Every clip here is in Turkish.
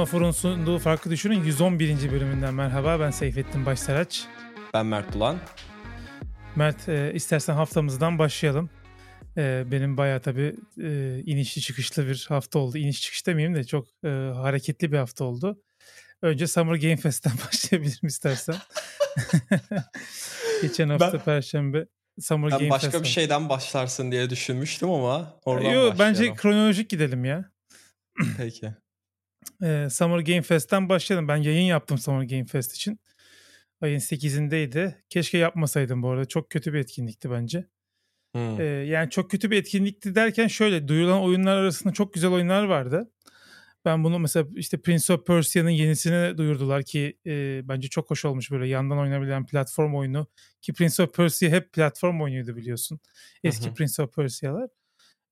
Sonofor'un sunduğu Farklı Düşünün 111. bölümünden merhaba. Ben Seyfettin Başsaraç. Ben Mert Bulan. Mert e, istersen haftamızdan başlayalım. E, benim bayağı tabii e, inişli çıkışlı bir hafta oldu. İniş çıkış demeyeyim de çok e, hareketli bir hafta oldu. Önce Summer Game Fest'ten başlayabilirim istersen. Geçen hafta ben, Perşembe Summer ben Game başka Fest bir şeyden başlarsın diye düşünmüştüm ama oradan Yo, Bence kronolojik gidelim ya. Peki. Ee, Summer Game Fest'ten başlayalım. Ben yayın yaptım Summer Game Fest için. Ayın 8'indeydi. Keşke yapmasaydım bu arada. Çok kötü bir etkinlikti bence. Hmm. Yani çok kötü bir etkinlikti derken şöyle duyulan oyunlar arasında çok güzel oyunlar vardı. Ben bunu mesela işte Prince of Persia'nın yenisini duyurdular ki e, bence çok hoş olmuş böyle yandan oynayabilen platform oyunu. Ki Prince of Persia hep platform oyunuydu biliyorsun. Eski hı hı. Prince of Persia'lar.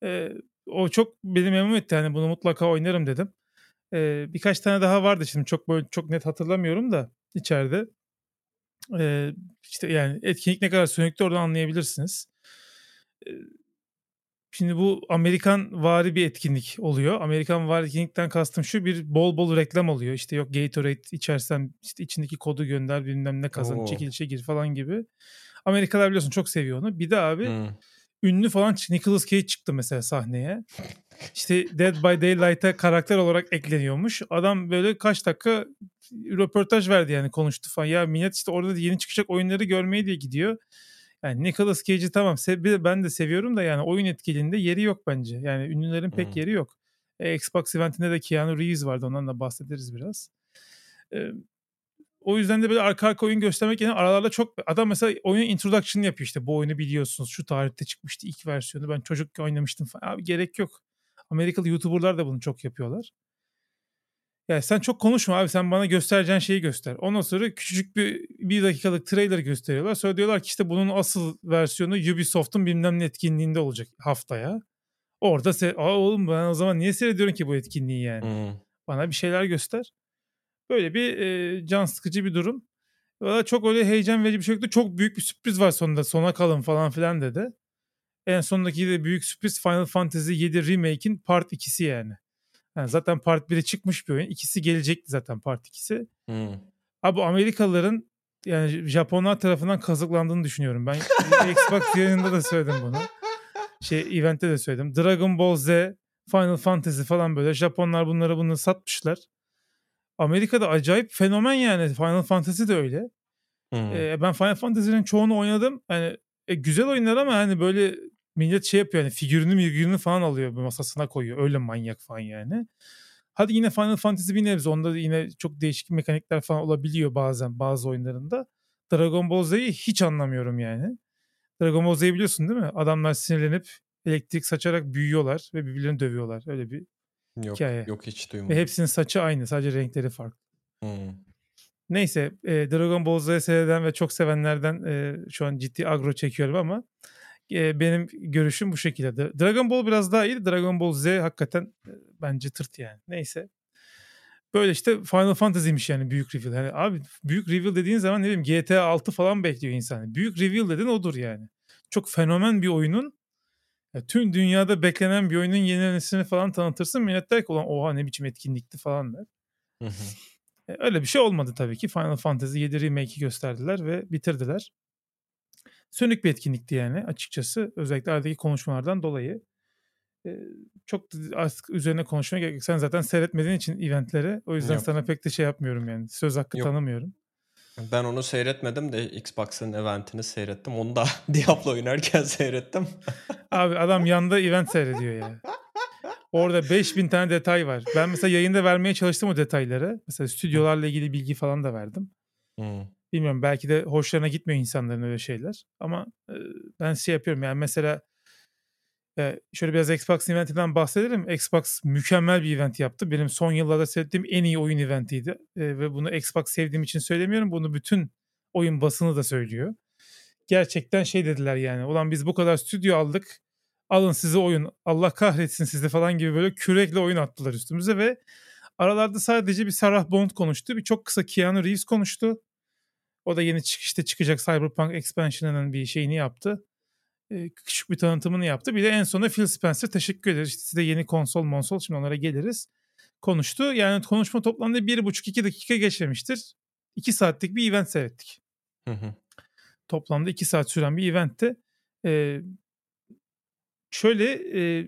E, o çok beni memnun etti. Hani bunu mutlaka oynarım dedim. E, birkaç tane daha vardı şimdi çok böyle çok net hatırlamıyorum da içeride. E, işte yani etkinlik ne kadar sönüktü oradan anlayabilirsiniz. E, Şimdi bu Amerikan vari bir etkinlik oluyor. Amerikan vari etkinlikten kastım şu bir bol bol reklam oluyor. İşte yok Gatorade içersen işte içindeki kodu gönder bilmem ne kazan Oo. çekilişe gir falan gibi. Amerikalılar biliyorsun çok seviyor onu. Bir de abi hmm. ünlü falan Nicolas Cage çıktı mesela sahneye. İşte Dead by Daylight'a karakter olarak ekleniyormuş. Adam böyle kaç dakika röportaj verdi yani konuştu falan. Ya millet işte orada da yeni çıkacak oyunları görmeye diye gidiyor. Yani Nicolas Cage'i tamam ben de seviyorum da yani oyun etkiliğinde yeri yok bence. Yani ünlülerin pek hmm. yeri yok. E, Xbox eventinde de Keanu Reeves vardı ondan da bahsederiz biraz. E, o yüzden de böyle arka arka oyun göstermek yerine aralarda çok adam mesela oyunun introduction yapıyor işte bu oyunu biliyorsunuz şu tarihte çıkmıştı ilk versiyonu ben çocuk oynamıştım falan. Abi gerek yok. Amerikalı YouTuber'lar da bunu çok yapıyorlar. Ya sen çok konuşma abi sen bana göstereceğin şeyi göster. Ondan sonra küçücük bir bir dakikalık trailer gösteriyorlar. Sonra diyorlar ki işte bunun asıl versiyonu Ubisoft'un bilmem ne etkinliğinde olacak haftaya. Orada se Aa oğlum ben o zaman niye seyrediyorum ki bu etkinliği yani? Hmm. Bana bir şeyler göster. Böyle bir e, can sıkıcı bir durum. Valla çok öyle heyecan verici bir şey yoktu. Çok büyük bir sürpriz var sonunda. Sona kalın falan filan dedi. En sondaki de büyük sürpriz Final Fantasy 7 Remake'in Part 2'si yani. Yani zaten Part 1'e çıkmış bir oyun. İkisi gelecekti zaten Part 2'si. Hmm. Abi Amerikalıların yani Japonlar tarafından kazıklandığını düşünüyorum. Ben Xbox yayınında da söyledim bunu. Şey eventte de söyledim. Dragon Ball Z, Final Fantasy falan böyle Japonlar bunları bunu satmışlar. Amerika'da acayip fenomen yani. Final Fantasy de öyle. Hmm. Ee, ben Final Fantasy'nin çoğunu oynadım. Yani e, güzel oyunlar ama hani böyle millet şey yapıyor yani figürünü figürünü falan alıyor masasına koyuyor. Öyle manyak falan yani. Hadi yine Final Fantasy bir nebze onda da yine çok değişik mekanikler falan olabiliyor bazen bazı oyunlarında. Dragon Ball Z'yi hiç anlamıyorum yani. Dragon Ball Z'yi biliyorsun değil mi? Adamlar sinirlenip elektrik saçarak büyüyorlar ve birbirlerini dövüyorlar. Öyle bir yok, hikaye. Yok hiç duymadım. Ve hepsinin saçı aynı sadece renkleri farklı. Hmm. Neyse e, Dragon Ball Z seyreden ve çok sevenlerden e, şu an ciddi agro çekiyorum ama e, benim görüşüm bu şekilde. Dragon Ball biraz daha iyi. Dragon Ball Z hakikaten e, bence tırt yani. Neyse. Böyle işte Final Fantasy'miş yani büyük reveal. Yani abi büyük reveal dediğin zaman ne bileyim GTA 6 falan bekliyor insan. Büyük reveal dedin odur yani. Çok fenomen bir oyunun ya tüm dünyada beklenen bir oyunun yeni neslini falan tanıtırsın. Millet der ki ulan oha ne biçim etkinlikti falan der. E, öyle bir şey olmadı tabii ki. Final Fantasy 7 Remake'i gösterdiler ve bitirdiler sönük bir etkinlikti yani açıkçası. Özellikle aradaki konuşmalardan dolayı. Ee, çok artık üzerine konuşmaya gerek Sen zaten seyretmediğin için eventleri. O yüzden Yok. sana pek de şey yapmıyorum yani. Söz hakkı Yok. tanımıyorum. Ben onu seyretmedim de Xbox'ın eventini seyrettim. Onu da Diablo oynarken seyrettim. Abi adam yanda event seyrediyor ya. Orada 5000 tane detay var. Ben mesela yayında vermeye çalıştım o detayları. Mesela stüdyolarla ilgili bilgi falan da verdim. Hmm. Bilmiyorum belki de hoşlarına gitmiyor insanların öyle şeyler. Ama e, ben şey yapıyorum yani mesela e, şöyle biraz Xbox eventinden bahsedelim. Xbox mükemmel bir event yaptı. Benim son yıllarda seyrettiğim en iyi oyun eventiydi. E, ve bunu Xbox sevdiğim için söylemiyorum. Bunu bütün oyun basını da söylüyor. Gerçekten şey dediler yani. Ulan biz bu kadar stüdyo aldık. Alın size oyun. Allah kahretsin sizi falan gibi böyle kürekle oyun attılar üstümüze ve aralarda sadece bir Sarah Bond konuştu. Bir çok kısa Keanu Reeves konuştu. O da yeni çıkışta çıkacak Cyberpunk Expansion'ının bir şeyini yaptı. Ee, küçük bir tanıtımını yaptı. Bir de en sonunda Phil Spencer teşekkür ederiz. İşte size yeni konsol monsol şimdi onlara geliriz. konuştu. Yani konuşma toplamda bir buçuk iki dakika geçmemiştir. İki saatlik bir event seyrettik. Hı hı. Toplamda iki saat süren bir eventti. Ee, şöyle e,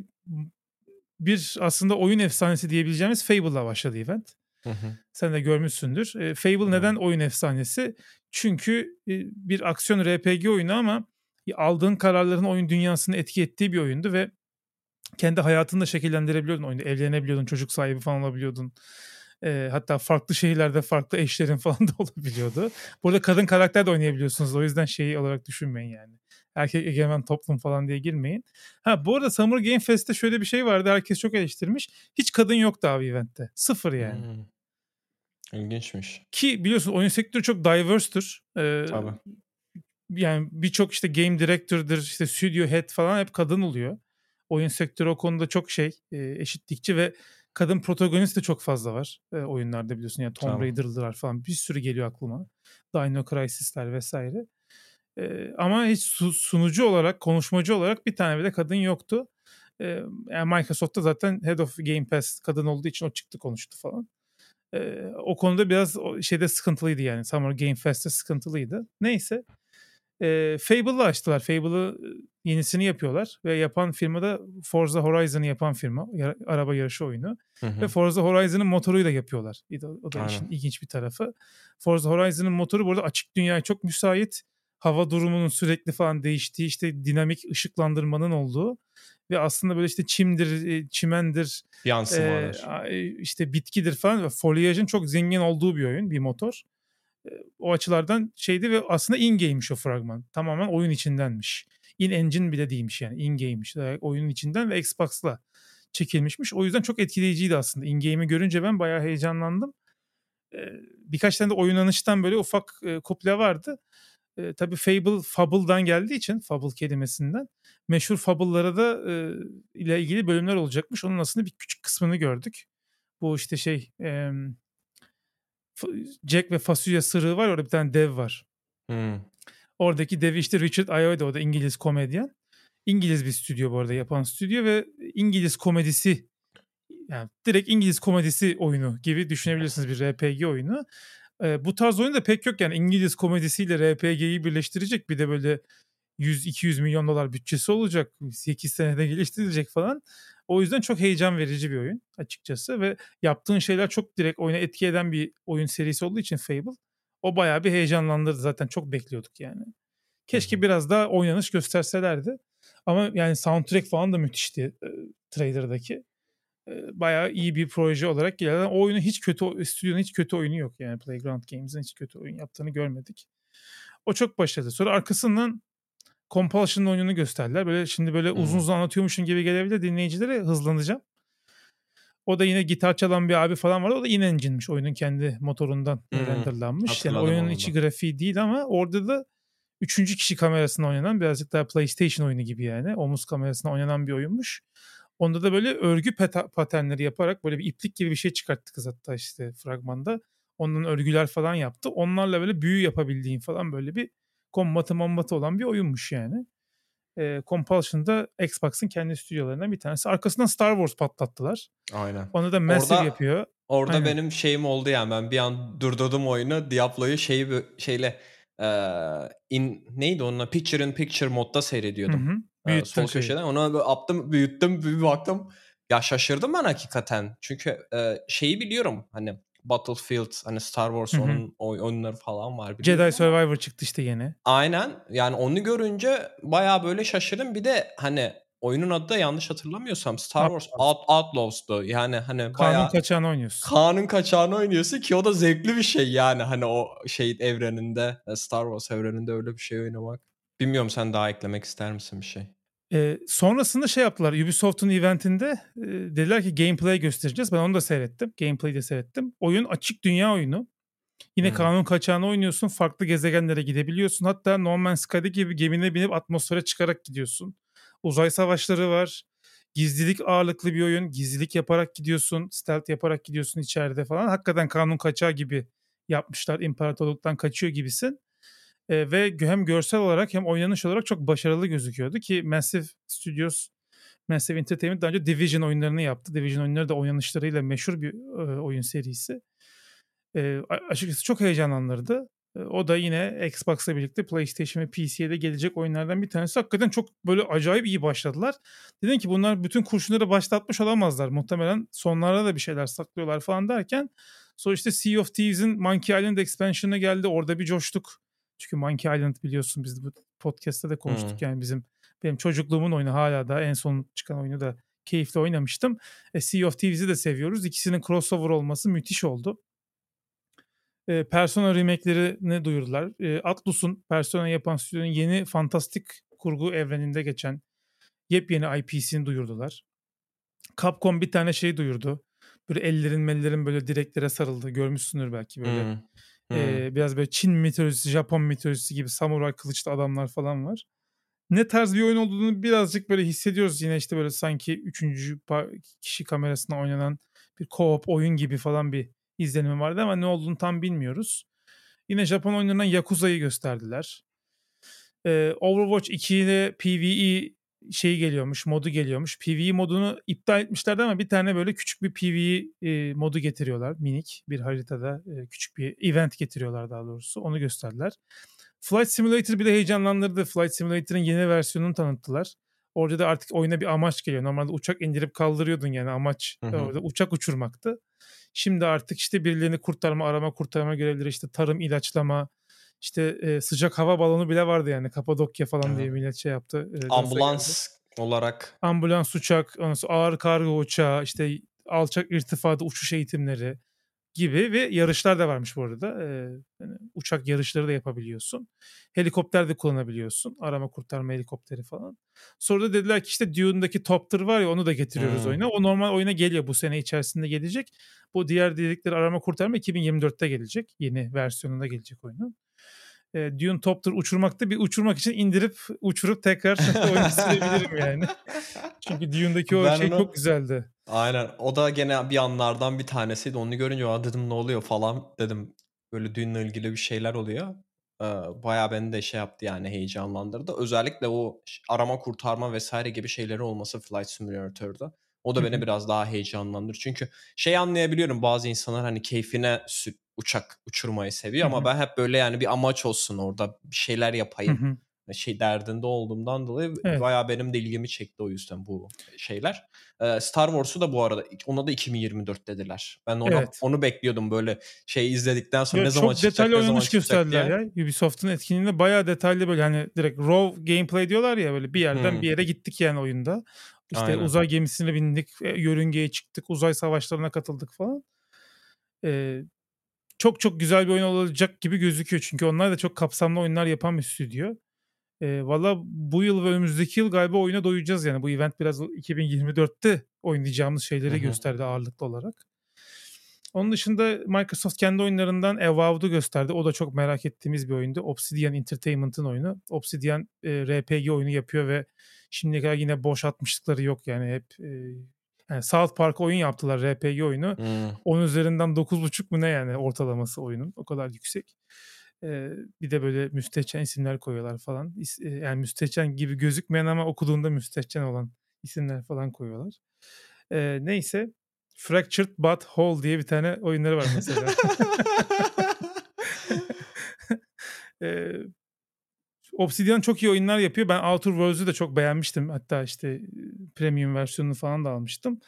bir aslında oyun efsanesi diyebileceğimiz Fable'la başladı event. Hı hı. Sen de görmüşsündür. E, Fable hı. neden oyun efsanesi? Çünkü e, bir aksiyon RPG oyunu ama aldığın kararların oyun dünyasını etki ettiği bir oyundu ve kendi hayatını da şekillendirebiliyordun oyunda. Evlenebiliyordun, çocuk sahibi falan olabiliyordun. E, hatta farklı şehirlerde farklı eşlerin falan da olabiliyordu. Burada kadın karakter de oynayabiliyorsunuz. O yüzden şeyi olarak düşünmeyin yani. Erkek egemen toplum falan diye girmeyin. Ha bu arada Summer Game Fest'te şöyle bir şey vardı. Herkes çok eleştirmiş. Hiç kadın yoktu abi eventte. Sıfır yani. Hmm. İlginçmiş. Ki biliyorsun oyun sektörü çok diverse'tür. Ee, Tabii. Yani birçok işte game director'dır, işte studio head falan hep kadın oluyor. Oyun sektörü o konuda çok şey eşitlikçi ve kadın protagonist de çok fazla var e, oyunlarda biliyorsun. Yani Tomb tamam. Raider'lar falan bir sürü geliyor aklıma. Dino Crisis'ler vesaire. E, ama hiç sunucu olarak, konuşmacı olarak bir tane bile kadın yoktu. E, yani Microsoft'ta zaten Head of Game Pass kadın olduğu için o çıktı konuştu falan. E, o konuda biraz şeyde sıkıntılıydı yani. Summer Game Fest'te sıkıntılıydı. Neyse. E, Fable'ı açtılar. Fable'ı yenisini yapıyorlar ve yapan firma da Forza Horizon'ı yapan firma. Yar, araba yarışı oyunu. Hı hı. Ve Forza Horizon'ın motoruyla yapıyorlar. O da Aynen. işin ilginç bir tarafı. Forza Horizon'ın motoru burada açık dünyaya çok müsait. Hava durumunun sürekli falan değiştiği işte dinamik ışıklandırmanın olduğu ve aslında böyle işte çimdir, çimendir, yansımalar, e, işte bitkidir falan ve folyajın çok zengin olduğu bir oyun, bir motor o açılardan şeydi ve aslında in-game'miş o fragman. Tamamen oyun içindenmiş. In-engine bile değilmiş yani in-game'miş. Oyunun içinden ve Xbox'la çekilmişmiş. O yüzden çok etkileyiciydi aslında. In-game'i görünce ben bayağı heyecanlandım. Birkaç tane de oynanıştan böyle ufak kuple vardı. E, tabii Fable, Fable'dan geldiği için, Fable kelimesinden meşhur Fable'lara da e, ile ilgili bölümler olacakmış. Onun aslında bir küçük kısmını gördük. Bu işte şey e, Jack ve fasulye sırığı var orada bir tane dev var. Hmm. Oradaki devi işte Richard Ayoade o da İngiliz komedyen. İngiliz bir stüdyo bu arada yapan stüdyo ve İngiliz komedisi yani direkt İngiliz komedisi oyunu gibi düşünebilirsiniz bir RPG oyunu. Ee, bu tarz oyun da pek yok yani İngiliz komedisiyle RPG'yi birleştirecek bir de böyle 100-200 milyon dolar bütçesi olacak. 8 senede geliştirilecek falan. O yüzden çok heyecan verici bir oyun açıkçası ve yaptığın şeyler çok direkt oyuna etki eden bir oyun serisi olduğu için Fable o bayağı bir heyecanlandırdı zaten çok bekliyorduk yani. Keşke biraz daha oynanış gösterselerdi. Ama yani soundtrack falan da müthişti e, trailer'daki. Bayağı iyi bir proje olarak gelen o oyunu hiç kötü stüdyonun hiç kötü oyunu yok yani Playground Games'in hiç kötü oyun yaptığını görmedik. O çok başarılı. Sonra arkasından Compulsion oyununu gösterdiler. Böyle şimdi böyle hmm. uzun uzun anlatıyormuşum gibi gelebilir dinleyicilere hızlanacağım. O da yine gitar çalan bir abi falan var. O da in-engine'miş. Oyunun kendi motorundan hmm. renderlanmış. Yani oyunun içi grafiği değil ama orada da üçüncü kişi kamerasına oynanan birazcık daha PlayStation oyunu gibi yani. Omuz kamerasına oynanan bir oyunmuş. Onda da böyle örgü paternleri yaparak böyle bir iplik gibi bir şey çıkarttı kız hatta işte fragmanda. Ondan örgüler falan yaptı. Onlarla böyle büyü yapabildiğin falan böyle bir kombatı mambatı olan bir oyunmuş yani. E, Compulsion'da Xbox'ın kendi stüdyolarından bir tanesi. Arkasından Star Wars patlattılar. Aynen. Onu da Massive orada, yapıyor. Orada Aynen. benim şeyim oldu yani ben bir an durdurdum oyunu. Diablo'yu şeyi şeyle e, in neydi onunla picture in picture modda seyrediyordum. Hı hı. Büyüttüm sol köşeden. Onu attım, büyüttüm, bir baktım. Ya şaşırdım ben hakikaten. Çünkü e, şeyi biliyorum hani Battlefield hani Star Wars Hı-hı. onun oyunları falan var. Jedi Survivor çıktı işte yeni. Aynen. Yani onu görünce baya böyle şaşırdım. Bir de hani oyunun adı da yanlış hatırlamıyorsam Star Wars Out, Outlaws'tu. Yani hani bayağı... Kanun kaçağını oynuyorsun. Kanun kaçağını oynuyorsun ki o da zevkli bir şey yani hani o şey evreninde Star Wars evreninde öyle bir şey oynamak. Bilmiyorum sen daha eklemek ister misin bir şey? E, sonrasında şey yaptılar Ubisoft'un eventinde e, dediler ki gameplay göstereceğiz. Ben onu da seyrettim. Gameplay'i de seyrettim. Oyun açık dünya oyunu. Yine hmm. kanun kaçağını oynuyorsun. Farklı gezegenlere gidebiliyorsun. Hatta No Man's Sky gibi gemine binip atmosfere çıkarak gidiyorsun. Uzay savaşları var. Gizlilik ağırlıklı bir oyun. Gizlilik yaparak gidiyorsun. Stealth yaparak gidiyorsun içeride falan. Hakikaten kanun kaçağı gibi yapmışlar. İmparatorluktan kaçıyor gibisin ve hem görsel olarak hem oynanış olarak çok başarılı gözüküyordu ki Massive Studios Massive Entertainment daha önce Division oyunlarını yaptı. Division oyunları da oynanışlarıyla meşhur bir e, oyun serisi. E, açıkçası çok heyecanlandırdı. E, o da yine Xbox'la birlikte PlayStation ve PC'ye de gelecek oyunlardan bir tanesi. Hakikaten çok böyle acayip iyi başladılar. Dedim ki bunlar bütün kurşunları başlatmış olamazlar. Muhtemelen sonlara da bir şeyler saklıyorlar falan derken sonra işte Sea of Thieves'in Monkey Island expansion'ı geldi. Orada bir coştuk. Çünkü Monkey Island biliyorsun biz bu podcast'te de konuştuk hmm. yani bizim benim çocukluğumun oyunu hala da en son çıkan oyunu da keyifli oynamıştım. E, sea of Thieves'i de seviyoruz. İkisinin crossover olması müthiş oldu. E, Persona remake'lerini duyurdular. E, Atlus'un Persona yapan stüdyonun yeni fantastik kurgu evreninde geçen yepyeni IP'sini duyurdular. Capcom bir tane şey duyurdu. Böyle ellerin mellerin böyle direklere sarıldı. Görmüşsündür belki böyle. Hmm. Hmm. E, biraz böyle Çin mitolojisi, Japon mitolojisi gibi samuray kılıçlı adamlar falan var. Ne tarz bir oyun olduğunu birazcık böyle hissediyoruz. Yine işte böyle sanki üçüncü kişi kamerasına oynanan bir co-op oyun gibi falan bir izlenimi vardı ama ne olduğunu tam bilmiyoruz. Yine Japon oyunlarından Yakuza'yı gösterdiler. Ee, Overwatch 2'de PvE şeyi geliyormuş, modu geliyormuş. PvE modunu iptal etmişlerdi ama bir tane böyle küçük bir PvE e, modu getiriyorlar. Minik bir haritada e, küçük bir event getiriyorlar daha doğrusu. Onu gösterdiler. Flight Simulator bile heyecanlandırdı. Flight Simulator'ın yeni versiyonunu tanıttılar. Orada da artık oyuna bir amaç geliyor. Normalde uçak indirip kaldırıyordun yani amaç hı hı. orada uçak uçurmaktı. Şimdi artık işte birilerini kurtarma, arama kurtarma görevleri işte tarım, ilaçlama, işte e, sıcak hava balonu bile vardı yani Kapadokya falan evet. diye millet şey yaptı. E, Ambulans olarak. Ambulans uçak, ağır kargo uçağı, işte alçak irtifada uçuş eğitimleri gibi ve yarışlar da varmış bu arada. Ee, yani uçak yarışları da yapabiliyorsun. Helikopter de kullanabiliyorsun. Arama kurtarma helikopteri falan. Sonra da dediler ki işte Dune'daki Topter var ya onu da getiriyoruz hmm. oyuna. O normal oyuna geliyor bu sene içerisinde gelecek. Bu diğer dedikleri arama kurtarma 2024'te gelecek. Yeni versiyonunda gelecek oyunun. Ee, Dune Topter uçurmakta bir uçurmak için indirip uçurup tekrar oyunu silebilirim yani. Çünkü Dune'daki o ben şey onu... çok güzeldi. Aynen. O da gene bir anlardan bir tanesiydi. Onu görünce Aa, dedim ne oluyor falan dedim. Böyle düğünle ilgili bir şeyler oluyor. Ee, bayağı beni de şey yaptı yani heyecanlandırdı. Özellikle o arama kurtarma vesaire gibi şeyleri olması Flight Simulator'da. O da beni biraz daha heyecanlandırır. Çünkü şey anlayabiliyorum bazı insanlar hani keyfine uçak uçurmayı seviyor ama ben hep böyle yani bir amaç olsun orada bir şeyler yapayım şey derdinde olduğumdan dolayı evet. bayağı benim de ilgimi çekti o yüzden bu şeyler. Ee, Star Wars'u da bu arada ona da 2024 dediler. Ben ona evet. onu bekliyordum böyle şey izledikten sonra ya ne zaman çıkacak ne zaman gösterdiler diye. ya. Ubisoft'un etkinliğinde bayağı detaylı böyle hani direkt raw gameplay diyorlar ya böyle bir yerden hmm. bir yere gittik yani oyunda. İşte Aynen. uzay gemisine bindik, e, yörüngeye çıktık, uzay savaşlarına katıldık falan. Ee, çok çok güzel bir oyun olacak gibi gözüküyor. Çünkü onlar da çok kapsamlı oyunlar yapan bir stüdyo. E, Valla bu yıl ve önümüzdeki yıl galiba oyuna doyacağız yani. Bu event biraz 2024'te oynayacağımız şeyleri Hı-hı. gösterdi ağırlıklı olarak. Onun dışında Microsoft kendi oyunlarından Avowed'u gösterdi. O da çok merak ettiğimiz bir oyundu. Obsidian Entertainment'ın oyunu. Obsidian e, RPG oyunu yapıyor ve şimdiye kadar yine boş atmışlıkları yok yani hep e, yani South Park oyun yaptılar RPG oyunu. Hmm. 10 üzerinden 9.5 mu ne yani ortalaması oyunun. O kadar yüksek. Ee, bir de böyle müstehcen isimler koyuyorlar falan. Yani müstehcen gibi gözükmeyen ama okuduğunda müstehcen olan isimler falan koyuyorlar. Ee, neyse. Fractured But Whole diye bir tane oyunları var mesela. ee, Obsidian çok iyi oyunlar yapıyor. Ben Outer Worlds'ü de çok beğenmiştim. Hatta işte premium versiyonunu falan da almıştım.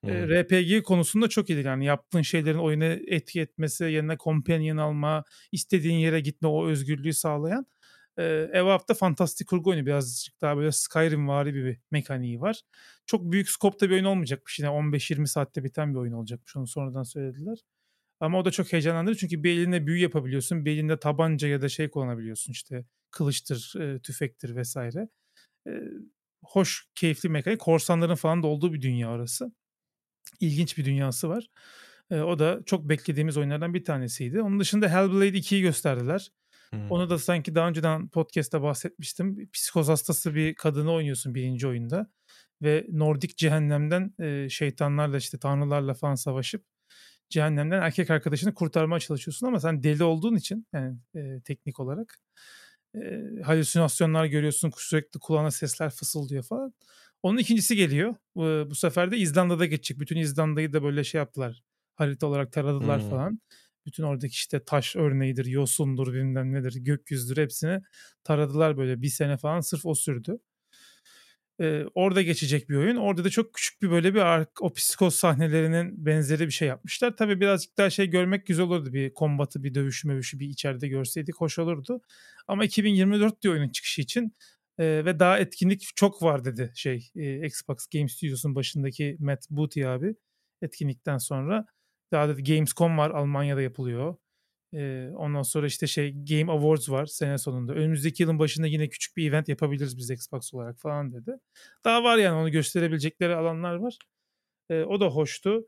Hmm. E, RPG konusunda çok iyi. Yani yaptığın şeylerin oyuna etki etmesi, yerine companion alma, istediğin yere gitme, o özgürlüğü sağlayan. E, Evap'ta fantastik kurgu oyunu. Birazcık daha böyle Skyrim vari bir mekaniği var. Çok büyük skopta bir oyun olmayacakmış. Yine 15-20 saatte biten bir oyun olacakmış. Onu sonradan söylediler. Ama o da çok heyecanlandırıcı çünkü bir elinde büyü yapabiliyorsun. Bir elinde tabanca ya da şey kullanabiliyorsun işte kılıçtır, e, tüfektir vesaire. E, hoş, keyifli mekanik. Korsanların falan da olduğu bir dünya orası. İlginç bir dünyası var. E, o da çok beklediğimiz oyunlardan bir tanesiydi. Onun dışında Hellblade 2'yi gösterdiler. Hmm. Onu da sanki daha önceden podcast'ta bahsetmiştim. Psikoz hastası bir kadını oynuyorsun birinci oyunda. Ve Nordik cehennemden e, şeytanlarla işte tanrılarla falan savaşıp cehennemden erkek arkadaşını kurtarmaya çalışıyorsun ama sen deli olduğun için yani e, teknik olarak e, halüsinasyonlar görüyorsun sürekli kulağına sesler fısıldıyor falan. Onun ikincisi geliyor. Bu, bu sefer de İzlanda'da geçecek. Bütün İzlanda'yı da böyle şey yaptılar. Harita olarak taradılar hmm. falan. Bütün oradaki işte taş örneğidir, yosundur, bilmem nedir, gökyüzüdür hepsini taradılar böyle bir sene falan sırf o sürdü. Ee, orada geçecek bir oyun. Orada da çok küçük bir böyle bir ark, o psikoz sahnelerinin benzeri bir şey yapmışlar. Tabii birazcık daha şey görmek güzel olurdu. Bir kombatı, bir dövüşü mövüşü bir içeride görseydik hoş olurdu. Ama 2024 diyor oyunun çıkışı için e, ve daha etkinlik çok var dedi şey e, Xbox Game Studios'un başındaki Matt Booty abi etkinlikten sonra. Daha da Gamescom var Almanya'da yapılıyor. Ee, ondan sonra işte şey Game Awards var sene sonunda. Önümüzdeki yılın başında yine küçük bir event yapabiliriz biz Xbox olarak falan dedi. Daha var yani onu gösterebilecekleri alanlar var. Ee, o da hoştu.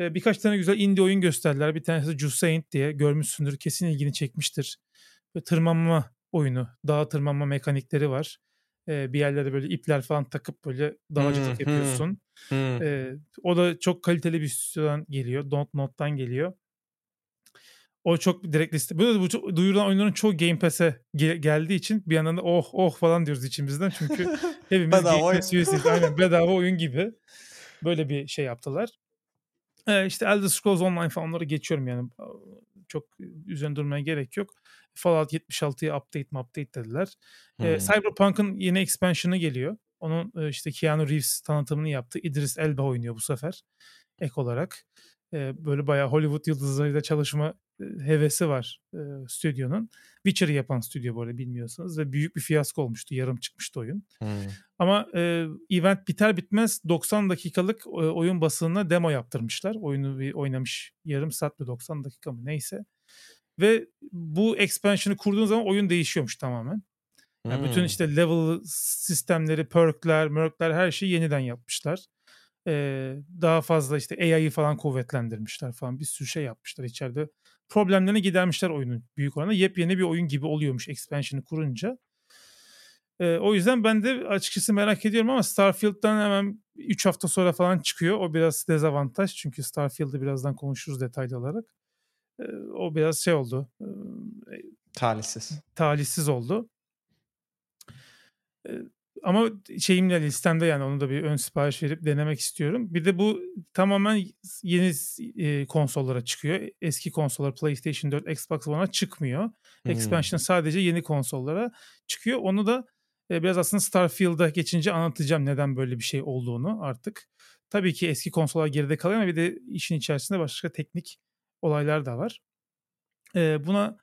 Ee, birkaç tane güzel indie oyun gösterdiler. Bir tanesi Jusaint diye görmüşsündür. Kesin ilgini çekmiştir. Böyle tırmanma oyunu. Dağ tırmanma mekanikleri var. Ee, bir yerlere böyle ipler falan takıp böyle dağcılık hmm, yapıyorsun. Hmm. Ee, o da çok kaliteli bir stüdyodan geliyor. Don't Note'dan geliyor. O çok direkt liste. Bu, bu duyurulan oyunların çoğu Game Pass'e ge- geldiği için bir yandan da oh oh falan diyoruz içimizden. Çünkü hepimiz bedava Game Pass üyesiyiz. Aynen bedava oyun gibi. Böyle bir şey yaptılar. Ee, işte Elder Scrolls Online falan onları geçiyorum yani. Çok üzerine durmaya gerek yok. Fallout 76'ya update mi update dediler. Hmm. Ee, Cyberpunk'ın yeni expansion'ı geliyor. Onun işte Keanu Reeves tanıtımını yaptı. Idris Elba oynuyor bu sefer ek olarak. Ee, böyle bayağı Hollywood yıldızlarıyla çalışma hevesi var e, stüdyonun. Witcher'ı yapan stüdyo bu arada bilmiyorsanız ve büyük bir fiyasko olmuştu. Yarım çıkmıştı oyun. Hmm. Ama e, event biter bitmez 90 dakikalık e, oyun basınına demo yaptırmışlar. Oyunu bir oynamış yarım saat mi 90 dakika mı neyse. Ve bu expansion'ı kurduğun zaman oyun değişiyormuş tamamen. Yani hmm. bütün işte level sistemleri, perkler, merkler her şeyi yeniden yapmışlar. Ee, daha fazla işte AI'yı falan kuvvetlendirmişler falan bir sürü şey yapmışlar içeride problemlerini gidermişler oyunun büyük oranda. Yepyeni bir oyun gibi oluyormuş expansion'ı kurunca. Ee, o yüzden ben de açıkçası merak ediyorum ama Starfield'dan hemen 3 hafta sonra falan çıkıyor. O biraz dezavantaj çünkü Starfield'ı birazdan konuşuruz detaylı olarak. Ee, o biraz şey oldu. E, talihsiz. Talihsiz oldu. Ee, ama şeyimle listemde yani onu da bir ön sipariş verip denemek istiyorum. Bir de bu tamamen yeni e, konsollara çıkıyor. Eski konsollar PlayStation 4, Xbox One'a çıkmıyor. Hmm. Expansion sadece yeni konsollara çıkıyor. Onu da e, biraz aslında Starfield'a geçince anlatacağım neden böyle bir şey olduğunu artık. Tabii ki eski konsollar geride kalıyor ama bir de işin içerisinde başka teknik olaylar da var. E, buna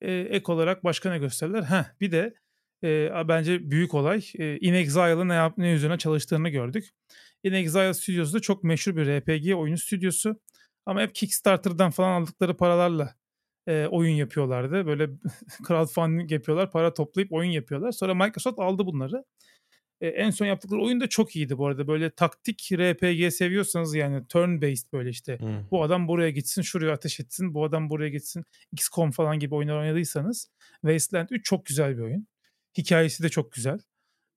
e, ek olarak başka ne gösterirler? Heh, bir de e, bence büyük olay. E, In Exile'ın ne, yap, ne üzerine çalıştığını gördük. In Exile stüdyosu da çok meşhur bir RPG oyunu stüdyosu. Ama hep Kickstarter'dan falan aldıkları paralarla e, oyun yapıyorlardı. Böyle crowdfunding yapıyorlar, para toplayıp oyun yapıyorlar. Sonra Microsoft aldı bunları. E, en son yaptıkları oyun da çok iyiydi bu arada. Böyle taktik RPG seviyorsanız yani turn based böyle işte. Hmm. Bu adam buraya gitsin, şuraya ateş etsin. Bu adam buraya gitsin. XCOM falan gibi oyunlar oynadıysanız Wasteland 3 çok güzel bir oyun. Hikayesi de çok güzel.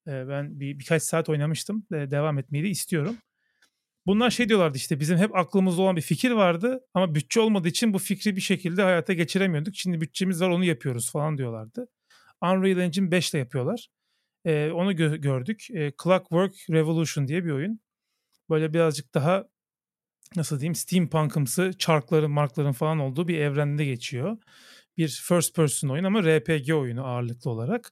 ben bir birkaç saat oynamıştım. devam etmeyi de istiyorum. Bunlar şey diyorlardı işte bizim hep aklımızda olan bir fikir vardı ama bütçe olmadığı için bu fikri bir şekilde hayata geçiremiyorduk. Şimdi bütçemiz var onu yapıyoruz falan diyorlardı. Unreal Engine 5 ile yapıyorlar. onu gö- gördük. Clockwork Revolution diye bir oyun. Böyle birazcık daha nasıl diyeyim steampunk'ımsı çarkların markların falan olduğu bir evrende geçiyor. Bir first person oyun ama RPG oyunu ağırlıklı olarak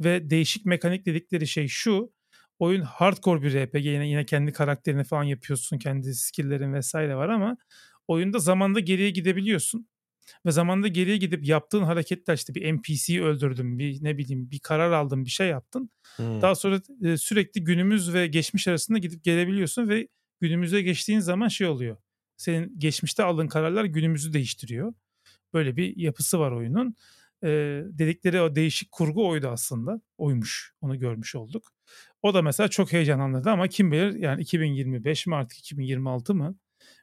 ve değişik mekanik dedikleri şey şu. Oyun hardcore bir RPG yine, yine kendi karakterini falan yapıyorsun. Kendi skill'lerin vesaire var ama oyunda zamanda geriye gidebiliyorsun. Ve zamanda geriye gidip yaptığın hareketler işte bir NPC'yi öldürdün, bir ne bileyim bir karar aldın, bir şey yaptın. Hmm. Daha sonra e, sürekli günümüz ve geçmiş arasında gidip gelebiliyorsun ve günümüze geçtiğin zaman şey oluyor. Senin geçmişte aldığın kararlar günümüzü değiştiriyor. Böyle bir yapısı var oyunun e, dedikleri o değişik kurgu oydu aslında. Oymuş. Onu görmüş olduk. O da mesela çok heyecanlandırdı ama kim bilir yani 2025 mi artık 2026 mı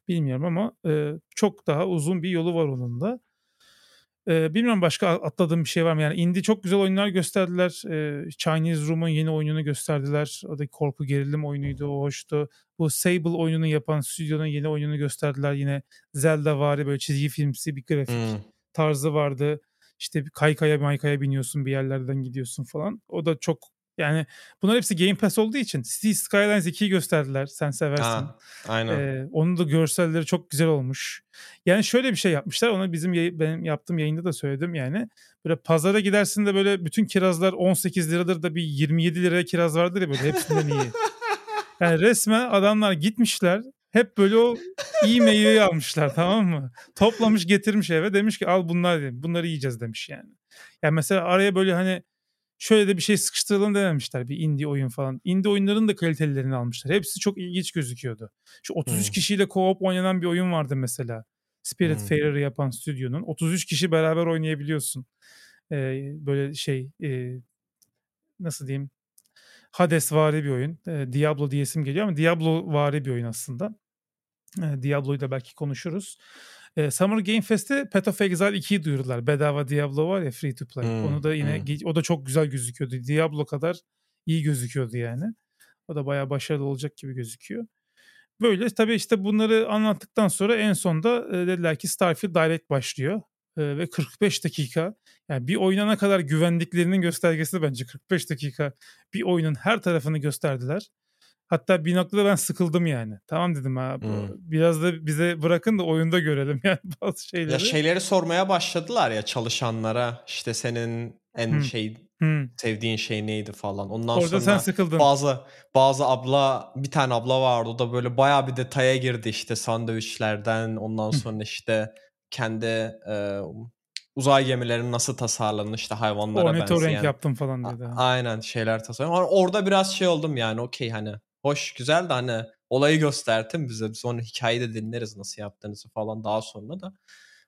bilmiyorum ama e, çok daha uzun bir yolu var onun da. E, bilmiyorum başka atladığım bir şey var mı? Yani indie çok güzel oyunlar gösterdiler. E, Chinese Room'un yeni oyununu gösterdiler. O da korku gerilim oyunuydu. O hoştu. Bu Sable oyununu yapan stüdyonun yeni oyununu gösterdiler. Yine Zelda vari böyle çizgi filmsi bir grafik hmm. tarzı vardı işte kaykaya maykaya biniyorsun bir yerlerden gidiyorsun falan. O da çok Yani bunlar hepsi Game Pass olduğu için City Skylines 2'yi gösterdiler. Sen seversin. Ha, aynen. Ee, onun da görselleri çok güzel olmuş. Yani şöyle bir şey yapmışlar. Onu bizim benim yaptığım yayında da söyledim yani. Böyle pazara gidersin de böyle bütün kirazlar 18 liradır da bir 27 liraya kiraz vardır ya böyle hepsinden iyi. Yani resmen adamlar gitmişler hep böyle o iyi meyveyi almışlar tamam mı? Toplamış getirmiş eve demiş ki al bunlar dedim. Bunları yiyeceğiz demiş yani. Yani mesela araya böyle hani şöyle de bir şey sıkıştıralım dememişler bir indie oyun falan. Indie oyunların da kalitelerini almışlar. Hepsi çok ilginç gözüküyordu. Şu 33 hmm. kişiyle co-op oynanan bir oyun vardı mesela. Spirit hmm. Fairer'ı yapan stüdyonun. 33 kişi beraber oynayabiliyorsun. Ee, böyle şey e, nasıl diyeyim Hades vari bir oyun. E, Diablo diyesim geliyor ama Diablo vari bir oyun aslında. E, Diablo'yu da belki konuşuruz. E, Summer Game Fest'te Path of Exile 2'yi duyurdular. Bedava Diablo var ya free to play. Hmm, Onu da yine hmm. o da çok güzel gözüküyordu. Diablo kadar iyi gözüküyordu yani. O da bayağı başarılı olacak gibi gözüküyor. Böyle tabii işte bunları anlattıktan sonra en sonda dediler ki Starfield Direct başlıyor. Ve 45 dakika yani bir oyuna ne kadar güvendiklerinin göstergesi bence 45 dakika bir oyunun her tarafını gösterdiler. Hatta bir noktada ben sıkıldım yani. Tamam dedim ha. Hmm. Biraz da bize bırakın da oyunda görelim yani bazı şeyleri. Ya şeyleri sormaya başladılar ya çalışanlara. işte senin en hmm. şey hmm. sevdiğin şey neydi falan. Ondan Orada sonra sen sıkıldın. bazı bazı abla bir tane abla vardı o da böyle bayağı bir detaya girdi işte sandviçlerden ondan sonra işte kendi e, uzay gemilerinin nasıl tasarlanır işte hayvanlara Ornitorenk benzeyen. yaptım falan dedi. A- aynen şeyler tasarladım. Orada biraz şey oldum yani okey hani hoş güzel de hani olayı göstertin bize. Sonra hikayeyi de dinleriz nasıl yaptığınızı falan daha sonra da.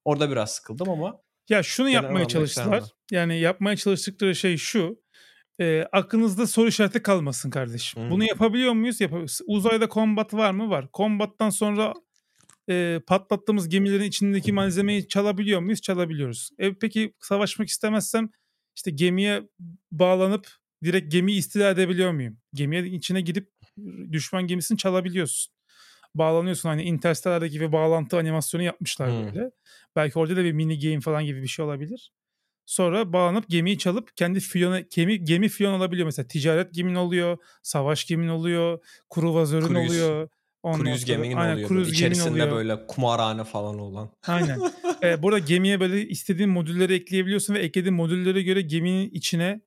Orada biraz sıkıldım ama. Ya şunu yapmaya çalıştılar. Yani yapmaya çalıştıkları şey şu. E, aklınızda soru işareti kalmasın kardeşim. Hmm. Bunu yapabiliyor muyuz? Yapabiliyoruz. Uzayda kombat var mı? Var. Kombattan sonra e, patlattığımız gemilerin içindeki malzemeyi çalabiliyor muyuz? Çalabiliyoruz. E, peki savaşmak istemezsem işte gemiye bağlanıp direkt gemiyi istila edebiliyor muyum? Gemiye içine gidip düşman gemisini çalabiliyorsun. Bağlanıyorsun hani Interstellar'daki gibi bağlantı animasyonu yapmışlar hmm. böyle. Belki orada da bir mini game falan gibi bir şey olabilir. Sonra bağlanıp gemiyi çalıp kendi fiyona, gemi, gemi fiyon olabiliyor. Mesela ticaret gemin oluyor, savaş gemin oluyor, kruvazörün Cruise. oluyor. Ondan cruise geminin aynen, oluyor. Cruise İçerisinde oluyor. böyle kumarhane falan olan. Aynen. ee, burada gemiye böyle istediğin modülleri ekleyebiliyorsun ve eklediğin modüllere göre geminin içine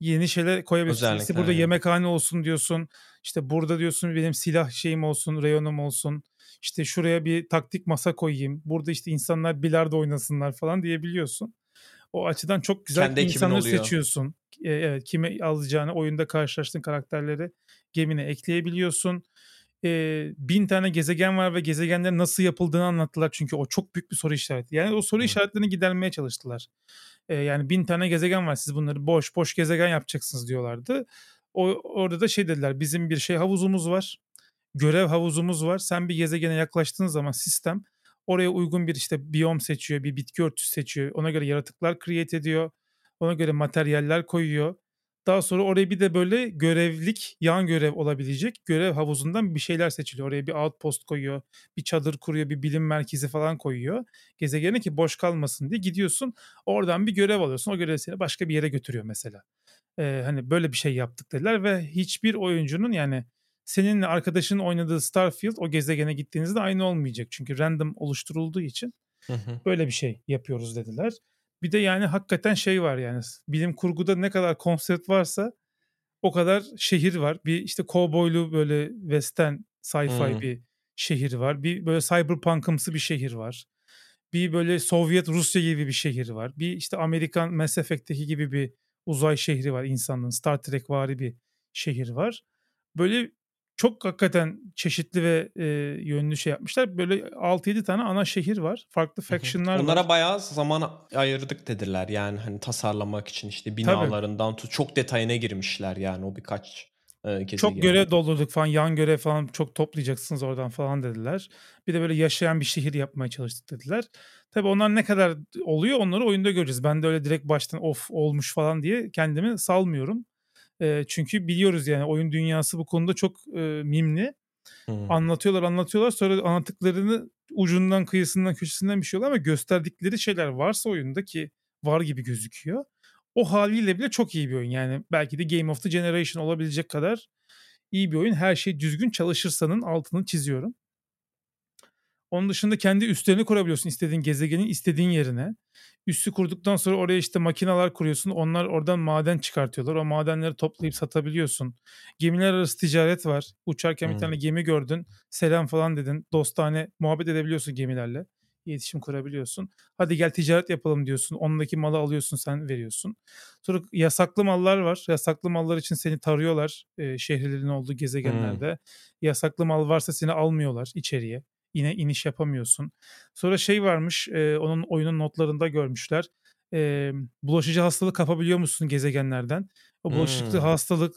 yeni şeyler koyabilirsin. Özellikle, işte burada yani. yemekhane olsun diyorsun. İşte burada diyorsun benim silah şeyim olsun, reyonum olsun. İşte şuraya bir taktik masa koyayım. Burada işte insanlar bilardo oynasınlar falan diyebiliyorsun. O açıdan çok güzel Kendi insanları seçiyorsun. Ee, evet, kime alacağını oyunda karşılaştığın karakterleri gemine ekleyebiliyorsun. Ee, bin tane gezegen var ve gezegenlerin nasıl yapıldığını anlattılar. Çünkü o çok büyük bir soru işareti. Yani o soru işaretlerini gidermeye çalıştılar. Ee, yani bin tane gezegen var siz bunları boş boş gezegen yapacaksınız diyorlardı. O, orada da şey dediler bizim bir şey havuzumuz var. Görev havuzumuz var. Sen bir gezegene yaklaştığın zaman sistem oraya uygun bir işte biyom seçiyor, bir bitki örtüsü seçiyor. Ona göre yaratıklar create ediyor. Ona göre materyaller koyuyor. Daha sonra oraya bir de böyle görevlik, yan görev olabilecek görev havuzundan bir şeyler seçiliyor. Oraya bir outpost koyuyor, bir çadır kuruyor, bir bilim merkezi falan koyuyor. Gezegene ki boş kalmasın diye gidiyorsun. Oradan bir görev alıyorsun. O görev seni başka bir yere götürüyor mesela. Ee, hani böyle bir şey yaptık dediler ve hiçbir oyuncunun yani seninle arkadaşın oynadığı Starfield o gezegene gittiğinizde aynı olmayacak. Çünkü random oluşturulduğu için hı hı. böyle bir şey yapıyoruz dediler. Bir de yani hakikaten şey var yani bilim kurguda ne kadar konsept varsa o kadar şehir var. Bir işte kovboylu böyle western sci-fi hmm. bir şehir var. Bir böyle cyberpunkımsı bir şehir var. Bir böyle Sovyet Rusya gibi bir şehir var. Bir işte Amerikan Mass Effect'teki gibi bir uzay şehri var insanlığın. Star Trek vari bir şehir var. Böyle çok hakikaten çeşitli ve e, yönlü şey yapmışlar. Böyle 6-7 tane ana şehir var. Farklı faction'lar Onlara var. bayağı zaman ayırdık dediler. Yani hani tasarlamak için işte binalarından tut çok detayına girmişler yani o birkaç e, Çok görev doldurduk falan yan görev falan çok toplayacaksınız oradan falan dediler. Bir de böyle yaşayan bir şehir yapmaya çalıştık dediler. Tabii onlar ne kadar oluyor onları oyunda göreceğiz. Ben de öyle direkt baştan of olmuş falan diye kendimi salmıyorum. E, çünkü biliyoruz yani oyun dünyası bu konuda çok e, mimli. Hmm. Anlatıyorlar anlatıyorlar sonra anlattıklarını ucundan kıyısından köşesinden bir şey oluyor ama gösterdikleri şeyler varsa oyunda ki var gibi gözüküyor. o haliyle bile çok iyi bir oyun. Yani belki de Game of the Generation olabilecek kadar iyi bir oyun. Her şey düzgün çalışırsanın altını çiziyorum. Onun dışında kendi üstlerini kurabiliyorsun istediğin gezegenin istediğin yerine. Üssü kurduktan sonra oraya işte makineler kuruyorsun. Onlar oradan maden çıkartıyorlar. O madenleri toplayıp satabiliyorsun. Gemiler arası ticaret var. Uçarken hmm. bir tane gemi gördün. Selam falan dedin. Dostane muhabbet edebiliyorsun gemilerle. İletişim kurabiliyorsun. Hadi gel ticaret yapalım diyorsun. Ondaki malı alıyorsun sen veriyorsun. Sonra yasaklı mallar var. Yasaklı mallar için seni tarıyorlar e, şehirlerin olduğu gezegenlerde. Hmm. Yasaklı mal varsa seni almıyorlar içeriye yine iniş yapamıyorsun. Sonra şey varmış e, onun oyunun notlarında görmüşler. E, bulaşıcı hastalık kapabiliyor musun gezegenlerden? O bulaşıcı hmm. hastalık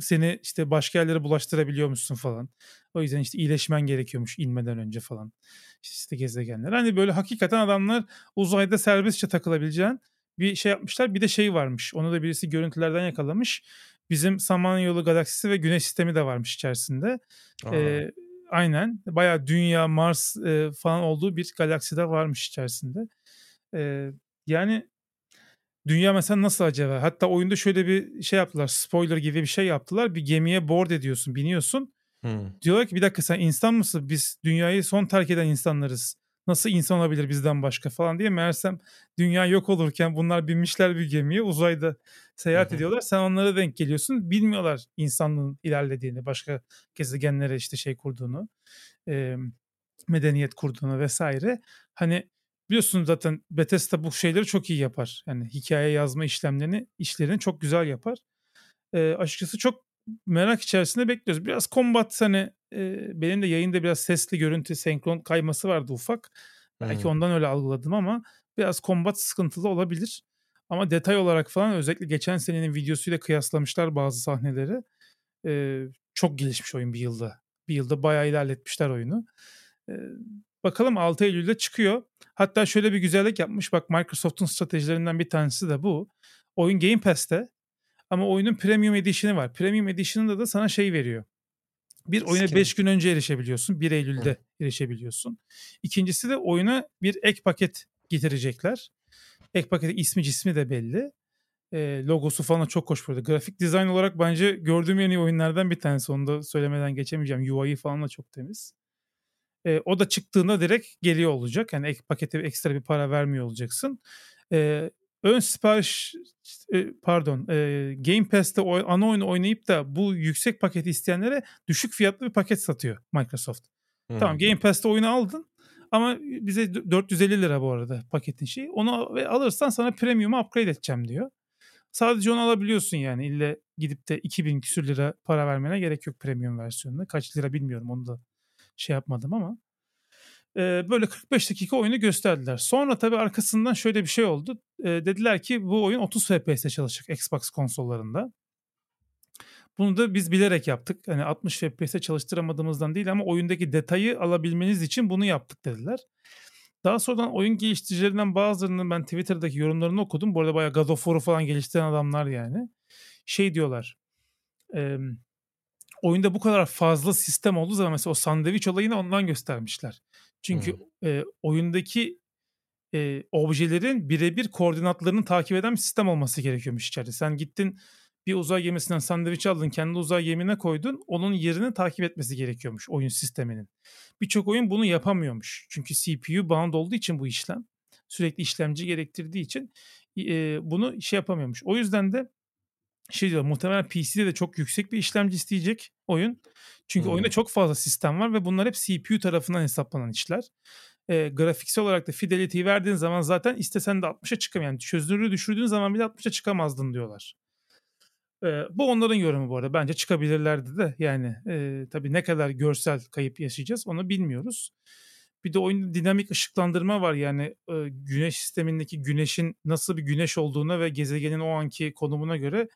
seni işte başka yerlere bulaştırabiliyor musun falan. O yüzden işte iyileşmen gerekiyormuş inmeden önce falan. İşte, işte gezegenler. Hani böyle hakikaten adamlar uzayda serbestçe takılabileceğin bir şey yapmışlar. Bir de şey varmış. Onu da birisi görüntülerden yakalamış. Bizim Samanyolu galaksisi ve Güneş sistemi de varmış içerisinde. Ee, aynen bayağı Dünya, Mars e, falan olduğu bir galakside varmış içerisinde. E, yani Dünya mesela nasıl acaba? Hatta oyunda şöyle bir şey yaptılar. Spoiler gibi bir şey yaptılar. Bir gemiye board ediyorsun, biniyorsun. Hmm. Diyorlar ki bir dakika sen insan mısın? Biz dünyayı son terk eden insanlarız. Nasıl insan olabilir bizden başka falan diye. Meğersem dünya yok olurken bunlar binmişler bir gemiye uzayda seyahat Hı-hı. ediyorlar. Sen onlara denk geliyorsun. Bilmiyorlar insanlığın ilerlediğini, başka gezegenlere işte şey kurduğunu, e, medeniyet kurduğunu vesaire. Hani biliyorsunuz zaten Bethesda bu şeyleri çok iyi yapar. Yani hikaye yazma işlemlerini, işlerini çok güzel yapar. E, açıkçası çok merak içerisinde bekliyoruz. Biraz combat hani e, benim de yayında biraz sesli görüntü senkron kayması vardı ufak. Belki hmm. ondan öyle algıladım ama biraz combat sıkıntılı olabilir. Ama detay olarak falan özellikle geçen senenin videosuyla kıyaslamışlar bazı sahneleri. Ee, çok gelişmiş oyun bir yılda. Bir yılda bayağı ilerletmişler oyunu. Ee, bakalım 6 Eylül'de çıkıyor. Hatta şöyle bir güzellik yapmış. Bak Microsoft'un stratejilerinden bir tanesi de bu. Oyun Game Pass'te ama oyunun Premium Edition'ı var. Premium Edition'ında da sana şey veriyor. Bir oyuna 5 gün önce erişebiliyorsun. 1 Eylül'de Hı. erişebiliyorsun. İkincisi de oyuna bir ek paket getirecekler. Ek paket ismi cismi de belli. E, logosu falan çok hoş burada. Grafik dizayn olarak bence gördüğüm en iyi oyunlardan bir tanesi. Onu da söylemeden geçemeyeceğim. UI falan da çok temiz. E, o da çıktığında direkt geliyor olacak. Yani ek pakete ekstra bir para vermiyor olacaksın. E, ön sipariş e, pardon e, Game Pass'te ana oyunu oynayıp da bu yüksek paketi isteyenlere düşük fiyatlı bir paket satıyor Microsoft. Hmm. Tamam Game Pass'te oyunu aldın ama bize 450 lira bu arada paketin şeyi. Onu ve alırsan sana premium'a upgrade edeceğim diyor. Sadece onu alabiliyorsun yani. İlle gidip de 2000 küsür lira para vermene gerek yok premium versiyonuna. Kaç lira bilmiyorum onu da şey yapmadım ama böyle 45 dakika oyunu gösterdiler. Sonra tabii arkasından şöyle bir şey oldu. dediler ki bu oyun 30 FPS'te çalışacak Xbox konsollarında. Bunu da biz bilerek yaptık. Hani 60 FPS'te çalıştıramadığımızdan değil ama oyundaki detayı alabilmeniz için bunu yaptık dediler. Daha sonradan oyun geliştiricilerinden bazılarının ben Twitter'daki yorumlarını okudum. Bu arada bayağı God of War'u falan geliştiren adamlar yani. Şey diyorlar. E, oyunda bu kadar fazla sistem olduğu zaman mesela o sandviç olayını ondan göstermişler. Çünkü hmm. e, oyundaki e, objelerin birebir koordinatlarını takip eden bir sistem olması gerekiyormuş içeride. Sen gittin bir uzay gemisinden sandviç aldın, kendi uzay gemine koydun. Onun yerini takip etmesi gerekiyormuş oyun sisteminin. Birçok oyun bunu yapamıyormuş. Çünkü CPU bound olduğu için bu işlem. Sürekli işlemci gerektirdiği için e, bunu şey yapamıyormuş. O yüzden de şey diyor muhtemelen PC'de de çok yüksek bir işlemci isteyecek oyun. Çünkü hmm. oyunda çok fazla sistem var ve bunlar hep CPU tarafından hesaplanan işler. E, grafiksel olarak da fidelity'yi verdiğin zaman zaten istesen de 60'a çıkamıyor. Yani çözünürlüğü düşürdüğün zaman bile 60'a çıkamazdın diyorlar. E, bu onların yorumu bu arada. Bence çıkabilirlerdi de. Yani e, tabii ne kadar görsel kayıp yaşayacağız onu bilmiyoruz. Bir de oyunda dinamik ışıklandırma var. Yani e, güneş sistemindeki güneşin nasıl bir güneş olduğuna ve gezegenin o anki konumuna göre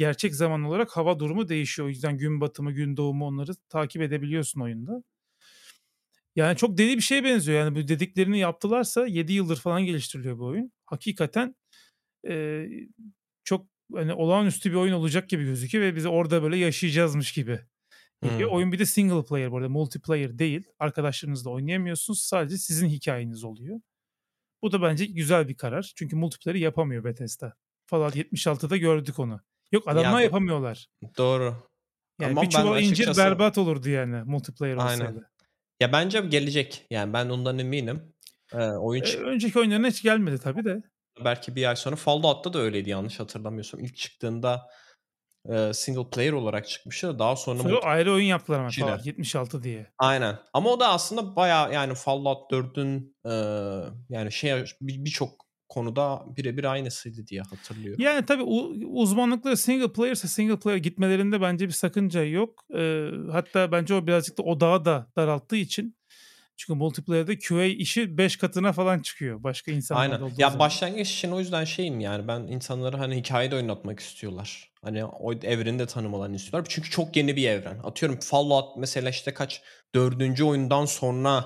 gerçek zaman olarak hava durumu değişiyor. O yüzden gün batımı, gün doğumu onları takip edebiliyorsun oyunda. Yani çok deli bir şeye benziyor. Yani bu dediklerini yaptılarsa 7 yıldır falan geliştiriliyor bu oyun. Hakikaten e, çok hani olağanüstü bir oyun olacak gibi gözüküyor ve biz orada böyle yaşayacağızmış gibi. Hmm. Oyun bir de single player bu arada multiplayer değil. Arkadaşlarınızla oynayamıyorsunuz. Sadece sizin hikayeniz oluyor. Bu da bence güzel bir karar. Çünkü multiplayer yapamıyor Bethesda. Fallout 76'da gördük onu. Yok adamlar ya, yapamıyorlar. Doğru. Yani Ama bir çuval incir açıkçası... berbat olurdu yani multiplayer olsaydı. Aynen. Ya bence gelecek. Yani ben ondan eminim. Ee, oyun ee, önceki oyunlarına hiç gelmedi tabii de. Belki bir ay sonra Fallout'ta da öyleydi yanlış hatırlamıyorsam. İlk çıktığında e, single player olarak çıkmıştı. Daha sonra, sonra ayrı oyun yaptılar ama Fallout 76 diye. Aynen. Ama o da aslında baya yani Fallout 4'ün e, yani şey birçok konuda birebir aynısıydı diye hatırlıyorum. Yani tabii uzmanlıkları single player ise single player gitmelerinde bence bir sakınca yok. Ee, hatta bence o birazcık da odağı da daralttığı için çünkü multiplayer'de QA işi 5 katına falan çıkıyor. Başka insanlar Aynen. Ya zaman. başlangıç için o yüzden şeyim yani ben insanları hani hikayede oynatmak istiyorlar. Hani o evreni de tanımalarını istiyorlar. Çünkü çok yeni bir evren. Atıyorum Fallout mesela işte kaç dördüncü oyundan sonra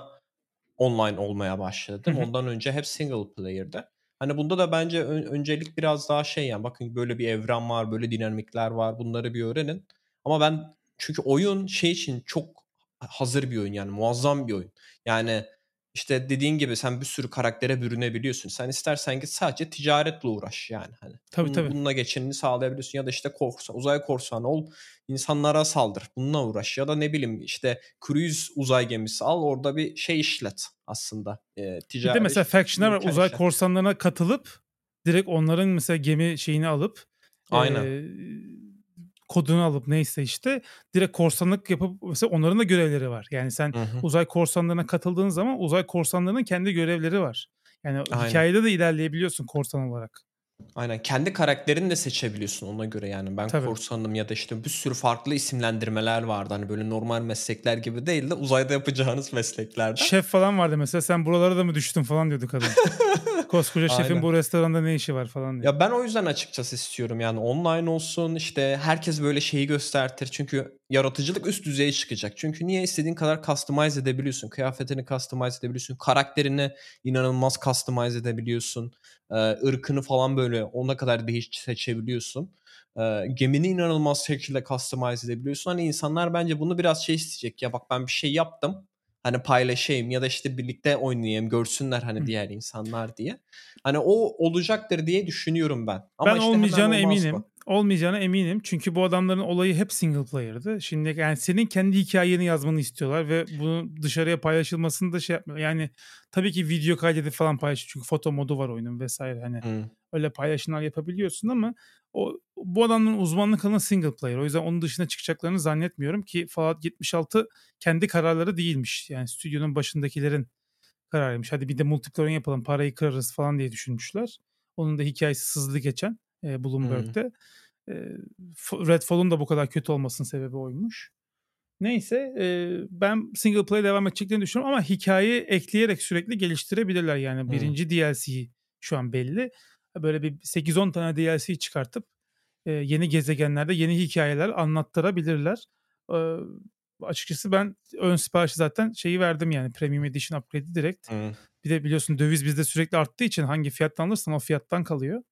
online olmaya başladı. Ondan önce hep single player'de. Hani bunda da bence ön- öncelik biraz daha şey yani bakın böyle bir evren var, böyle dinamikler var. Bunları bir öğrenin. Ama ben çünkü oyun şey için çok hazır bir oyun yani muazzam bir oyun. Yani işte dediğin gibi sen bir sürü karaktere bürünebiliyorsun. Sen istersen git sadece ticaretle uğraş yani. Hani tabii, tabii. Bununla geçinini sağlayabiliyorsun ya da işte korsan, uzay korsanı ol insanlara saldır. Bununla uğraş ya da ne bileyim işte cruise uzay gemisi al orada bir şey işlet aslında. E, ticari, bir de mesela faction'lar var uzay işlet. korsanlarına katılıp direkt onların mesela gemi şeyini alıp Aynen. E, kodunu alıp neyse işte direkt korsanlık yapıp mesela onların da görevleri var. Yani sen hı hı. uzay korsanlarına katıldığın zaman uzay korsanlarının kendi görevleri var. Yani Aynen. hikayede de ilerleyebiliyorsun korsan olarak. Aynen. Kendi karakterini de seçebiliyorsun ona göre yani. Ben Tabii. korsanım ya da işte bir sürü farklı isimlendirmeler vardı. Hani böyle normal meslekler gibi değil de uzayda yapacağınız mesleklerden. Şef falan vardı mesela sen buralara da mı düştün falan diyordu kadın. Koskoca şefin Aynen. bu restoranda ne işi var falan diye. Ya ben o yüzden açıkçası istiyorum yani online olsun işte herkes böyle şeyi göstertir. Çünkü yaratıcılık üst düzeye çıkacak. Çünkü niye istediğin kadar customize edebiliyorsun. Kıyafetini customize edebiliyorsun. Karakterini inanılmaz customize edebiliyorsun. Ee, ırkını falan böyle ona kadar değiş seçebiliyorsun. Ee, gemini inanılmaz şekilde customize edebiliyorsun. Hani insanlar bence bunu biraz şey isteyecek. Ya bak ben bir şey yaptım hani paylaşayım ya da işte birlikte oynayayım görsünler hani Hı. diğer insanlar diye. Hani o olacaktır diye düşünüyorum ben. Ama ben işte olmayacağına eminim. Bu. Olmayacağına eminim. Çünkü bu adamların olayı hep single player'dı. Şimdi yani senin kendi hikayeni yazmanı istiyorlar ve bunu dışarıya paylaşılmasını da şey yapmıyor. Yani tabii ki video kaydedip falan paylaş çünkü foto modu var oyunun vesaire hani. Hı. Öyle paylaşımlar yapabiliyorsun ama o bu adamların uzmanlık alanı single player. O yüzden onun dışına çıkacaklarını zannetmiyorum ki Fallout 76 kendi kararları değilmiş. Yani stüdyonun başındakilerin kararıymış. Hadi bir de multiplayer yapalım parayı kırarız falan diye düşünmüşler. Onun da hikayesi sızlı geçen e, Bloomberg'de. Hmm. E, Redfall'un da bu kadar kötü olmasının sebebi oymuş. Neyse e, ben single player devam edeceklerini düşünüyorum ama hikayeyi ekleyerek sürekli geliştirebilirler. Yani hmm. birinci DLC şu an belli. Böyle bir 8-10 tane DLC çıkartıp e, yeni gezegenlerde yeni hikayeler anlattırabilirler. E, açıkçası ben ön siparişi zaten şeyi verdim yani Premium Edition upgrade'i direkt. Hmm. Bir de biliyorsun döviz bizde sürekli arttığı için hangi fiyattan alırsan o fiyattan kalıyor.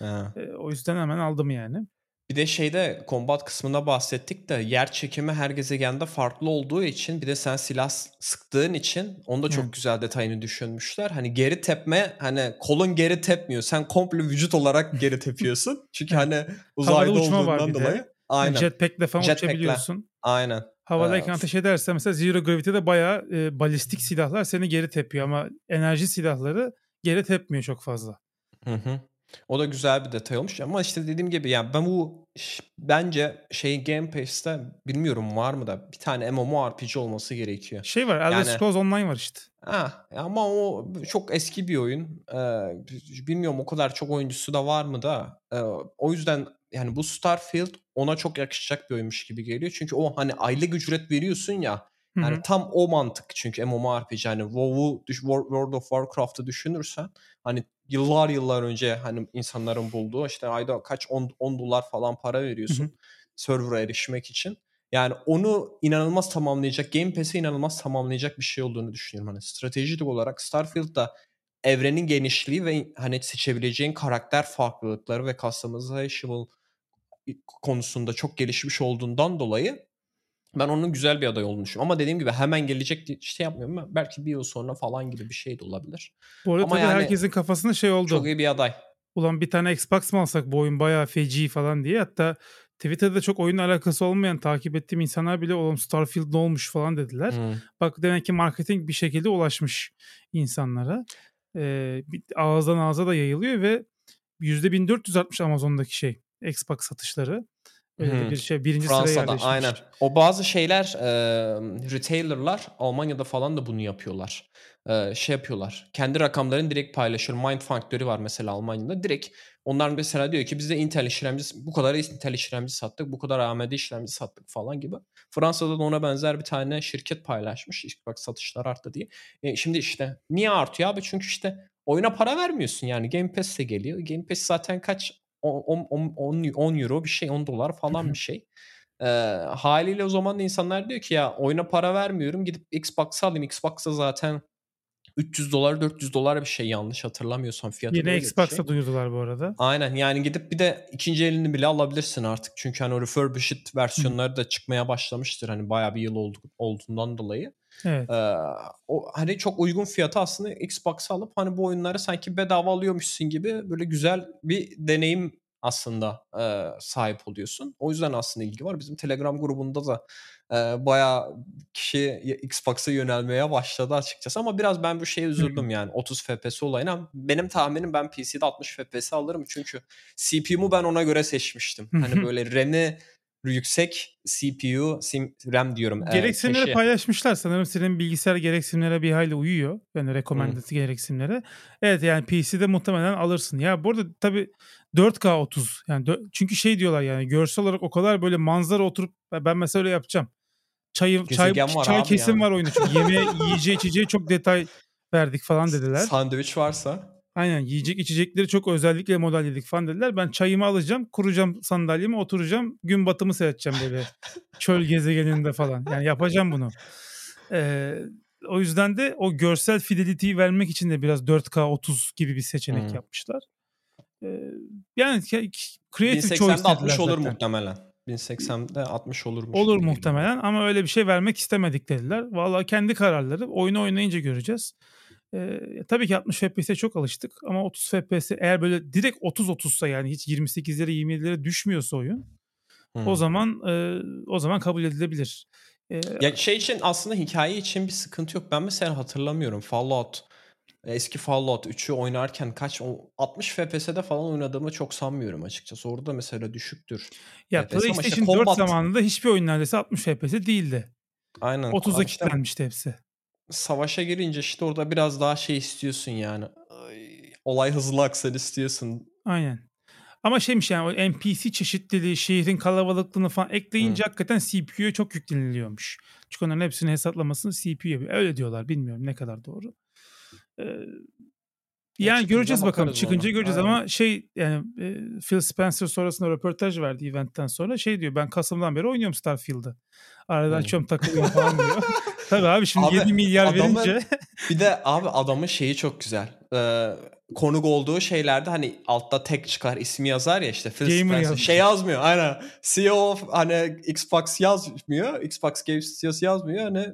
E, o yüzden hemen aldım yani. Bir de şeyde combat kısmında bahsettik de yer çekimi her gezegende farklı olduğu için bir de sen silah sıktığın için onu da çok Hı. güzel detayını düşünmüşler. Hani geri tepme hani kolun geri tepmiyor. Sen komple vücut olarak geri tepiyorsun. Çünkü hani uzayda olduğundan dolayı. Aynen. Yani jetpack'le falan Jetpack'le. uçabiliyorsun. Aynen. Havadayken ee, ateş ederse mesela Zero Gravity'de bayağı e, balistik silahlar seni geri tepiyor ama enerji silahları geri tepmiyor çok fazla. Hı hı. O da güzel bir detay olmuş ama işte dediğim gibi yani ben bu bence şey Game Pass'te bilmiyorum var mı da bir tane MMORPG olması gerekiyor. Şey var Elder yani, Scrolls Online var işte. Ha, ama o çok eski bir oyun. Ee, bilmiyorum o kadar çok oyuncusu da var mı da. Ee, o yüzden yani bu Starfield ona çok yakışacak bir oyunmuş gibi geliyor. Çünkü o hani aylık ücret veriyorsun ya. Yani Hı-hı. tam o mantık çünkü MMORPG hani WoW'u World of Warcraft'ı düşünürsen hani yıllar yıllar önce hani insanların bulduğu işte ayda kaç 10, 10 dolar falan para veriyorsun hı server'a erişmek için. Yani onu inanılmaz tamamlayacak, Game Pass'i inanılmaz tamamlayacak bir şey olduğunu düşünüyorum. Hani stratejik olarak Starfield'da evrenin genişliği ve hani seçebileceğin karakter farklılıkları ve customizable konusunda çok gelişmiş olduğundan dolayı ben onun güzel bir aday olduğunu düşünüyorum. Ama dediğim gibi hemen gelecek şey yapmıyorum. Belki bir yıl sonra falan gibi bir şey de olabilir. Bu arada Ama tabii yani herkesin kafasında şey oldu. Çok iyi bir aday. ulan bir tane Xbox mı alsak bu oyun bayağı feci falan diye. Hatta Twitter'da çok oyunla alakası olmayan takip ettiğim insanlar bile oğlum Starfield ne olmuş falan dediler. Hmm. Bak demek ki marketing bir şekilde ulaşmış insanlara. Ee, ağızdan ağza da yayılıyor ve %1400 artmış Amazon'daki şey Xbox satışları. Öyle hmm. bir şey birinci Fransa'da, sıraya yerleşmiş. Aynen. O bazı şeyler e, retailerlar Almanya'da falan da bunu yapıyorlar. E, şey yapıyorlar. Kendi rakamlarını direkt paylaşır. Mind Factory var mesela Almanya'da. Direkt onlar mesela diyor ki biz de Intel işlemci bu kadar Intel işlemci sattık, bu kadar AMD işlemci sattık falan gibi. Fransa'da da ona benzer bir tane şirket paylaşmış. Bak satışlar arttı diye. E, şimdi işte niye artıyor abi? Çünkü işte oyuna para vermiyorsun yani. Game Pass de geliyor. Game Pass zaten kaç 10, 10, 10 euro bir şey 10 dolar falan bir şey. E, haliyle o zaman da insanlar diyor ki ya oyuna para vermiyorum gidip Xbox alayım. Xbox'a zaten 300 dolar 400 dolar bir şey yanlış hatırlamıyorsam fiyatı Yine Xbox'a şey. duyurdular bu arada. Aynen yani gidip bir de ikinci elini bile alabilirsin artık. Çünkü hani o refurbished versiyonları da çıkmaya başlamıştır. Hani bayağı bir yıl oldu, olduğundan dolayı. Evet. Ee, o hani çok uygun fiyata aslında Xbox'ı alıp hani bu oyunları sanki bedava alıyormuşsun gibi böyle güzel bir deneyim aslında e, sahip oluyorsun. O yüzden aslında ilgi var. Bizim Telegram grubunda da e, bayağı kişi Xbox'a yönelmeye başladı açıkçası. Ama biraz ben bu şeye üzüldüm yani 30 FPS olayına. Benim tahminim ben PC'de 60 FPS alırım çünkü CPU'mu ben ona göre seçmiştim. hani böyle RAM'i yüksek CPU, sim, RAM diyorum. Gereksinimleri e, paylaşmışlar sanırım senin bilgisayar gereksinimlere bir hayli uyuyor. Yani recommended hmm. gereksinimlere. Evet yani PC'de muhtemelen alırsın. Ya burada tabii 4K 30 yani çünkü şey diyorlar yani görsel olarak o kadar böyle manzara oturup ben mesela öyle yapacağım. Çay çay çay kesim yani. var oyunda çünkü yemeğe yiyeceği içeceği çok detay verdik falan dediler. Sandviç varsa Aynen yiyecek içecekleri çok özellikle modelledik falan dediler. Ben çayımı alacağım, kuracağım sandalyeme, oturacağım. Gün batımı seyredeceğim böyle çöl gezegeninde falan. Yani yapacağım bunu. Ee, o yüzden de o görsel fidelity'yi vermek için de biraz 4K 30 gibi bir seçenek hmm. yapmışlar. Ee, yani creative choice 1080'de 60 olur zaten. muhtemelen. 1080'de 60 olurmuş. Olur muhtemelen ama öyle bir şey vermek istemedik dediler. Vallahi kendi kararları. Oyunu oynayınca göreceğiz. Ee, tabii ki 60 FPS'e çok alıştık ama 30 FPS eğer böyle direkt 30-30'sa yani hiç 28'lere 27'lere düşmüyorsa oyun hmm. o zaman e, o zaman kabul edilebilir. Ee, ya şey için aslında hikaye için bir sıkıntı yok. Ben mesela hatırlamıyorum Fallout eski Fallout 3'ü oynarken kaç 60 FPS'de falan oynadığımı çok sanmıyorum açıkçası. Orada mesela düşüktür. Ya FPS PlayStation işte 4 combat... zamanında hiçbir oyun neredeyse 60 FPS değildi. Aynen. 30'a işte, kilitlenmişti hepsi savaşa girince işte orada biraz daha şey istiyorsun yani. olay hızlı aksın istiyorsun. Aynen. Ama şeymiş yani o NPC çeşitliliği, şehrin kalabalıklığını falan ekleyince Hı. hakikaten CPU'ya çok yükleniliyormuş. Çünkü onların hepsini hesaplamasını CPU yapıyor. Öyle diyorlar bilmiyorum ne kadar doğru. Ee, yani göreceğiz bakalım. Çıkınca ona. göreceğiz Aynen. ama şey yani e, Phil Spencer sonrasında röportaj verdi eventten sonra şey diyor ben Kasım'dan beri oynuyorum Starfield'ı. Arada hmm. açıyorum takılıyorum falan diyor. Tabii abi şimdi abi, 7 milyar adamın, verince. bir de abi adamın şeyi çok güzel. Ee, konuk olduğu şeylerde hani altta tek çıkar ismi yazar ya işte Phil Gamer Spencer. Şey yazmıyor aynen. CEO of hani Xbox yazmıyor. Xbox Game Studios yazmıyor. Hani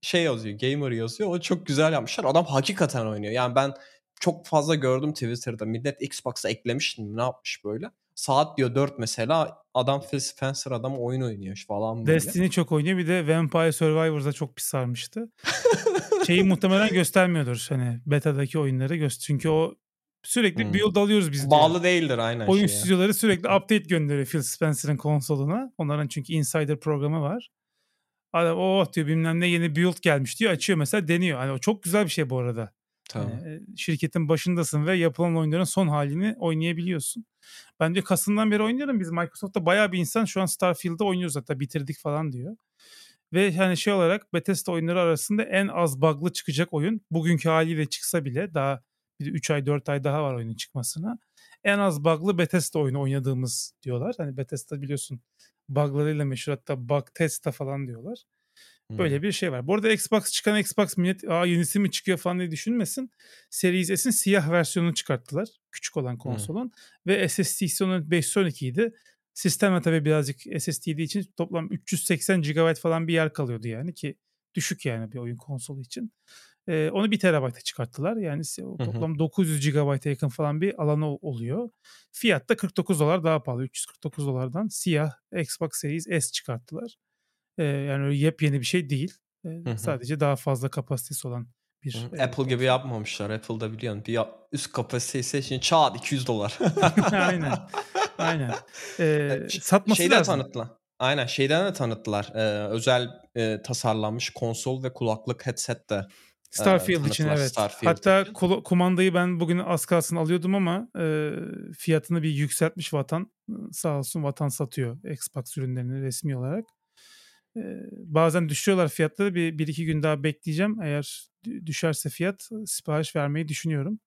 şey yazıyor. Gamer yazıyor. O çok güzel yapmışlar. Adam hakikaten oynuyor. Yani ben çok fazla gördüm Twitter'da. Millet Xbox'a eklemiş ne yapmış böyle. Saat diyor 4 mesela adam Phil Spencer adam oyun oynuyor falan böyle. Destiny çok oynuyor bir de Vampire Survivor'da çok pis sarmıştı. Şeyi muhtemelen göstermiyordur hani beta'daki oyunları göster çünkü o sürekli hmm. build alıyoruz biz. Bağlı diyor. değildir aynen. Oyun şeye. stüdyoları sürekli update gönderiyor Phil Spencer'ın konsoluna. Onların çünkü insider programı var. Adam oh diyor bilmem ne yeni build gelmiş diyor açıyor mesela deniyor. Hani o çok güzel bir şey bu arada. Tamam. Yani şirketin başındasın ve yapılan oyunların son halini oynayabiliyorsun. Ben de Kasım'dan beri oynuyorum. Biz Microsoft'ta bayağı bir insan şu an Starfield'da oynuyoruz hatta bitirdik falan diyor. Ve hani şey olarak Bethesda oyunları arasında en az bug'lı çıkacak oyun. Bugünkü haliyle çıksa bile daha bir 3 ay 4 ay daha var oyunun çıkmasına. En az bug'lı Bethesda oyunu oynadığımız diyorlar. Hani Bethesda biliyorsun bug'larıyla meşhur hatta bug testa falan diyorlar. Böyle bir şey var. Bu arada Xbox çıkan Xbox millet Aa, yenisi mi çıkıyor falan diye düşünmesin. Series S'in siyah versiyonunu çıkarttılar. Küçük olan konsolun. Hmm. Ve SSD'si onun 512 idi. Sistemle tabii birazcık SSD'li için toplam 380 GB falan bir yer kalıyordu yani ki düşük yani bir oyun konsolu için. E, onu 1 terabayta çıkarttılar. Yani toplam 900 GB'a yakın falan bir alanı oluyor. Fiyat da 49 dolar daha pahalı. 349 dolardan siyah Xbox Series S çıkarttılar. E, yani öyle yepyeni bir şey değil. E, sadece daha fazla kapasitesi olan bir Hı, Apple gibi yapmamışlar. Apple'da biliyorsun bir üst kapasitesi için çat 200 dolar. Aynen. Aynen. Ee, satması şeyden lazım. tanıttılar. Aynen şeyden de tanıttılar. Ee, özel e, tasarlanmış konsol ve kulaklık headset de Starfield için evet. Starfield Hatta için. kumandayı ben bugün az kalsın alıyordum ama e, fiyatını bir yükseltmiş Vatan. Sağ olsun Vatan satıyor Xbox ürünlerini resmi olarak. E, bazen düşüyorlar fiyatları. Bir, bir iki gün daha bekleyeceğim. Eğer düşerse fiyat sipariş vermeyi düşünüyorum.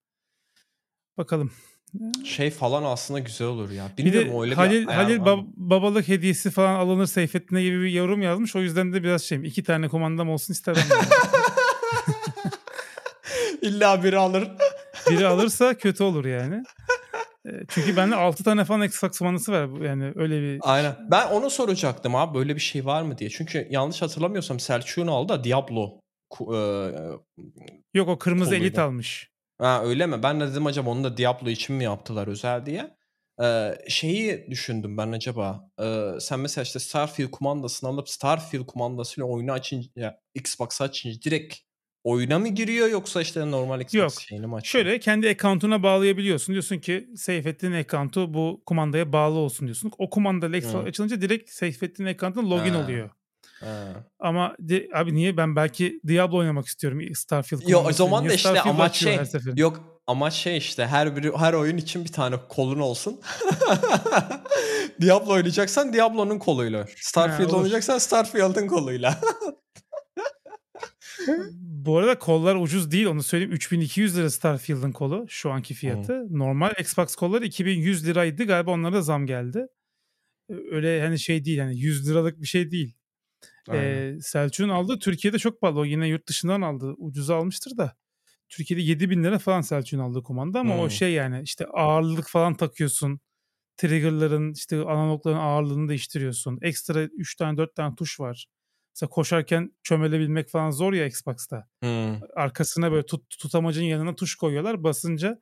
Bakalım. Şey falan aslında güzel olur ya. Bilmiyorum bir de öyle Halil, bir Halil bab- babalık hediyesi falan alınır Seyfettin'e gibi bir yorum yazmış. O yüzden de biraz şeyim. iki tane komandam olsun isterim. İlla biri alır. biri alırsa kötü olur yani. Çünkü bende 6 tane falan Xbox kumandası var. Yani öyle bir... Aynen. Ben onu soracaktım abi böyle bir şey var mı diye. Çünkü yanlış hatırlamıyorsam Selçuk'un aldı da Diablo. E, Yok o kırmızı koluydu. elit almış. Ha öyle mi? Ben de dedim acaba onu da Diablo için mi yaptılar özel diye. Ee, şeyi düşündüm ben acaba. Ee, sen mesela işte Starfield kumandasını alıp Starfield kumandasıyla oyunu açınca Xbox açınca direkt oyuna mı giriyor yoksa işte normal Xbox Yok. şeyini mi açıyor? Şöyle kendi account'una bağlayabiliyorsun. Diyorsun ki Seyfettin account'u bu kumandaya bağlı olsun diyorsun. O kumanda Xbox açılınca direkt Seyfettin account'una login ha. oluyor. Ha. Ama de, abi niye ben belki Diablo oynamak istiyorum Starfield. Yok o zaman da işte amaç şey yok amaç şey işte her biri her oyun için bir tane kolun olsun. Diablo oynayacaksan Diablo'nun koluyla. Starfield ha, oynayacaksan Starfield'ın koluyla. Bu arada kollar ucuz değil onu söyleyeyim. 3200 lira Starfield'ın kolu şu anki fiyatı. Hmm. Normal Xbox kolları 2100 liraydı galiba onlara da zam geldi. Öyle hani şey değil yani 100 liralık bir şey değil. Ee, Selçuk'un aldığı Türkiye'de çok pahalı. O yine yurt dışından aldı. Ucuza almıştır da. Türkiye'de 7 bin lira falan Selçuk'un aldığı kumanda ama hmm. o şey yani işte ağırlık falan takıyorsun. Trigger'ların işte analogların ağırlığını değiştiriyorsun. Ekstra 3 tane 4 tane tuş var. Mesela koşarken çömelebilmek falan zor ya Xbox'ta. Hmm. Arkasına böyle tut, tutamacın yanına tuş koyuyorlar. Basınca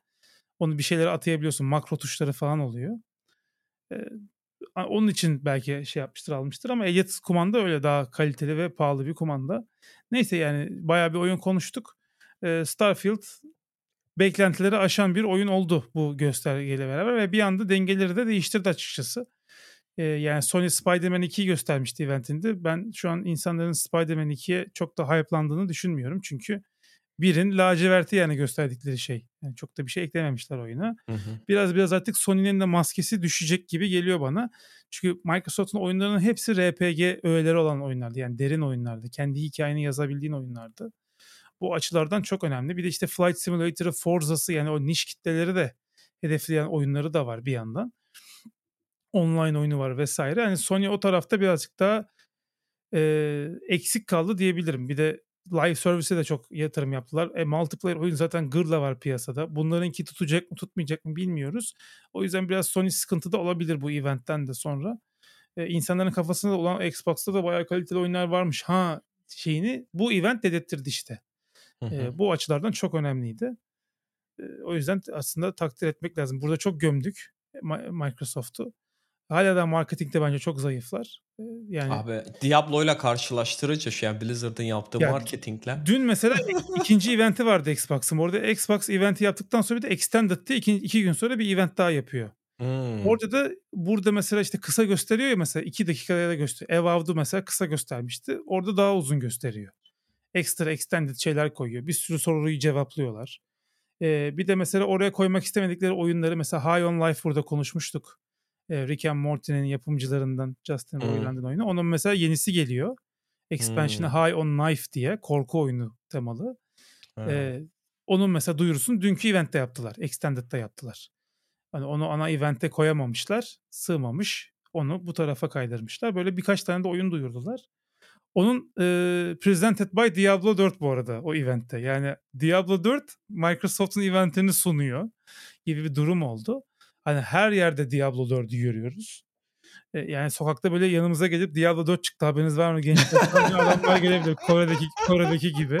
onu bir şeylere atayabiliyorsun. Makro tuşları falan oluyor. Ee, onun için belki şey yapmıştır almıştır ama Elliot kumanda öyle daha kaliteli ve pahalı bir kumanda. Neyse yani bayağı bir oyun konuştuk. Ee, Starfield beklentileri aşan bir oyun oldu bu göstergeyle beraber ve bir anda dengeleri de değiştirdi açıkçası. Ee, yani Sony Spider-Man 2'yi göstermişti eventinde. Ben şu an insanların Spider-Man 2'ye çok da hype'landığını düşünmüyorum. Çünkü birin laciverti yani gösterdikleri şey. Yani çok da bir şey eklememişler oyuna. Hı hı. Biraz biraz artık Sony'nin de maskesi düşecek gibi geliyor bana. Çünkü Microsoft'un oyunlarının hepsi RPG öğeleri olan oyunlardı. Yani derin oyunlardı. Kendi hikayeni yazabildiğin oyunlardı. Bu açılardan çok önemli. Bir de işte Flight Simulator'ı, Forza'sı yani o niş kitleleri de hedefleyen oyunları da var bir yandan. Online oyunu var vesaire. Yani Sony o tarafta birazcık daha e, eksik kaldı diyebilirim. Bir de live service'e de çok yatırım yaptılar. E, multiplayer oyun zaten gırla var piyasada. Bunlarınki tutacak mı tutmayacak mı bilmiyoruz. O yüzden biraz Sony sıkıntı da olabilir bu eventten de sonra. E, insanların kafasında olan Xbox'ta da bayağı kaliteli oyunlar varmış. Ha şeyini bu event dedettirdi işte. E, bu açılardan çok önemliydi. E, o yüzden aslında takdir etmek lazım. Burada çok gömdük Microsoft'u. Hala da marketingde bence çok zayıflar. Yani Abi Diablo'yla karşılaştırınca şey yani Blizzard'ın yaptığı yani, marketingle. Dün mesela ikinci eventi vardı Xbox'ın. Orada Xbox eventi yaptıktan sonra bir de Extended diye iki, iki gün sonra bir event daha yapıyor. Hmm. Orada da burada mesela işte kısa gösteriyor ya mesela iki dakikaya da gösteriyor. Ev mesela kısa göstermişti. Orada daha uzun gösteriyor. Ekstra extended şeyler koyuyor. Bir sürü soruyu cevaplıyorlar. Ee, bir de mesela oraya koymak istemedikleri oyunları mesela High on Life burada konuşmuştuk e, Rick and Morty'nin yapımcılarından Justin hmm. Roiland'ın oyunu. Onun mesela yenisi geliyor. Expansion'ı hmm. High on Knife diye korku oyunu temalı. Hmm. E, onun mesela duyurusunu dünkü eventte yaptılar. Extended'da yaptılar. Hani onu ana evente koyamamışlar. Sığmamış. Onu bu tarafa kaydırmışlar. Böyle birkaç tane de oyun duyurdular. Onun e, presented by Diablo 4 bu arada o eventte. Yani Diablo 4 Microsoft'un eventini sunuyor gibi bir durum oldu. Hani her yerde Diablo 4'ü görüyoruz. E, yani sokakta böyle yanımıza gelip Diablo 4 çıktı haberiniz var mı gençler? adamlar gelebilir Kore'deki, Kore'deki gibi.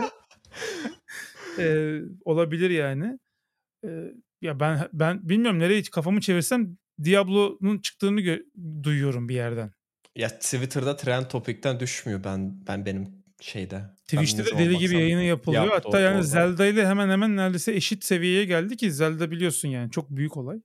Ee, olabilir yani. Ee, ya ben ben bilmiyorum nereye hiç kafamı çevirsem Diablo'nun çıktığını gö- duyuyorum bir yerden. Ya Twitter'da trend topikten düşmüyor ben ben benim şeyde. Twitch'te de deli gibi yayını yapılıyor. Yaptı, Hatta yani Zelda ile hemen hemen neredeyse eşit seviyeye geldi ki Zelda biliyorsun yani çok büyük olay.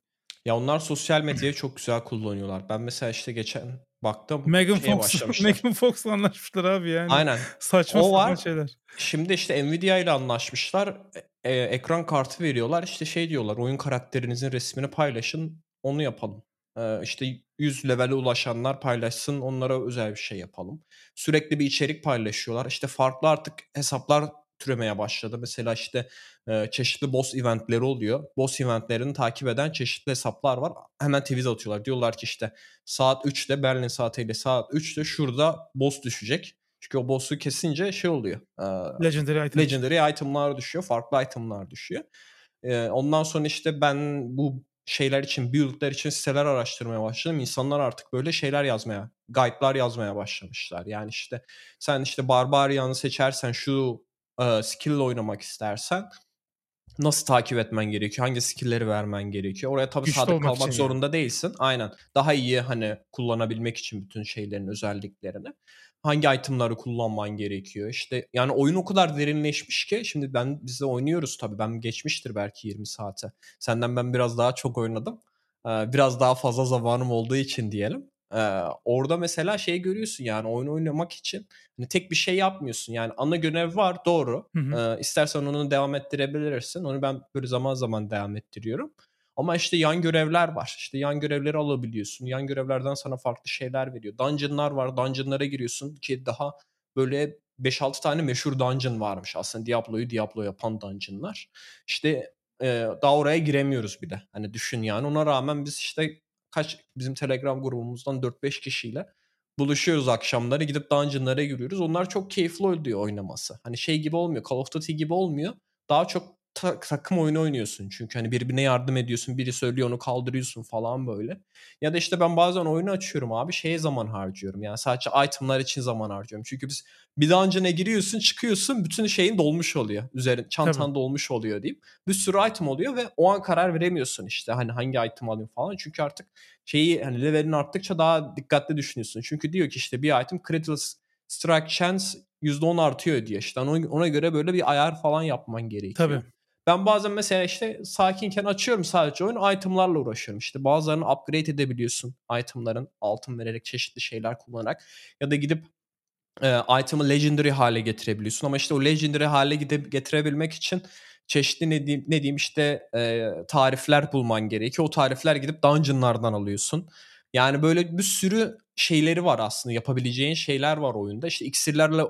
Ya onlar sosyal medyayı çok güzel kullanıyorlar. Ben mesela işte geçen baktım Megan Fox Megan Fox'la anlaşmışlar abi yani. Aynen. Saçma o var. şeyler. Şimdi işte Nvidia ile anlaşmışlar. E, ekran kartı veriyorlar. İşte şey diyorlar oyun karakterinizin resmini paylaşın onu yapalım. E, işte 100 levele ulaşanlar paylaşsın onlara özel bir şey yapalım. Sürekli bir içerik paylaşıyorlar. İşte farklı artık hesaplar türemeye başladı. Mesela işte e, çeşitli boss eventleri oluyor. Boss eventlerini takip eden çeşitli hesaplar var. Hemen tweet atıyorlar. Diyorlar ki işte saat 3'te Berlin saatiyle saat 3'te şurada boss düşecek. Çünkü o boss'u kesince şey oluyor. E, Legendary, item. Legendary itemlar düşüyor. Farklı itemlar düşüyor. E, ondan sonra işte ben bu şeyler için, build'ler için siteler araştırmaya başladım. İnsanlar artık böyle şeyler yazmaya, guide'lar yazmaya başlamışlar. Yani işte sen işte Barbarian'ı seçersen şu e, skill oynamak istersen nasıl takip etmen gerekiyor? Hangi skill'leri vermen gerekiyor? Oraya tabii Güçlü sadık kalmak zorunda yani. değilsin. Aynen. Daha iyi hani kullanabilmek için bütün şeylerin özelliklerini. Hangi itemları kullanman gerekiyor? İşte yani oyun o kadar derinleşmiş ki şimdi ben biz de oynuyoruz tabii. Ben geçmiştir belki 20 saate. Senden ben biraz daha çok oynadım. Biraz daha fazla zamanım olduğu için diyelim. Ee, orada mesela şey görüyorsun yani oyun oynamak için hani tek bir şey yapmıyorsun. Yani ana görev var doğru. Hı hı. Ee, istersen onu devam ettirebilirsin. Onu ben böyle zaman zaman devam ettiriyorum. Ama işte yan görevler var. İşte yan görevleri alabiliyorsun. Yan görevlerden sana farklı şeyler veriyor. Dungeon'lar var. Dungeon'lara giriyorsun ki daha böyle 5-6 tane meşhur dungeon varmış aslında Diablo'yu Diablo yapan dungeon'lar. İşte e, daha oraya giremiyoruz bile. Hani düşün yani ona rağmen biz işte kaç bizim Telegram grubumuzdan 4-5 kişiyle buluşuyoruz akşamları gidip dungeonlara giriyoruz. Onlar çok keyifli oluyor oynaması. Hani şey gibi olmuyor. Call of Duty gibi olmuyor. Daha çok ta- takım oyunu oynuyorsun. Çünkü hani birbirine yardım ediyorsun. Biri söylüyor onu kaldırıyorsun falan böyle. Ya da işte ben bazen oyunu açıyorum abi şeye zaman harcıyorum. Yani sadece itemlar için zaman harcıyorum. Çünkü biz bir dungeon'a giriyorsun çıkıyorsun bütün şeyin dolmuş oluyor. Üzerin çantan Tabii. dolmuş oluyor diyeyim. Bir sürü item oluyor ve o an karar veremiyorsun işte hani hangi item alayım falan. Çünkü artık şeyi hani levelin arttıkça daha dikkatli düşünüyorsun. Çünkü diyor ki işte bir item critical strike chance %10 artıyor diye. İşte ona, ona göre böyle bir ayar falan yapman gerekiyor. Tabii. Ben bazen mesela işte sakinken açıyorum sadece oyun itemlarla uğraşıyorum. İşte bazılarını upgrade edebiliyorsun itemların altın vererek çeşitli şeyler kullanarak ya da gidip e, item'ı legendary hale getirebiliyorsun ama işte o legendary hale gidip getirebilmek için çeşitli ne diyeyim, ne diyeyim işte e, tarifler bulman gerekiyor. O tarifler gidip dungeonlardan alıyorsun. Yani böyle bir sürü şeyleri var aslında yapabileceğin şeyler var oyunda. İşte iksirlerle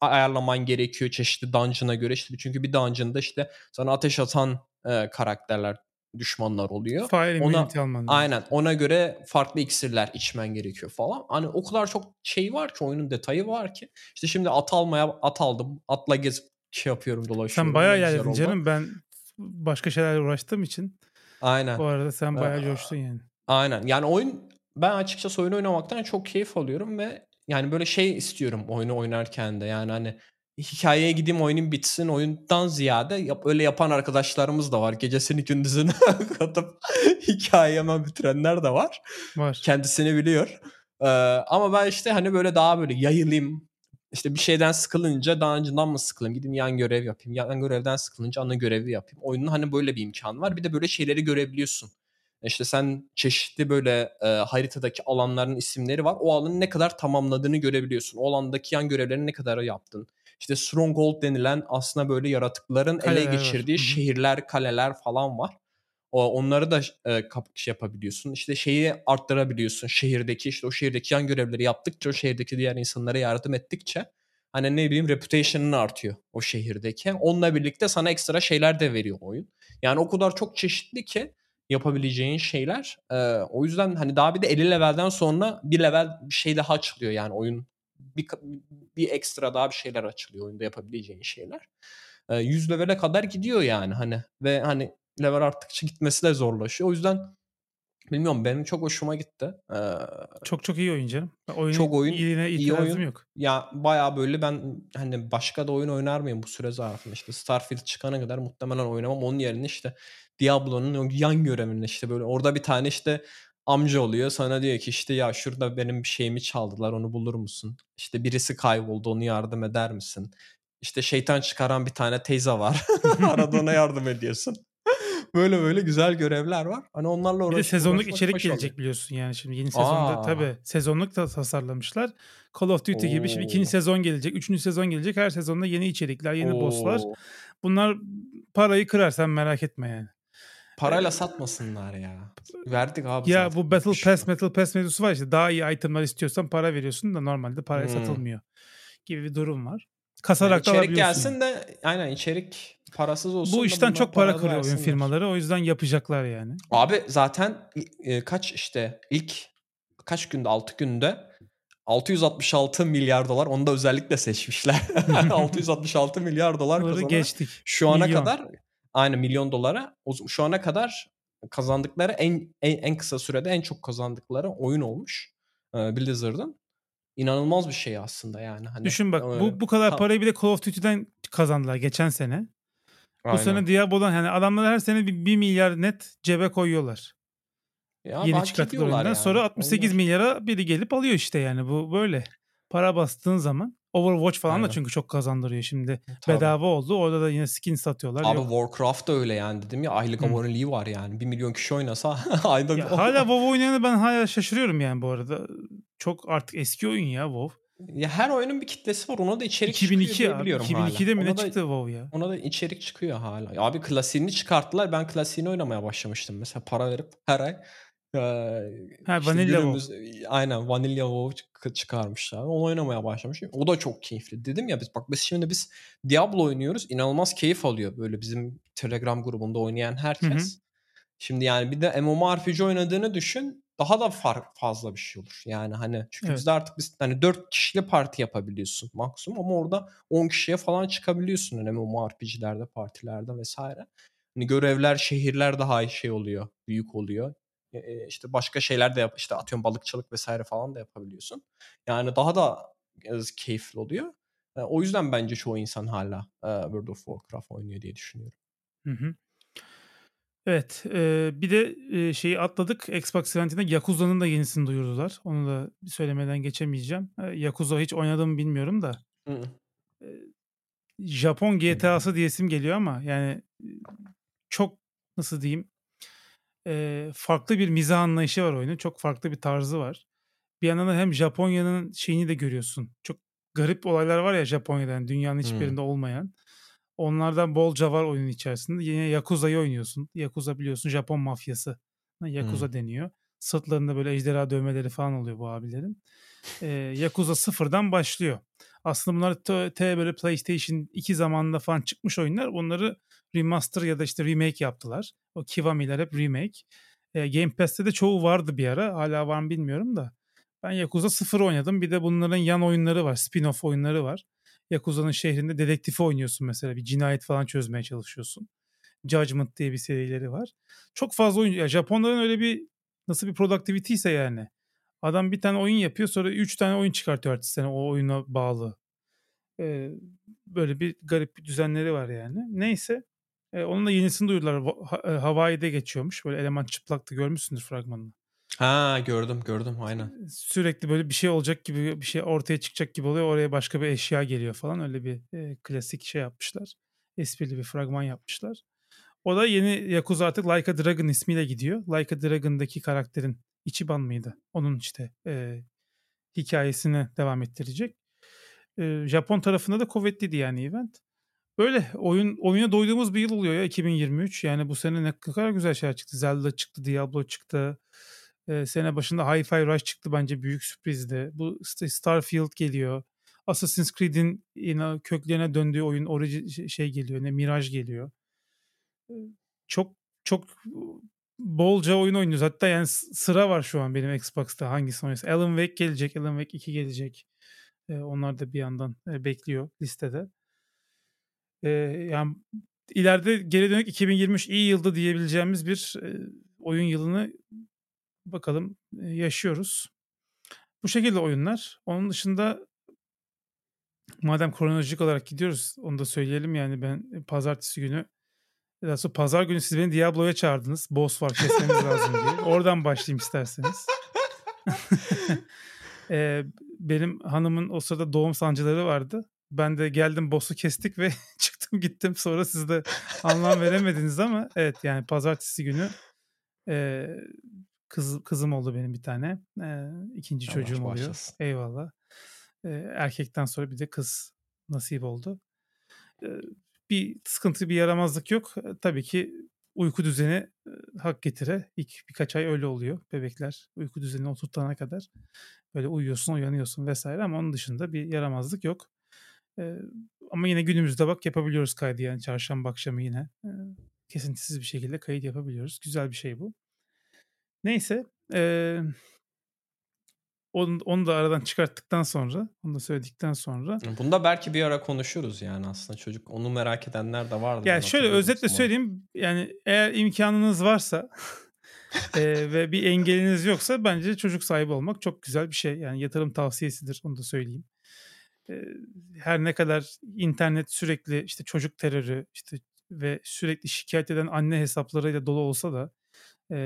ayarlaman gerekiyor çeşitli dungeon'a göre. işte çünkü bir dungeon'da işte sana ateş atan e, karakterler düşmanlar oluyor. Fire ona alman aynen ona göre farklı iksirler içmen gerekiyor falan. Hani o kadar çok şey var ki oyunun detayı var ki. İşte şimdi at almaya at aldım. Atla gezip şey yapıyorum dolaşıyorum. Sen bayağı ilerledin canım. Ben başka şeylerle uğraştığım için. Aynen. Bu arada sen bayağı ee, coştun yani. Aynen. Yani oyun ben açıkçası oyun oynamaktan çok keyif alıyorum ve yani böyle şey istiyorum oyunu oynarken de yani hani hikayeye gideyim oyunun bitsin oyundan ziyade yap, öyle yapan arkadaşlarımız da var. Gecesini gündüzünü katıp hikayeyi hemen bitirenler de var. Var. Kendisini biliyor. Ee, ama ben işte hani böyle daha böyle yayılayım. İşte bir şeyden sıkılınca daha önceden mı sıkılayım? Gideyim yan görev yapayım. Yan görevden sıkılınca ana görevi yapayım. Oyunun hani böyle bir imkanı var. Bir de böyle şeyleri görebiliyorsun. İşte sen çeşitli böyle e, haritadaki alanların isimleri var. O alanı ne kadar tamamladığını görebiliyorsun. O alandaki yan görevlerini ne kadar yaptın. İşte Stronghold denilen aslında böyle yaratıkların kaleler ele geçirdiği var. şehirler, kaleler falan var. O, onları da e, şey yapabiliyorsun. İşte şeyi arttırabiliyorsun. Şehirdeki işte o şehirdeki yan görevleri yaptıkça o şehirdeki diğer insanlara yardım ettikçe hani ne bileyim reputation'ın artıyor o şehirdeki. Onunla birlikte sana ekstra şeyler de veriyor oyun. Yani o kadar çok çeşitli ki yapabileceğin şeyler. E, o yüzden hani daha bir de 50 levelden sonra bir level bir şey daha açılıyor yani oyun bir, bir ekstra daha bir şeyler açılıyor oyunda yapabileceğin şeyler. E, 100 levele kadar gidiyor yani hani ve hani level arttıkça gitmesi de zorlaşıyor. O yüzden Bilmiyorum benim çok hoşuma gitti. Ee, çok çok iyi oyun canım. Oyun çok oyun iyiliğine iyi oyun. yok. Ya bayağı böyle ben hani başka da oyun oynar mıyım bu süre zarfında işte Starfield çıkana kadar muhtemelen oynamam. Onun yerine işte Diablo'nun yan görevinde işte böyle orada bir tane işte amca oluyor. Sana diyor ki işte ya şurada benim bir şeyimi çaldılar onu bulur musun? İşte birisi kayboldu onu yardım eder misin? İşte şeytan çıkaran bir tane teyze var. Arada ona yardım ediyorsun. böyle böyle güzel görevler var. Hani onlarla uğraş. Bir de sezonluk içerik gelecek oluyor. biliyorsun yani şimdi yeni sezonda Aa. tabii sezonluk da tasarlamışlar. Call of Duty Oo. gibi şimdi ikinci sezon gelecek, üçüncü sezon gelecek. Her sezonda yeni içerikler, yeni Oo. bosslar. Bunlar parayı kırar sen merak etme yani. Parayla satmasınlar ya. Verdik abi. Ya bu Battle Pass, Battle Pass mevzusu var işte. Daha iyi itemler istiyorsan para veriyorsun da normalde paraya hmm. satılmıyor gibi bir durum var. Kasarak yani da içerik gelsin de aynen içerik parasız olsun. Bu işten çok para kırıyor oyun firmaları. O yüzden yapacaklar yani. Abi zaten e, kaç işte ilk kaç günde 6 günde 666 milyar dolar onu da özellikle seçmişler. 666 milyar dolar kazanarak geçtik. Şu ana milyon. kadar aynı milyon dolara şu ana kadar kazandıkları en, en en kısa sürede en çok kazandıkları oyun olmuş. Blizzard'ın inanılmaz bir şey aslında yani. Hani, Düşün bak bu bu kadar parayı bir de Call of Duty'den kazandılar geçen sene. Aynen. Bu sene Diablo'dan yani adamlar her sene bir, bir milyar net cebe koyuyorlar. Ya Yeni çıkarttıkları oyundan. Yani. Sonra 68 Onlar... milyara biri gelip alıyor işte yani bu böyle. Para bastığın zaman Overwatch falan Aynen. da çünkü çok kazandırıyor şimdi. Tabii. Bedava oldu. Orada da yine skin satıyorlar. Abi Yok. Warcraft da öyle yani dedim ya aylık aboneliği var yani. Bir milyon kişi oynasa ayda ya Hala WoW oynayanı ben hala şaşırıyorum yani bu arada. Çok artık eski oyun ya WoW. Ya her oyunun bir kitlesi var. Ona da içerik 2002 çıkıyor diye biliyorum 2002'de hala. mi ne çıktı WoW ya? Ona da içerik çıkıyor hala. Abi klasiğini çıkarttılar. Ben klasiğini oynamaya başlamıştım. Mesela para verip her ay ha, işte Vanilla günümüz, WoW. Aynen Vanilla WoW çıkarmışlar. Onu oynamaya başlamışım. O da çok keyifli. Dedim ya biz bak biz şimdi biz Diablo oynuyoruz. İnanılmaz keyif alıyor böyle bizim Telegram grubunda oynayan herkes. Hı hı. Şimdi yani bir de MMORPG oynadığını düşün. Daha da fark fazla bir şey olur. Yani hani çünkü evet. bizde artık biz hani 4 kişili parti yapabiliyorsun maksimum ama orada 10 kişiye falan çıkabiliyorsun hani MMORPG'lerde, partilerde vesaire. Hani görevler, şehirler daha şey oluyor, büyük oluyor işte başka şeyler de yap işte atıyorum balıkçılık vesaire falan da yapabiliyorsun. Yani daha da keyifli oluyor. o yüzden bence çoğu insan hala World of Warcraft oynuyor diye düşünüyorum. Hı hı. Evet. E, bir de e, şeyi atladık. Xbox eventinde Yakuza'nın da yenisini duyurdular. Onu da söylemeden geçemeyeceğim. E, Yakuza hiç oynadım bilmiyorum da. Hı. E, Japon GTA'sı diyesim geliyor ama yani çok nasıl diyeyim e, farklı bir mizah anlayışı var oyunun. Çok farklı bir tarzı var. Bir yandan da hem Japonya'nın şeyini de görüyorsun. Çok garip olaylar var ya Japonya'dan dünyanın hiçbirinde hmm. olmayan. Onlardan bolca var oyunun içerisinde. Yine Yakuza'yı oynuyorsun. Yakuza biliyorsun Japon mafyası. Yakuza hmm. deniyor. Sırtlarında böyle ejderha dövmeleri falan oluyor bu abilerin. Ee, Yakuza sıfırdan başlıyor. Aslında bunlar t, t böyle PlayStation 2 zamanında falan çıkmış oyunlar. Onları remaster ya da işte remake yaptılar. O Kiwami'ler hep remake. E, Game Pass'te de çoğu vardı bir ara. Hala var mı bilmiyorum da. Ben Yakuza 0 oynadım. Bir de bunların yan oyunları var. Spin-off oyunları var. Yakuza'nın şehrinde dedektifi oynuyorsun mesela. Bir cinayet falan çözmeye çalışıyorsun. Judgment diye bir serileri var. Çok fazla oyun. Ya Japonların öyle bir nasıl bir productivity ise yani. Adam bir tane oyun yapıyor sonra 3 tane oyun çıkartıyor artık sene o oyuna bağlı. Ee, böyle bir garip bir düzenleri var yani. Neyse. E, onun da yenisini duyurdular. Ha, Hawaii'de geçiyormuş. Böyle eleman çıplaktı görmüşsündür fragmanını. Ha gördüm gördüm aynen. Sürekli böyle bir şey olacak gibi bir şey ortaya çıkacak gibi oluyor. Oraya başka bir eşya geliyor falan. Öyle bir e, klasik şey yapmışlar. Esprili bir fragman yapmışlar. O da yeni Yakuza artık Like a Dragon ismiyle gidiyor. Like a Dragon'daki karakterin Ichiban mıydı? Onun işte e, hikayesini devam ettirecek. E, Japon tarafında da kuvvetliydi yani event. Böyle oyun oyuna doyduğumuz bir yıl oluyor ya 2023. Yani bu sene ne kadar güzel şeyler çıktı. Zelda çıktı, Diablo çıktı. Ee, sene başında Hi-Fi Rush çıktı bence büyük sürprizdi. Bu Starfield geliyor. Assassin's Creed'in yine köklerine döndüğü oyun Origin şey geliyor. Ne Mirage geliyor. Çok çok bolca oyun oynuyoruz. Hatta yani sıra var şu an benim Xbox'ta hangisi oynuyorsa. Alan Wake gelecek. Alan Wake 2 gelecek. Ee, onlar da bir yandan e, bekliyor listede. Ee, yani ileride geri dönük 2023 iyi yıldı diyebileceğimiz bir e, oyun yılını bakalım yaşıyoruz. Bu şekilde oyunlar. Onun dışında madem kronolojik olarak gidiyoruz onu da söyleyelim yani ben pazartesi günü daha sonra pazar günü siz beni Diablo'ya çağırdınız. Boss var kesmemiz lazım diye. Oradan başlayayım isterseniz. ee, benim hanımın o sırada doğum sancıları vardı. Ben de geldim boss'u kestik ve çıktım gittim. Sonra siz de anlam veremediniz ama evet yani pazartesi günü e, kız kızım oldu benim bir tane. E, ikinci Allah çocuğum oluyor. Başlasın. Eyvallah. E, erkekten sonra bir de kız nasip oldu. E, bir sıkıntı, bir yaramazlık yok. E, tabii ki uyku düzeni e, hak getire. İlk birkaç ay öyle oluyor bebekler uyku düzenini oturtana kadar. Böyle uyuyorsun, uyanıyorsun vesaire ama onun dışında bir yaramazlık yok. E, ama yine günümüzde bak yapabiliyoruz kaydı yani çarşamba akşamı yine. E, kesintisiz bir şekilde kayıt yapabiliyoruz. Güzel bir şey bu. Neyse. Eee onu, onu da aradan çıkarttıktan sonra, onu da söyledikten sonra. Bunda belki bir ara konuşuruz yani aslında çocuk. Onu merak edenler de vardı. Yani şöyle özetle zaman. söyleyeyim. Yani eğer imkanınız varsa e, ve bir engeliniz yoksa bence çocuk sahibi olmak çok güzel bir şey. Yani yatırım tavsiyesidir onu da söyleyeyim. Her ne kadar internet sürekli işte çocuk terörü işte ve sürekli şikayet eden anne hesaplarıyla dolu olsa da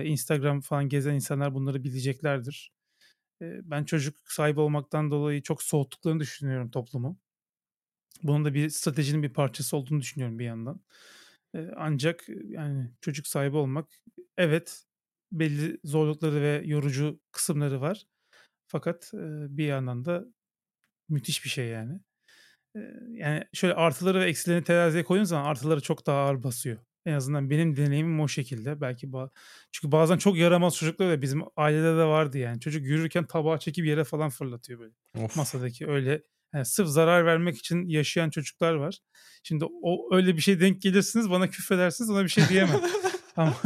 Instagram falan gezen insanlar bunları bileceklerdir ben çocuk sahibi olmaktan dolayı çok soğuttuklarını düşünüyorum toplumu. Bunun da bir stratejinin bir parçası olduğunu düşünüyorum bir yandan. Ancak yani çocuk sahibi olmak evet belli zorlukları ve yorucu kısımları var. Fakat bir yandan da müthiş bir şey yani. Yani şöyle artıları ve eksilerini teraziye koyduğun zaman artıları çok daha ağır basıyor. En azından benim deneyimim o şekilde. Belki ba- çünkü bazen çok yaramaz çocuklar da bizim ailede de vardı yani. Çocuk yürürken tabağı çekip yere falan fırlatıyor böyle. Of. Masadaki öyle yani sırf zarar vermek için yaşayan çocuklar var. Şimdi o öyle bir şey denk gelirsiniz bana küfredersiniz ona bir şey diyemem. ama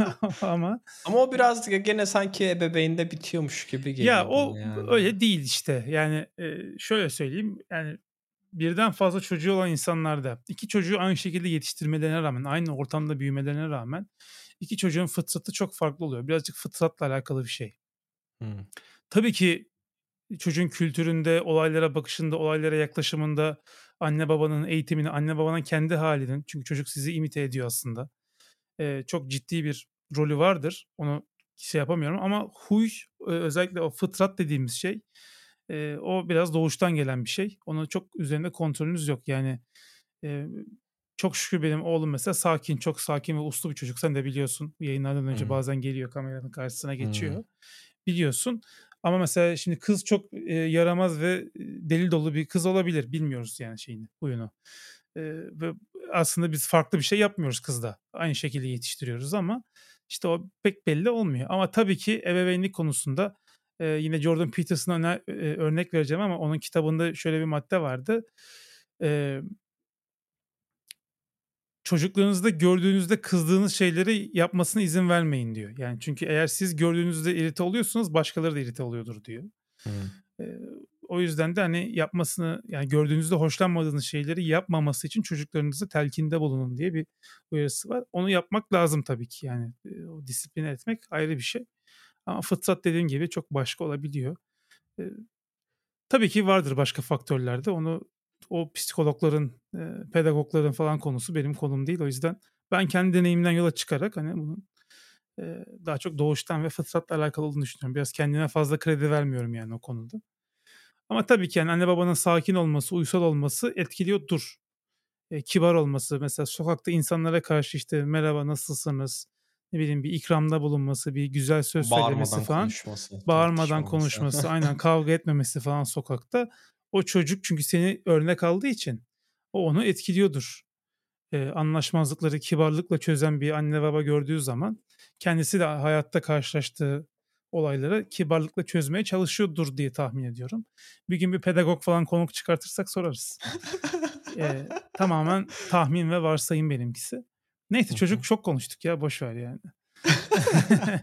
ama ama o biraz gene sanki ebeveynde bitiyormuş gibi geliyor. Ya o yani. öyle değil işte. Yani şöyle söyleyeyim. Yani birden fazla çocuğu olan insanlarda iki çocuğu aynı şekilde yetiştirmelerine rağmen, aynı ortamda büyümelerine rağmen iki çocuğun fıtratı çok farklı oluyor. Birazcık fıtratla alakalı bir şey. Hmm. Tabii ki çocuğun kültüründe, olaylara bakışında, olaylara yaklaşımında, anne babanın eğitimini, anne babanın kendi halinin, çünkü çocuk sizi imite ediyor aslında. Ee, çok ciddi bir rolü vardır. Onu şey yapamıyorum ama huy özellikle o fıtrat dediğimiz şey e, o biraz doğuştan gelen bir şey. Onu çok üzerinde kontrolünüz yok. Yani e, çok şükür benim oğlum mesela sakin, çok sakin ve uslu bir çocuk. Sen de biliyorsun. Yayınlardan önce hmm. bazen geliyor kameranın karşısına geçiyor. Hmm. Biliyorsun. Ama mesela şimdi kız çok e, yaramaz ve deli dolu bir kız olabilir. Bilmiyoruz yani şeyini, huyunu. E, ve aslında biz farklı bir şey yapmıyoruz kızda. Aynı şekilde yetiştiriyoruz ama işte o pek belli olmuyor. Ama tabii ki ebeveynlik konusunda e, yine Jordan Peterson'a e, örnek vereceğim ama onun kitabında şöyle bir madde vardı. E, çocuklarınızda gördüğünüzde kızdığınız şeyleri yapmasına izin vermeyin diyor. Yani çünkü eğer siz gördüğünüzde irite oluyorsunuz başkaları da irite oluyordur diyor. Hmm. E, o yüzden de hani yapmasını yani gördüğünüzde hoşlanmadığınız şeyleri yapmaması için çocuklarınızı telkinde bulunun diye bir uyarısı var. Onu yapmak lazım tabii ki yani o disipline etmek ayrı bir şey. Ama fıtrat dediğim gibi çok başka olabiliyor. E, tabii ki vardır başka faktörlerde. Onu o psikologların, e, pedagogların falan konusu benim konum değil. O yüzden ben kendi deneyimden yola çıkarak hani bunun e, daha çok doğuştan ve fıtratla alakalı olduğunu düşünüyorum. Biraz kendime fazla kredi vermiyorum yani o konuda. Ama tabii ki yani anne babanın sakin olması, uysal olması etkiliyordur. E, kibar olması mesela sokakta insanlara karşı işte merhaba nasılsınız ne bileyim bir ikramda bulunması, bir güzel söz bağırmadan söylemesi falan. Konuşması, bağırmadan konuşması, aynen kavga etmemesi falan sokakta. O çocuk çünkü seni örnek aldığı için o onu etkiliyordur. Ee, anlaşmazlıkları kibarlıkla çözen bir anne baba gördüğü zaman kendisi de hayatta karşılaştığı olayları kibarlıkla çözmeye çalışıyordur diye tahmin ediyorum. Bir gün bir pedagog falan konuk çıkartırsak sorarız. ee, tamamen tahmin ve varsayım benimkisi. Neyse çocuk çok konuştuk ya boş ver yani.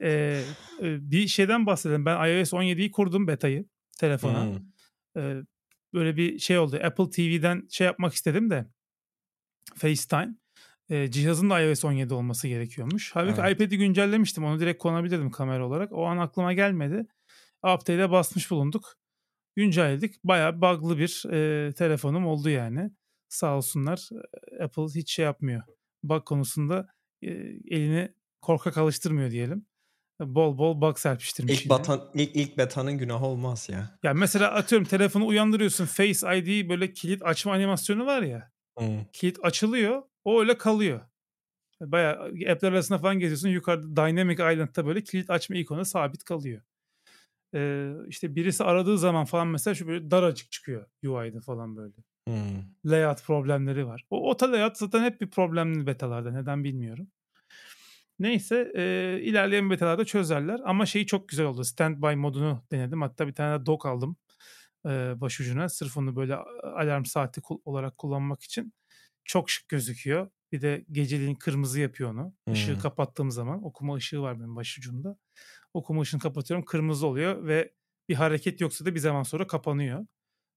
ee, bir şeyden bahsedelim. Ben iOS 17'yi kurdum beta'yı telefona. Hmm. Böyle bir şey oldu. Apple TV'den şey yapmak istedim de FaceTime. e, cihazın da iOS 17 olması gerekiyormuş. Halbuki evet. iPad'i güncellemiştim. Onu direkt kullanabilirdim kamera olarak. O an aklıma gelmedi. Update'e basmış bulunduk. Güncelledik. Bayağı bug'lı bir e, telefonum oldu yani. Sağ olsunlar Apple hiç şey yapmıyor. Bug konusunda e, elini korkak alıştırmıyor diyelim. Bol bol bug serpiştirmiş. İlk, batan, ilk, ilk betanın günahı olmaz ya. Ya mesela atıyorum telefonu uyandırıyorsun. Face ID böyle kilit açma animasyonu var ya. Hmm. Kilit açılıyor. O öyle kalıyor. Baya app'ler arasında falan geziyorsun. Yukarıda Dynamic Island'da böyle kilit açma ikonu sabit kalıyor. Ee, işte birisi aradığı zaman falan mesela şu böyle daracık çıkıyor UI'de falan böyle. Hmm. Layout problemleri var. O auto layout zaten hep bir problemli betalarda. Neden bilmiyorum. Neyse e, ilerleyen betalarda çözerler. Ama şeyi çok güzel oldu. Standby modunu denedim. Hatta bir tane de dock aldım e, başucuna. Sırf onu böyle alarm saati olarak kullanmak için. Çok şık gözüküyor. Bir de geceliğin kırmızı yapıyor onu. Hmm. Işığı kapattığım zaman okuma ışığı var benim başucumda. Okuma ışığını kapatıyorum kırmızı oluyor ve bir hareket yoksa da bir zaman sonra kapanıyor.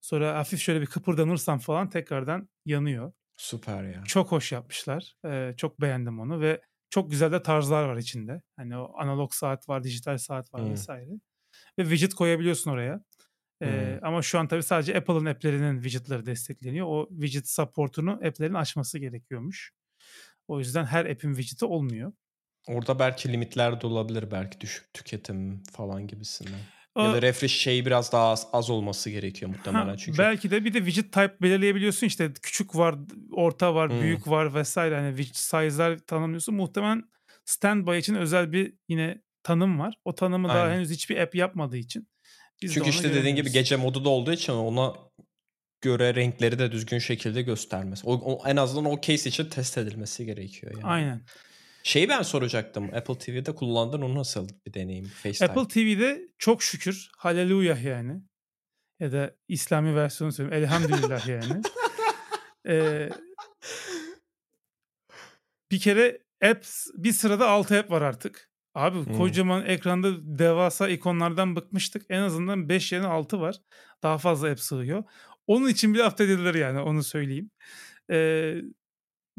Sonra hafif şöyle bir kıpırdanırsam falan tekrardan yanıyor. Süper ya. Çok hoş yapmışlar. Ee, çok beğendim onu ve çok güzel de tarzlar var içinde. Hani o analog saat var, dijital saat var hmm. vesaire. Ve widget koyabiliyorsun oraya. Ee, hmm. Ama şu an tabii sadece Apple'ın app'lerinin widget'ları destekleniyor. O widget support'unu app'lerin açması gerekiyormuş. O yüzden her app'in widget'i olmuyor. Orada belki limitler de olabilir. Belki düşük tüketim falan gibisinden. O, ya da refresh şeyi biraz daha az, az olması gerekiyor muhtemelen. Ha, çünkü. Belki de bir de widget type belirleyebiliyorsun. İşte küçük var, orta var, hmm. büyük var vesaire. Hani widget size'lar tanımlıyorsun. Muhtemelen standby için özel bir yine tanım var. O tanımı Aynen. daha henüz hiçbir app yapmadığı için. Biz Çünkü işte dediğin gibi gece modu da olduğu için ona göre renkleri de düzgün şekilde göstermesi. O, o en azından o case için test edilmesi gerekiyor yani. Aynen. Şeyi ben soracaktım. Apple TV'de kullandın o nasıl bir deneyim? FaceTime. Apple TV'de çok şükür haleluya yani. Ya da İslami versiyonu söyleyeyim. Elhamdülillah yani. ee, bir kere apps bir sırada 6 app var artık. Abi hmm. kocaman ekranda devasa ikonlardan bıkmıştık. En azından 5 yerine 6 var. Daha fazla app sığıyor. Onun için bir hafta dediler yani onu söyleyeyim. Ee,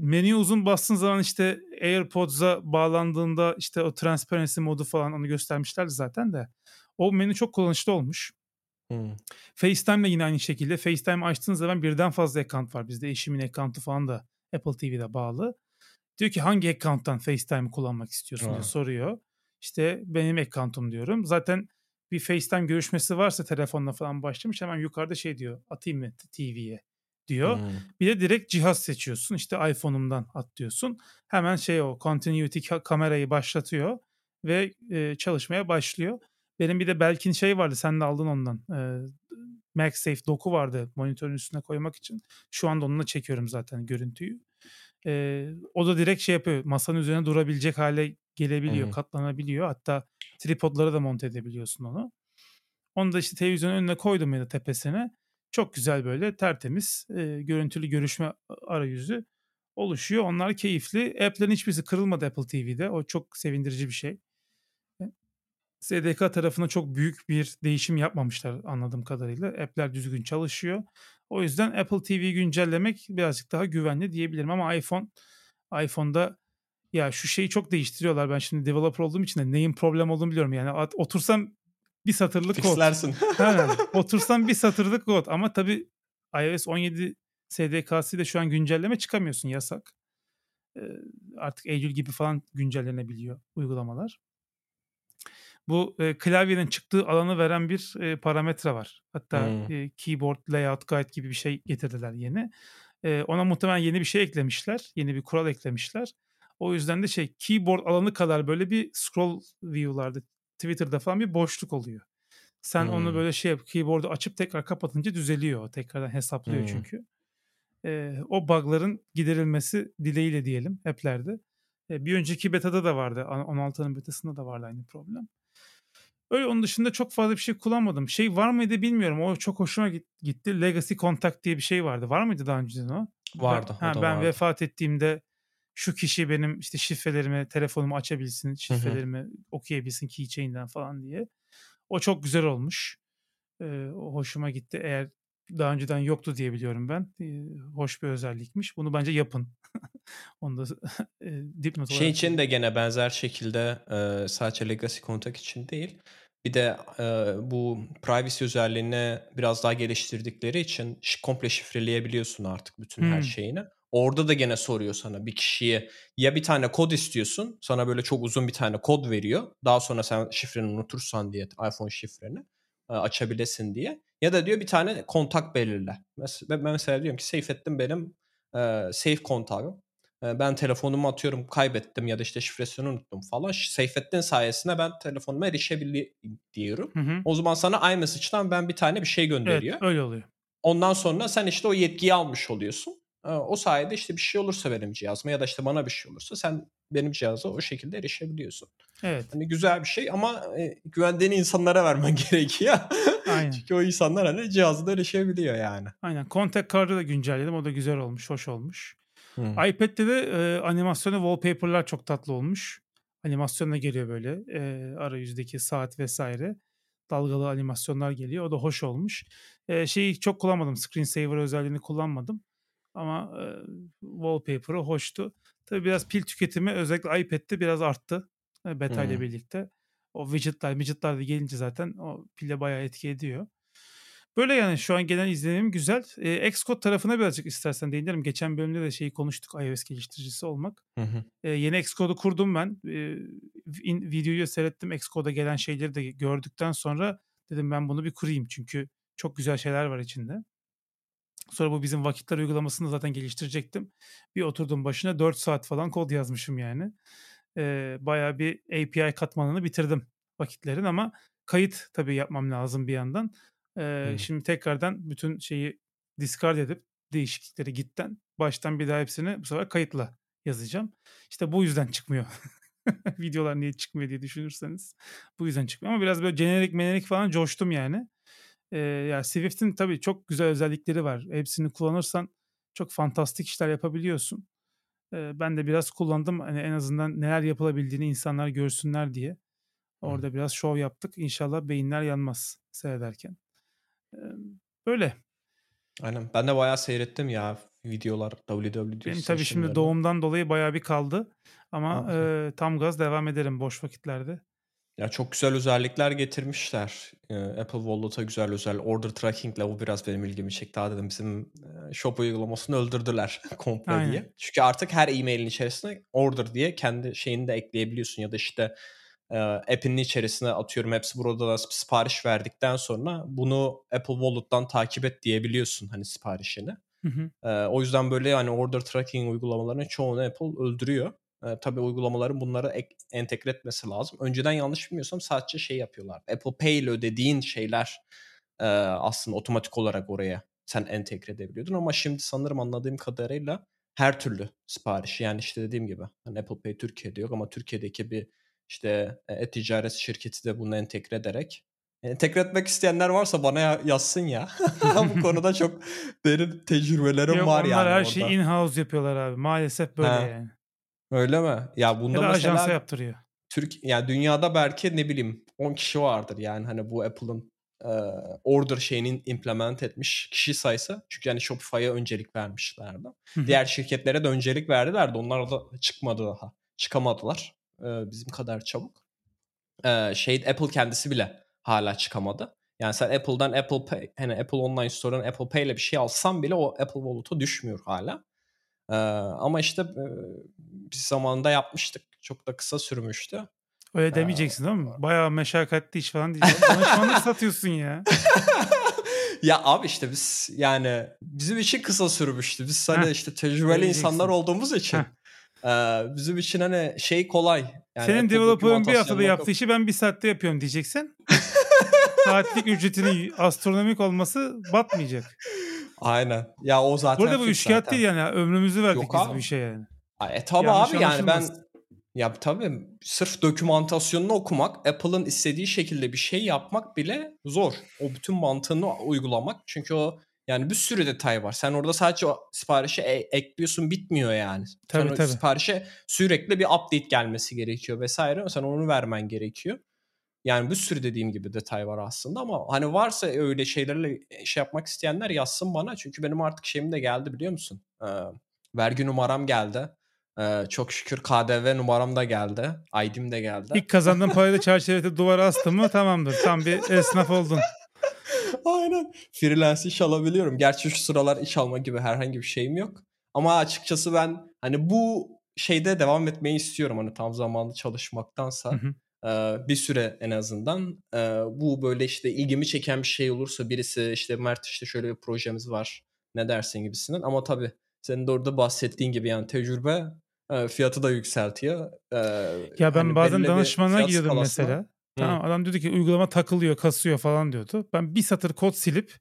menüye uzun bastığın zaman işte AirPods'a bağlandığında işte o transparency modu falan onu göstermişlerdi zaten de. O menü çok kullanışlı olmuş. Hmm. FaceTime de yine aynı şekilde. FaceTime açtığınız zaman birden fazla account var. Bizde eşimin account'u falan da Apple TV'de bağlı. Diyor ki hangi account'tan FaceTime kullanmak istiyorsun diye soruyor. İşte benim account'um diyorum. Zaten bir FaceTime görüşmesi varsa telefonla falan başlamış hemen yukarıda şey diyor atayım mı TV'ye diyor. Hmm. Bir de direkt cihaz seçiyorsun. İşte iPhone'umdan at diyorsun. Hemen şey o continuity kamerayı başlatıyor ve e, çalışmaya başlıyor. Benim bir de Belkin şey vardı sen de aldın ondan. E, MagSafe doku vardı monitörün üstüne koymak için. Şu anda onunla çekiyorum zaten görüntüyü. E, o da direkt şey yapıyor. Masanın üzerine durabilecek hale gelebiliyor, hmm. katlanabiliyor. Hatta tripodlara da monte edebiliyorsun onu. Onu da işte televizyonun önüne koydum ya da tepesine. Çok güzel böyle tertemiz e, görüntülü görüşme arayüzü oluşuyor. Onlar keyifli. App'lerin hiçbirisi kırılmadı Apple TV'de. O çok sevindirici bir şey. SDK tarafına çok büyük bir değişim yapmamışlar anladığım kadarıyla. App'ler düzgün çalışıyor. O yüzden Apple TV güncellemek birazcık daha güvenli diyebilirim ama iPhone iPhone'da ya şu şeyi çok değiştiriyorlar. Ben şimdi developer olduğum için de neyin problem olduğunu biliyorum. Yani otursam bir satırlık Fixlersin. kod. Aynen. Otursam bir satırlık kod ama tabii iOS 17 SDK'sı da şu an güncelleme çıkamıyorsun yasak. Ee, artık Eylül gibi falan güncellenebiliyor uygulamalar. Bu e, klavyenin çıktığı alanı veren bir e, parametre var. Hatta hmm. e, keyboard layout guide gibi bir şey getirdiler yeni. E, ona muhtemelen yeni bir şey eklemişler. Yeni bir kural eklemişler. O yüzden de şey keyboard alanı kadar böyle bir scroll view'larda Twitter'da falan bir boşluk oluyor. Sen hmm. onu böyle şey keyboard'u açıp tekrar kapatınca düzeliyor. Tekrardan hesaplıyor hmm. çünkü. Ee, o bug'ların giderilmesi dileğiyle diyelim app'lerde. Ee, bir önceki beta'da da vardı. 16'nın betasında da vardı aynı problem. Öyle onun dışında çok fazla bir şey kullanmadım. Şey var mıydı bilmiyorum. O çok hoşuma gitti. Legacy Contact diye bir şey vardı. Var mıydı daha önceden o? Vardı. Ben, ha, ben vardı. vefat ettiğimde şu kişi benim işte şifrelerimi, telefonumu açabilsin, şifrelerimi hı hı. okuyabilsin keychain'den falan diye. O çok güzel olmuş. Ee, hoşuma gitti. Eğer daha önceden yoktu diye biliyorum ben. hoş bir özellikmiş. Bunu bence yapın. Onu da e, dipnot Şey için de gene benzer şekilde e, sadece legacy kontak için değil. Bir de e, bu privacy özelliğini biraz daha geliştirdikleri için komple şifreleyebiliyorsun artık bütün hmm. her şeyini. Orada da gene soruyor sana bir kişiye ya bir tane kod istiyorsun sana böyle çok uzun bir tane kod veriyor. Daha sonra sen şifreni unutursan diye iPhone şifreni açabilesin diye. Ya da diyor bir tane kontak belirle. Mesela, ben mesela diyorum ki Seyfettin benim e, safe kontağım. E, ben telefonumu atıyorum kaybettim ya da işte şifresini unuttum falan. Seyfettin sayesinde ben telefonuma erişebiliyorum. Hı hı. O zaman sana iMessage'dan ben bir tane bir şey gönderiyor. Evet öyle oluyor. Ondan sonra sen işte o yetkiyi almış oluyorsun. O sayede işte bir şey olursa benim cihazıma ya da işte bana bir şey olursa sen benim cihaza o şekilde erişebiliyorsun. Evet. Hani güzel bir şey ama e, güvendiğin insanlara vermen gerekiyor. Aynen. Çünkü o insanlar hani cihazda erişebiliyor yani. Aynen. Contact Card'ı da güncelledim. O da güzel olmuş, hoş olmuş. Hmm. iPad'de de e, animasyonu wallpaper'lar çok tatlı olmuş. Animasyonla geliyor böyle. E, arayüzdeki saat vesaire. Dalgalı animasyonlar geliyor. O da hoş olmuş. E, şeyi çok kullanmadım. Screensaver özelliğini kullanmadım. Ama e, wallpaper'ı hoştu. Tabii biraz pil tüketimi özellikle iPad'de biraz arttı. E, beta ile birlikte. O widgetler, widgetler de gelince zaten o pile bayağı etki ediyor. Böyle yani şu an gelen izlenimim güzel. E, Xcode tarafına birazcık istersen değinelim. Geçen bölümde de şeyi konuştuk iOS geliştiricisi olmak. Hı hı. E, yeni Xcode'u kurdum ben. E, in, videoyu seyrettim. Xcode'a gelen şeyleri de gördükten sonra dedim ben bunu bir kurayım. Çünkü çok güzel şeyler var içinde. Sonra bu bizim vakitler uygulamasını zaten geliştirecektim. Bir oturdum başına 4 saat falan kod yazmışım yani. Ee, bayağı bir API katmanını bitirdim vakitlerin ama kayıt tabii yapmam lazım bir yandan. Ee, hmm. Şimdi tekrardan bütün şeyi discard edip değişiklikleri gitten baştan bir daha hepsini bu sefer kayıtla yazacağım. İşte bu yüzden çıkmıyor. Videolar niye çıkmıyor diye düşünürseniz. Bu yüzden çıkmıyor ama biraz böyle jenerik menerik falan coştum yani. Ee, yani Swift'in tabii çok güzel özellikleri var. Hepsini kullanırsan çok fantastik işler yapabiliyorsun. Ee, ben de biraz kullandım. Hani en azından neler yapılabildiğini insanlar görsünler diye. Orada hmm. biraz şov yaptık. İnşallah beyinler yanmaz seyrederken. Ee, böyle. Aynen. Ben de bayağı seyrettim ya videolar WWDC. Benim tabii şimdi doğumdan dolayı bayağı bir kaldı. Ama e, tam gaz devam ederim boş vakitlerde. Ya çok güzel özellikler getirmişler. Ee, Apple Wallet'a güzel özel order tracking ile o biraz benim ilgimi çekti. Daha dedim bizim e, shop uygulamasını öldürdüler komple Aynen. diye. Çünkü artık her e-mailin içerisine order diye kendi şeyini de ekleyebiliyorsun ya da işte e, app'in içerisine atıyorum hepsi burada da sipariş verdikten sonra bunu Apple Wallet'tan takip et diyebiliyorsun hani siparişini. Hı hı. E, o yüzden böyle yani order tracking uygulamalarının çoğunu Apple öldürüyor. E, tabii uygulamaların bunları ek, entegre etmesi lazım. Önceden yanlış bilmiyorsam sadece şey yapıyorlar. Apple Pay ile ödediğin şeyler e, aslında otomatik olarak oraya sen entegre edebiliyordun ama şimdi sanırım anladığım kadarıyla her türlü sipariş yani işte dediğim gibi hani Apple Pay Türkiye'de yok ama Türkiye'deki bir işte e-ticaret şirketi de bunu entegre ederek Entegre etmek isteyenler varsa bana yazsın ya. Bu konuda çok derin tecrübelerim Yok, var onlar yani. Onlar her şeyi in-house yapıyorlar abi. Maalesef böyle ha. yani. Öyle mi? Ya bunda ya mesela ajansa yaptırıyor. Türk yani dünyada belki ne bileyim 10 kişi vardır yani hani bu Apple'ın e, order şeyinin implement etmiş kişi sayısı. Çünkü yani Shopify'a öncelik vermişlerdi. Diğer şirketlere de öncelik verdiler de onlar da çıkmadı daha. Çıkamadılar e, bizim kadar çabuk. E, şey Apple kendisi bile hala çıkamadı. Yani sen Apple'dan Apple Pay, hani Apple Online Store'dan Apple Pay ile bir şey alsan bile o Apple Wallet'a düşmüyor hala. Ee, ama işte e, biz zamanında yapmıştık. Çok da kısa sürmüştü. Öyle demeyeceksin ee, değil mi? Bayağı meşakkatli iş falan diyeceksin. Danışmanlık satıyorsun ya. ya abi işte biz yani bizim için kısa sürmüştü. Biz hani işte tecrübeli insanlar olduğumuz için. e, bizim için hani şey kolay. Yani Senin developer'ın bir haftada yaptığı işi ben bir saatte yapıyorum diyeceksin. Saatlik ücretinin astronomik olması batmayacak. Aynen. Ya o zaten Burada bu üçkağıt değil yani. Ömrümüzü verdik Yok biz abi. bu işe yani. E tabi abi yani ben ya tabii sırf dokümantasyonunu okumak, Apple'ın istediği şekilde bir şey yapmak bile zor. O bütün mantığını uygulamak. Çünkü o yani bir sürü detay var. Sen orada sadece o siparişi e- ekliyorsun bitmiyor yani. Tabii, Sonra tabii. siparişe sürekli bir update gelmesi gerekiyor vesaire. Sen onu vermen gerekiyor. Yani bir sürü dediğim gibi detay var aslında ama hani varsa öyle şeylerle şey yapmak isteyenler yazsın bana. Çünkü benim artık şeyim de geldi biliyor musun? Ee, vergi numaram geldi. Ee, çok şükür KDV numaram da geldi. ID'm de geldi. İlk kazandığın parayı da çerçevede duvara astın mı tamamdır. Tam bir esnaf oldun. Aynen. Freelance iş alabiliyorum. Gerçi şu sıralar iş alma gibi herhangi bir şeyim yok. Ama açıkçası ben hani bu şeyde devam etmeyi istiyorum. Hani tam zamanlı çalışmaktansa. Hı hı. Bir süre en azından bu böyle işte ilgimi çeken bir şey olursa birisi işte Mert işte şöyle bir projemiz var ne dersin gibisinden ama tabii senin de orada bahsettiğin gibi yani tecrübe fiyatı da yükseltiyor. Ya ben hani bazen danışmana gidiyordum mesela. Tamam adam diyordu ki uygulama takılıyor, kasıyor falan diyordu. Ben bir satır kod silip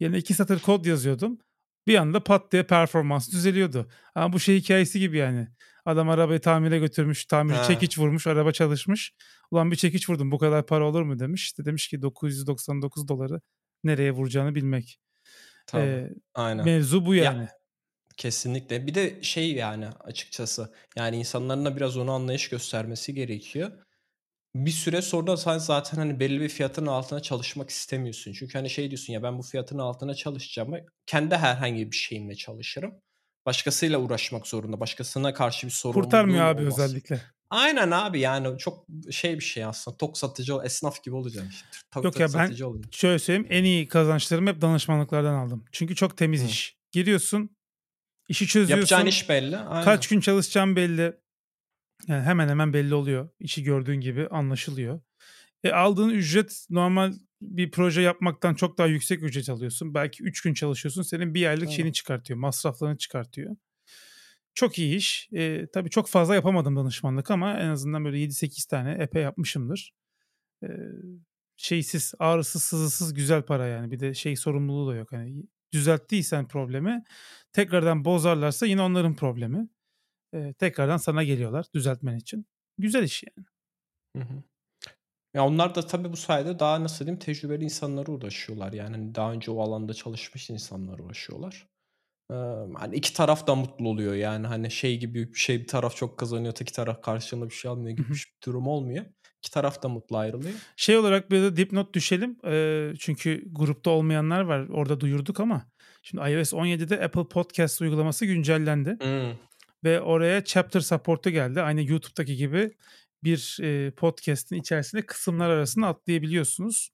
yerine iki satır kod yazıyordum. Bir anda pat diye performans düzeliyordu. Ama bu şey hikayesi gibi yani. Adam arabayı tamire götürmüş, tamirci ha. çekiç vurmuş, araba çalışmış. Ulan bir çekiç vurdum bu kadar para olur mu demiş. İşte demiş ki 999 doları nereye vuracağını bilmek. Tabii, ee, aynen. Mevzu bu yani. Ya, kesinlikle. Bir de şey yani açıkçası yani insanların da biraz onu anlayış göstermesi gerekiyor bir süre sonra sen zaten hani belli bir fiyatın altına çalışmak istemiyorsun. Çünkü hani şey diyorsun ya ben bu fiyatın altına çalışacağım. Kendi herhangi bir şeyimle çalışırım. Başkasıyla uğraşmak zorunda. Başkasına karşı bir sorun Kurtarmıyor abi olmaz. özellikle. Aynen abi yani çok şey bir şey aslında. Tok satıcı esnaf gibi olacaksın işte. Tok, Yok ya ben olacaksın. şöyle söyleyeyim en iyi kazançlarımı hep danışmanlıklardan aldım. Çünkü çok temiz Hı. iş. Giriyorsun işi çözüyorsun. Yapacağın iş belli. Aynen. Kaç gün çalışacağım belli. Yani hemen hemen belli oluyor. İşi gördüğün gibi anlaşılıyor. E, aldığın ücret normal bir proje yapmaktan çok daha yüksek ücret alıyorsun. Belki 3 gün çalışıyorsun. Senin bir aylık evet. şeyini çıkartıyor. Masraflarını çıkartıyor. Çok iyi iş. E, tabii çok fazla yapamadım danışmanlık ama en azından böyle 7-8 tane epey yapmışımdır. E, şeysiz, ağrısız, sızısız güzel para yani. Bir de şey sorumluluğu da yok. Hani düzelttiysen problemi tekrardan bozarlarsa yine onların problemi e, tekrardan sana geliyorlar düzeltmen için. Güzel iş yani. Hı hı. Ya onlar da tabii bu sayede daha nasıl diyeyim tecrübeli insanlara uğraşıyorlar. Yani hani daha önce o alanda çalışmış insanlara uğraşıyorlar. Ee, hani iki taraf da mutlu oluyor yani hani şey gibi bir şey bir taraf çok kazanıyor öteki taraf karşılığında bir şey almıyor gibi bir durum olmuyor. İki taraf da mutlu ayrılıyor. Şey olarak bir de dipnot düşelim. Ee, çünkü grupta olmayanlar var. Orada duyurduk ama şimdi iOS 17'de Apple Podcast uygulaması güncellendi. Hmm ve oraya chapter support'u geldi. Aynı YouTube'daki gibi bir e, podcast'in içerisinde kısımlar arasında atlayabiliyorsunuz.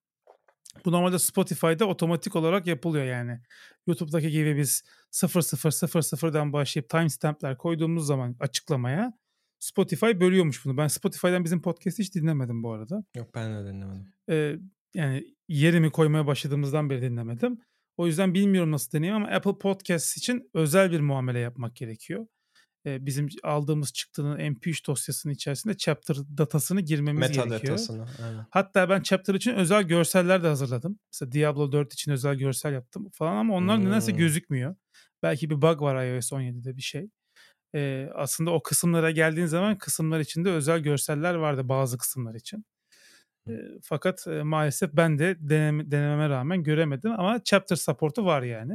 Bu normalde Spotify'da otomatik olarak yapılıyor yani. YouTube'daki gibi biz 0000'dan başlayıp timestamp'ler koyduğumuz zaman açıklamaya Spotify bölüyormuş bunu. Ben Spotify'dan bizim podcast'i hiç dinlemedim bu arada. Yok ben de dinlemedim. Ee, yani yerimi koymaya başladığımızdan beri dinlemedim. O yüzden bilmiyorum nasıl deneyim ama Apple Podcast için özel bir muamele yapmak gerekiyor bizim aldığımız çıktının MP3 dosyasının içerisinde chapter datasını girmemiz Meta gerekiyor. Datasını, aynen. Hatta ben chapter için özel görseller de hazırladım. Mesela Diablo 4 için özel görsel yaptım falan ama onlar hmm. nedense gözükmüyor. Belki bir bug var iOS 17'de bir şey. Ee, aslında o kısımlara geldiğin zaman kısımlar içinde özel görseller vardı bazı kısımlar için. E, fakat e, maalesef ben de deneme, denememe rağmen göremedim ama chapter support'u var yani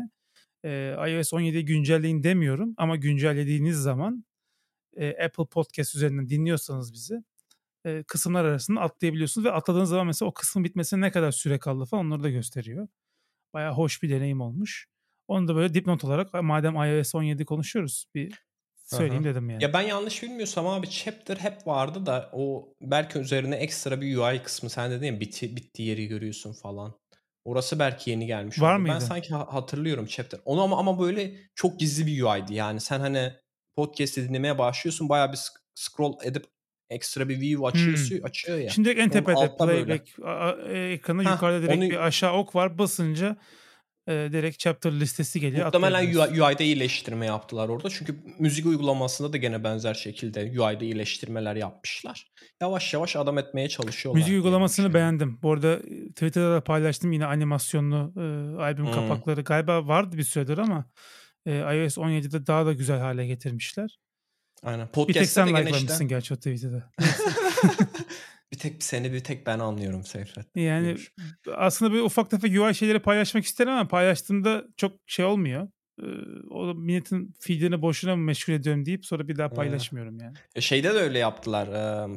e, iOS 17'yi güncelleyin demiyorum ama güncellediğiniz zaman e, Apple Podcast üzerinden dinliyorsanız bizi e, kısımlar arasında atlayabiliyorsunuz ve atladığınız zaman mesela o kısmın bitmesine ne kadar süre kaldı falan onları da gösteriyor. Baya hoş bir deneyim olmuş. Onu da böyle dipnot olarak madem iOS 17 konuşuyoruz bir söyleyeyim Aha. dedim yani. Ya ben yanlış bilmiyorsam abi chapter hep vardı da o belki üzerine ekstra bir UI kısmı sen dedin ya bitti, bittiği yeri görüyorsun falan. Orası belki yeni gelmiş. Var oldu. mıydı? Ben sanki hatırlıyorum chapter. Onu ama ama böyle çok gizli bir UI'di. Yani sen hani podcast'i dinlemeye başlıyorsun. Bayağı bir scroll edip ekstra bir view açıyorsun, hmm. açıyor ya. Şimdi en tepede playback ekranı yukarıda direkt onu... bir aşağı ok var. Basınca e, direkt chapter listesi geliyor. Muhtemelen UI, UI'de iyileştirme yaptılar orada. Çünkü müzik uygulamasında da gene benzer şekilde UI'de iyileştirmeler yapmışlar. Yavaş yavaş adam etmeye çalışıyorlar. Müzik uygulamasını beğendim. Bu arada Twitter'da da paylaştım yine animasyonlu e, albüm hmm. kapakları. Galiba vardı bir süredir ama e, iOS 17'de daha da güzel hale getirmişler. Aynen. Podcast'te bir tek sen like'lamışsın işte... gerçi o tweet'i Bir tek seni bir tek ben anlıyorum Seyfet. Yani Görüş. aslında bir ufak tefek UI şeyleri paylaşmak isterim ama paylaştığımda çok şey olmuyor. o milletin feedini boşuna mı meşgul ediyorum deyip sonra bir daha paylaşmıyorum yani. E, şeyde de öyle yaptılar.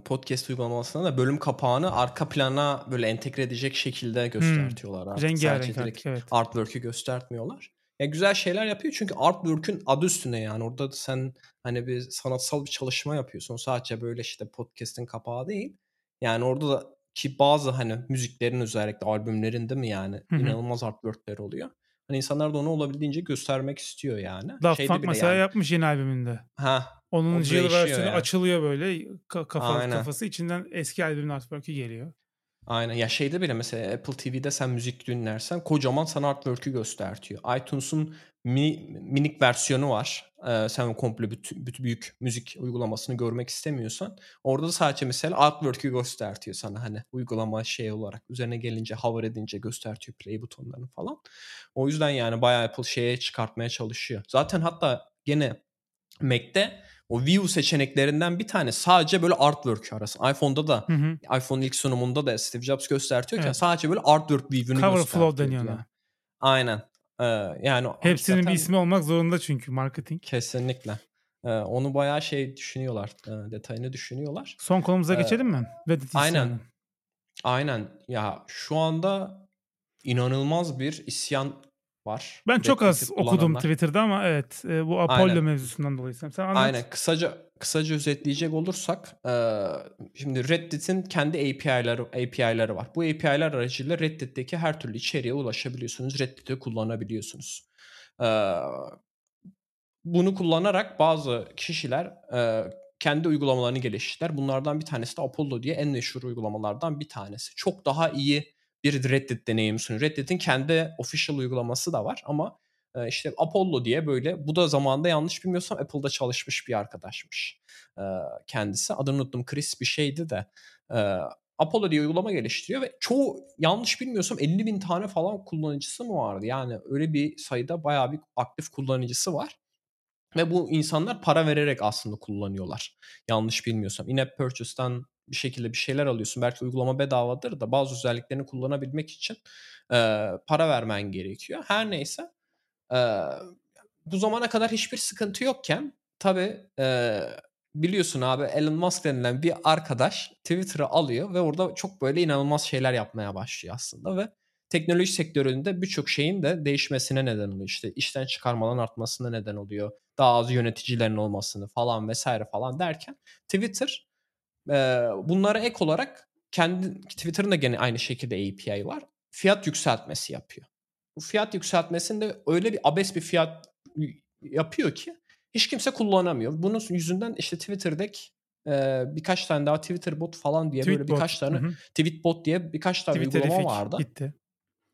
Podcast uygulamasında da bölüm kapağını arka plana böyle entegre edecek şekilde hmm. göstertiyorlar. Hmm. Rengarenk artık evet. Artwork'ü göstertmiyorlar. Ya güzel şeyler yapıyor çünkü artwork'ün adı üstüne yani orada sen hani bir sanatsal bir çalışma yapıyorsun. Sadece böyle işte podcast'in kapağı değil. Yani orada da ki bazı hani müziklerin özellikle albümlerinde mi yani Hı-hı. inanılmaz artwork'ler oluyor. Hani insanlar da onu olabildiğince göstermek istiyor yani. Daft Punk mesela yani. yapmış yeni albümünde. Ha. Onun yıl versiyonu yani. açılıyor böyle kafa, kafası içinden eski albümün artwork'ü geliyor. Aynen. Ya şeyde bile mesela Apple TV'de sen müzik dinlersen kocaman sana artwork'ü göstertiyor. iTunes'un mi, minik versiyonu var. Ee, sen komple bütün, bütün büyük müzik uygulamasını görmek istemiyorsan orada da sadece mesela artwork'ü göstertiyor sana hani uygulama şey olarak üzerine gelince hover edince göstertiyor play butonlarını falan. O yüzden yani bayağı Apple şeye çıkartmaya çalışıyor. Zaten hatta gene Mac'te o view seçeneklerinden bir tane sadece böyle artwork arası. iPhone'da da hı hı. iPhone ilk sunumunda da Steve Jobs göstertiyorken evet. sadece böyle artwork view'unu Cover flow deniyor yani. Aynen. Ee, yani hepsinin zaten... bir ismi olmak zorunda çünkü marketing. Kesinlikle. Ee, onu bayağı şey düşünüyorlar. E, detayını düşünüyorlar. Son konumuza ee, geçelim mi? Reddit aynen. Isyanı. Aynen. Ya şu anda inanılmaz bir isyan var. Ben çok az okudum Twitter'da ama evet e, bu Apollo Aynen. mevzusundan dolayı. Sen anlat. Aynen. Kısaca kısaca özetleyecek olursak e, şimdi Reddit'in kendi API'ları API'ları var. Bu API'ler aracılığıyla Reddit'teki her türlü içeriğe ulaşabiliyorsunuz. Reddit'i kullanabiliyorsunuz. E, bunu kullanarak bazı kişiler kendi uygulamalarını geliştirdiler. Bunlardan bir tanesi de Apollo diye en meşhur uygulamalardan bir tanesi. Çok daha iyi bir Reddit deneyimi sunuyor. Reddit'in kendi official uygulaması da var ama işte Apollo diye böyle bu da zamanında yanlış bilmiyorsam Apple'da çalışmış bir arkadaşmış kendisi. Adını unuttum Chris bir şeydi de Apollo diye uygulama geliştiriyor ve çoğu yanlış bilmiyorsam 50 bin tane falan kullanıcısı mı vardı? Yani öyle bir sayıda bayağı bir aktif kullanıcısı var. Ve bu insanlar para vererek aslında kullanıyorlar. Yanlış bilmiyorsam. In-app purchase'dan bir şekilde bir şeyler alıyorsun. Belki uygulama bedavadır da bazı özelliklerini kullanabilmek için e, para vermen gerekiyor. Her neyse e, bu zamana kadar hiçbir sıkıntı yokken tabii e, biliyorsun abi Elon Musk denilen bir arkadaş Twitter'ı alıyor ve orada çok böyle inanılmaz şeyler yapmaya başlıyor aslında ve teknoloji sektöründe birçok şeyin de değişmesine neden oluyor. İşte işten çıkarmaların artmasına neden oluyor. Daha az yöneticilerin olmasını falan vesaire falan derken Twitter bunlara ek olarak kendi Twitter'ın da gene aynı şekilde API var. Fiyat yükseltmesi yapıyor. Bu fiyat yükseltmesinde öyle bir abes bir fiyat yapıyor ki hiç kimse kullanamıyor. Bunun yüzünden işte Twitter'daki e, birkaç tane daha Twitter bot falan diye tweet böyle birkaç bot. tane Hı-hı. tweet bot diye birkaç tane Twitter uygulama vardı. Gitti.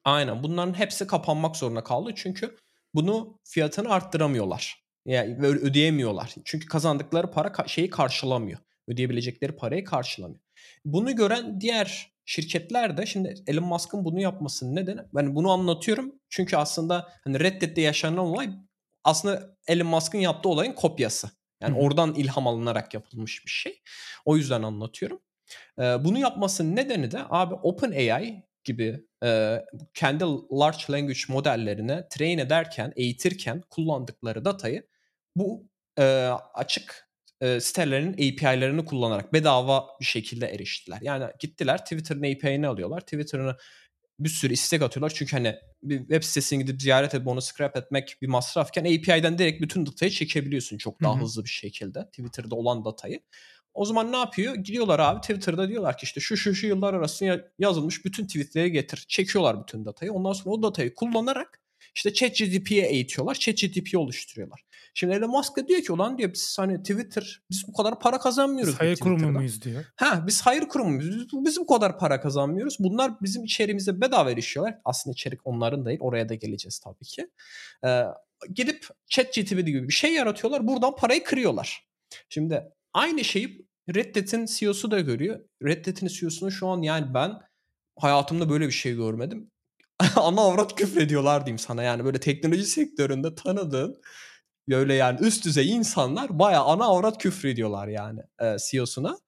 Aynen. Bunların hepsi kapanmak zorunda kaldı. Çünkü bunu fiyatını arttıramıyorlar. Yani böyle ödeyemiyorlar. Çünkü kazandıkları para ka- şeyi karşılamıyor ödeyebilecekleri parayı karşılamıyor. Bunu gören diğer şirketler de şimdi Elon Musk'ın bunu yapmasının nedeni ben bunu anlatıyorum çünkü aslında hani Reddit'te yaşanan olay aslında Elon Musk'ın yaptığı olayın kopyası. Yani oradan ilham alınarak yapılmış bir şey. O yüzden anlatıyorum. Ee, bunu yapmasının nedeni de abi OpenAI gibi e, kendi large language modellerine train ederken, eğitirken kullandıkları datayı bu e, açık e, sitelerin API'lerini kullanarak bedava bir şekilde eriştiler. Yani gittiler Twitter'ın API'ini alıyorlar. Twitter'ını bir sürü istek atıyorlar. Çünkü hani bir web sitesini gidip ziyaret edip onu scrap etmek bir masrafken API'den direkt bütün datayı çekebiliyorsun çok daha Hı-hı. hızlı bir şekilde. Twitter'da olan datayı. O zaman ne yapıyor? Gidiyorlar abi Twitter'da diyorlar ki işte şu şu şu yıllar arasında yazılmış bütün tweetleri getir. Çekiyorlar bütün datayı. Ondan sonra o datayı kullanarak işte ChatGPT'ye eğitiyorlar. ChatGPT oluşturuyorlar. Şimdi Elon Musk da diyor ki ulan diyor biz hani Twitter biz bu kadar para kazanmıyoruz. Biz hayır kurumu muyuz diyor. Ha biz hayır kurumu muyuz? Biz, bu kadar para kazanmıyoruz. Bunlar bizim içeriğimize bedava erişiyorlar. Aslında içerik onların değil. Oraya da geleceğiz tabii ki. Ee, gidip ChatGPT gibi bir şey yaratıyorlar. Buradan parayı kırıyorlar. Şimdi aynı şeyi Reddit'in CEO'su da görüyor. Reddit'in CEO'sunu şu an yani ben hayatımda böyle bir şey görmedim. ana avrat küfrediyorlar diyeyim sana. Yani böyle teknoloji sektöründe tanıdığın böyle yani üst düzey insanlar baya ana avrat küfrediyorlar yani e, CEO'suna.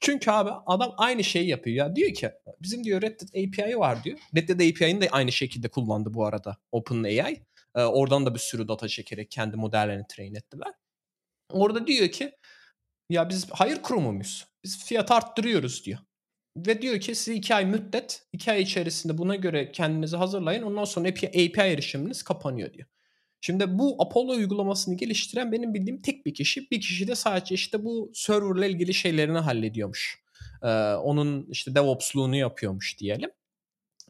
Çünkü abi adam aynı şeyi yapıyor ya. Diyor ki bizim diyor Reddit API var diyor. Reddit API'ni de aynı şekilde kullandı bu arada OpenAI. E, oradan da bir sürü data çekerek kendi modellerini train ettiler. Orada diyor ki ya biz hayır kurumu muyuz? Biz fiyat arttırıyoruz diyor. Ve diyor ki siz 2 ay müddet, 2 ay içerisinde buna göre kendinizi hazırlayın. Ondan sonra API erişiminiz kapanıyor diyor. Şimdi bu Apollo uygulamasını geliştiren benim bildiğim tek bir kişi. Bir kişi de sadece işte bu serverle ilgili şeylerini hallediyormuş. Ee, onun işte DevOps'luğunu yapıyormuş diyelim.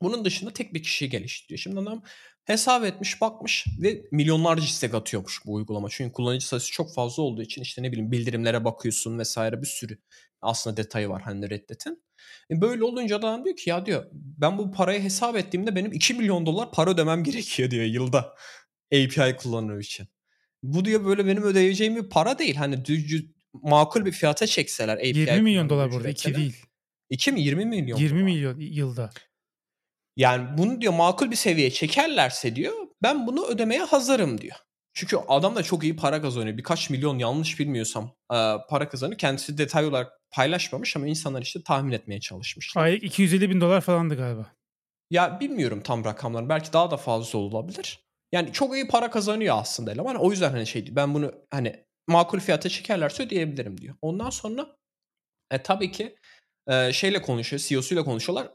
Bunun dışında tek bir kişi geliştiriyor. Şimdi adam hesap etmiş bakmış ve milyonlarca istek atıyormuş bu uygulama. Çünkü kullanıcı sayısı çok fazla olduğu için işte ne bileyim bildirimlere bakıyorsun vesaire bir sürü aslında detayı var hani Reddit'in. E böyle olunca adam diyor ki ya diyor ben bu parayı hesap ettiğimde benim 2 milyon dolar para ödemem gerekiyor diyor yılda API kullanımı için. Bu diyor böyle benim ödeyeceğim bir para değil. Hani düz, makul bir fiyata çekseler API 20 milyon dolar burada 2 değil. 2 mi 20 milyon 20 dolar. milyon yılda. Yani bunu diyor makul bir seviyeye çekerlerse diyor ben bunu ödemeye hazırım diyor. Çünkü adam da çok iyi para kazanıyor. Birkaç milyon yanlış bilmiyorsam para kazanıyor. Kendisi detay olarak paylaşmamış ama insanlar işte tahmin etmeye çalışmışlar. Aylık 250 bin dolar falandı galiba. Ya bilmiyorum tam rakamları. Belki daha da fazla olabilir. Yani çok iyi para kazanıyor aslında eleman. O yüzden hani şey ben bunu hani makul fiyata çekerlerse ödeyebilirim diyor. Ondan sonra e, tabii ki e, şeyle konuşuyor, CEO'suyla konuşuyorlar.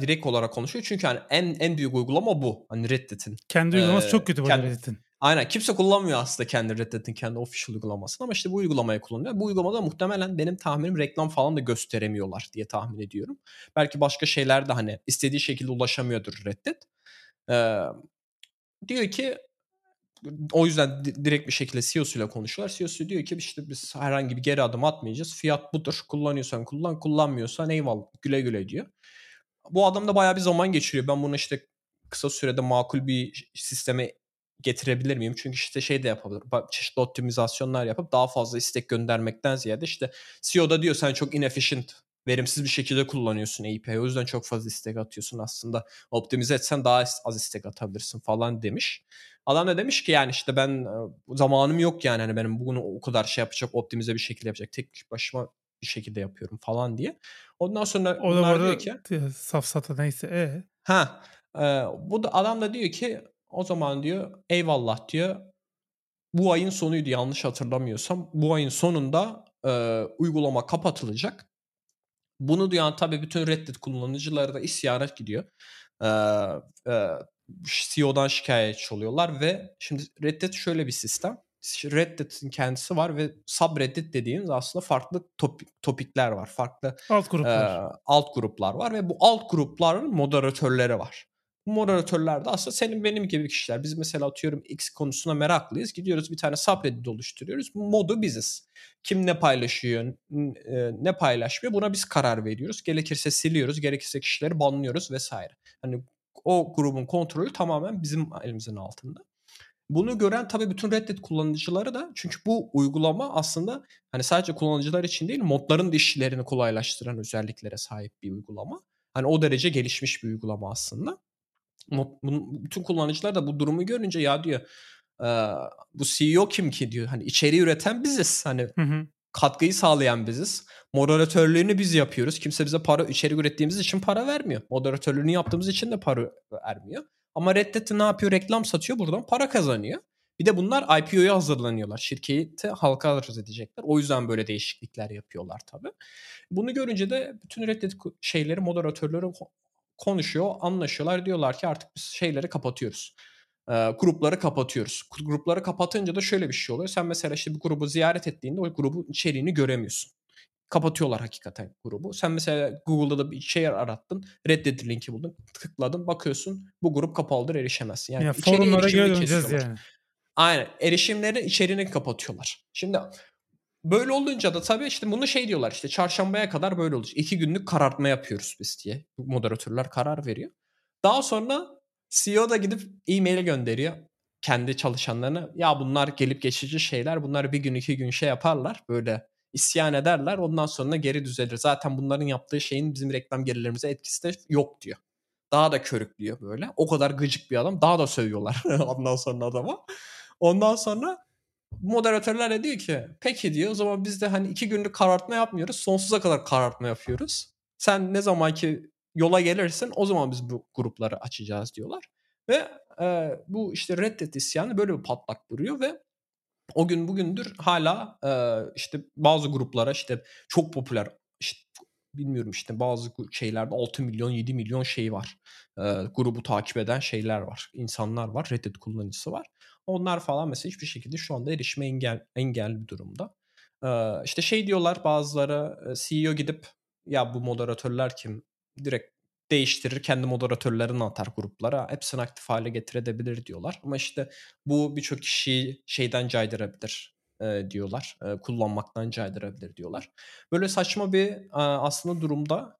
Direkt olarak konuşuyor. Çünkü hani en en büyük uygulama bu. Hani Reddit'in. Kendi uygulaması ee, çok kötü bu kendi, Reddit'in. Aynen kimse kullanmıyor aslında kendi Reddit'in kendi official uygulamasını ama işte bu uygulamayı kullanıyor. Bu uygulamada muhtemelen benim tahminim reklam falan da gösteremiyorlar diye tahmin ediyorum. Belki başka şeyler de hani istediği şekilde ulaşamıyordur Reddit. Ee, diyor ki o yüzden direkt bir şekilde CEO'suyla konuşuyorlar. CEO'su diyor ki işte biz herhangi bir geri adım atmayacağız. Fiyat budur. Kullanıyorsan kullan, kullanmıyorsan eyvallah güle güle diyor. Bu adam da bayağı bir zaman geçiriyor. Ben bunu işte kısa sürede makul bir sisteme getirebilir miyim? Çünkü işte şey de yapabilir. Çeşitli optimizasyonlar yapıp daha fazla istek göndermekten ziyade işte CEO da diyor sen çok inefficient verimsiz bir şekilde kullanıyorsun API. O yüzden çok fazla istek atıyorsun aslında. Optimize etsen daha az istek atabilirsin falan demiş. Adam da demiş ki yani işte ben e, zamanım yok yani hani benim bunu o kadar şey yapacak optimize bir şekilde yapacak. Tek başıma bir şekilde yapıyorum falan diye. Ondan sonra o bunlar diyor ki safsata neyse e. Ha e, bu da adam da diyor ki o zaman diyor eyvallah diyor. Bu ayın sonuydu yanlış hatırlamıyorsam. Bu ayın sonunda e, uygulama kapatılacak. Bunu duyan tabii bütün Reddit kullanıcıları da isyana gidiyor. Ee, e, CEO'dan şikayetçi oluyorlar ve şimdi Reddit şöyle bir sistem. Reddit'in kendisi var ve subreddit dediğimiz aslında farklı topik, topikler var. Farklı alt gruplar. E, alt gruplar var ve bu alt grupların moderatörleri var. Moderatörler de aslında senin benim gibi kişiler. Biz mesela atıyorum X konusuna meraklıyız. Gidiyoruz bir tane subreddit oluşturuyoruz. Modu biziz. Kim ne paylaşıyor, e, ne paylaşmıyor buna biz karar veriyoruz. Gerekirse siliyoruz, gerekirse kişileri banlıyoruz vesaire. Hani o grubun kontrolü tamamen bizim elimizin altında. Bunu gören tabii bütün Reddit kullanıcıları da çünkü bu uygulama aslında hani sadece kullanıcılar için değil modların da işlerini kolaylaştıran özelliklere sahip bir uygulama. Hani o derece gelişmiş bir uygulama aslında. Bütün kullanıcılar da bu durumu görünce ya diyor bu CEO kim ki diyor. Hani içeriği üreten biziz. Hani hı hı. katkıyı sağlayan biziz. Moderatörlüğünü biz yapıyoruz. Kimse bize para içerik ürettiğimiz için para vermiyor. Moderatörlüğünü yaptığımız için de para vermiyor. Ama Reddit ne yapıyor? Reklam satıyor. Buradan para kazanıyor. Bir de bunlar IPO'ya hazırlanıyorlar. Şirketi halka arz edecekler. O yüzden böyle değişiklikler yapıyorlar tabii. Bunu görünce de bütün Reddit şeyleri, moderatörleri konuşuyor, anlaşıyorlar. Diyorlar ki artık biz şeyleri kapatıyoruz. E, grupları kapatıyoruz. Grupları kapatınca da şöyle bir şey oluyor. Sen mesela işte bir grubu ziyaret ettiğinde o grubun içeriğini göremiyorsun. Kapatıyorlar hakikaten grubu. Sen mesela Google'da da bir şey arattın. Reddit linki buldun. Tıkladın bakıyorsun bu grup kapalıdır erişemezsin. Yani ya forumlara göre döneceğiz yani. Aynen. Erişimleri içeriğini kapatıyorlar. Şimdi Böyle olunca da tabii işte bunu şey diyorlar işte çarşambaya kadar böyle olacak. İki günlük karartma yapıyoruz biz diye. Moderatörler karar veriyor. Daha sonra CEO da gidip e-mail gönderiyor kendi çalışanlarına. Ya bunlar gelip geçici şeyler. Bunlar bir gün iki gün şey yaparlar. Böyle isyan ederler. Ondan sonra geri düzelir. Zaten bunların yaptığı şeyin bizim reklam gelirlerimize etkisi de yok diyor. Daha da körüklüyor böyle. O kadar gıcık bir adam. Daha da sövüyorlar ondan sonra adama. Ondan sonra moderatörler de diyor ki peki diyor o zaman biz de hani iki günlük karartma yapmıyoruz. Sonsuza kadar karartma yapıyoruz. Sen ne zaman ki yola gelirsin o zaman biz bu grupları açacağız diyorlar. Ve e, bu işte Reddet isyanı böyle bir patlak vuruyor ve o gün bugündür hala e, işte bazı gruplara işte çok popüler işte bilmiyorum işte bazı şeylerde 6 milyon 7 milyon şey var. E, grubu takip eden şeyler var. insanlar var. Reddit kullanıcısı var. Onlar falan mesela hiçbir şekilde şu anda erişime engel engel bir durumda. E, işte şey diyorlar bazıları CEO gidip ya bu moderatörler kim? Direkt değiştirir, kendi moderatörlerini atar gruplara. Hepsini aktif hale getirebilir diyorlar. Ama işte bu birçok kişiyi şeyden caydırabilir diyorlar. Kullanmaktan caydırabilir diyorlar. Böyle saçma bir aslında durumda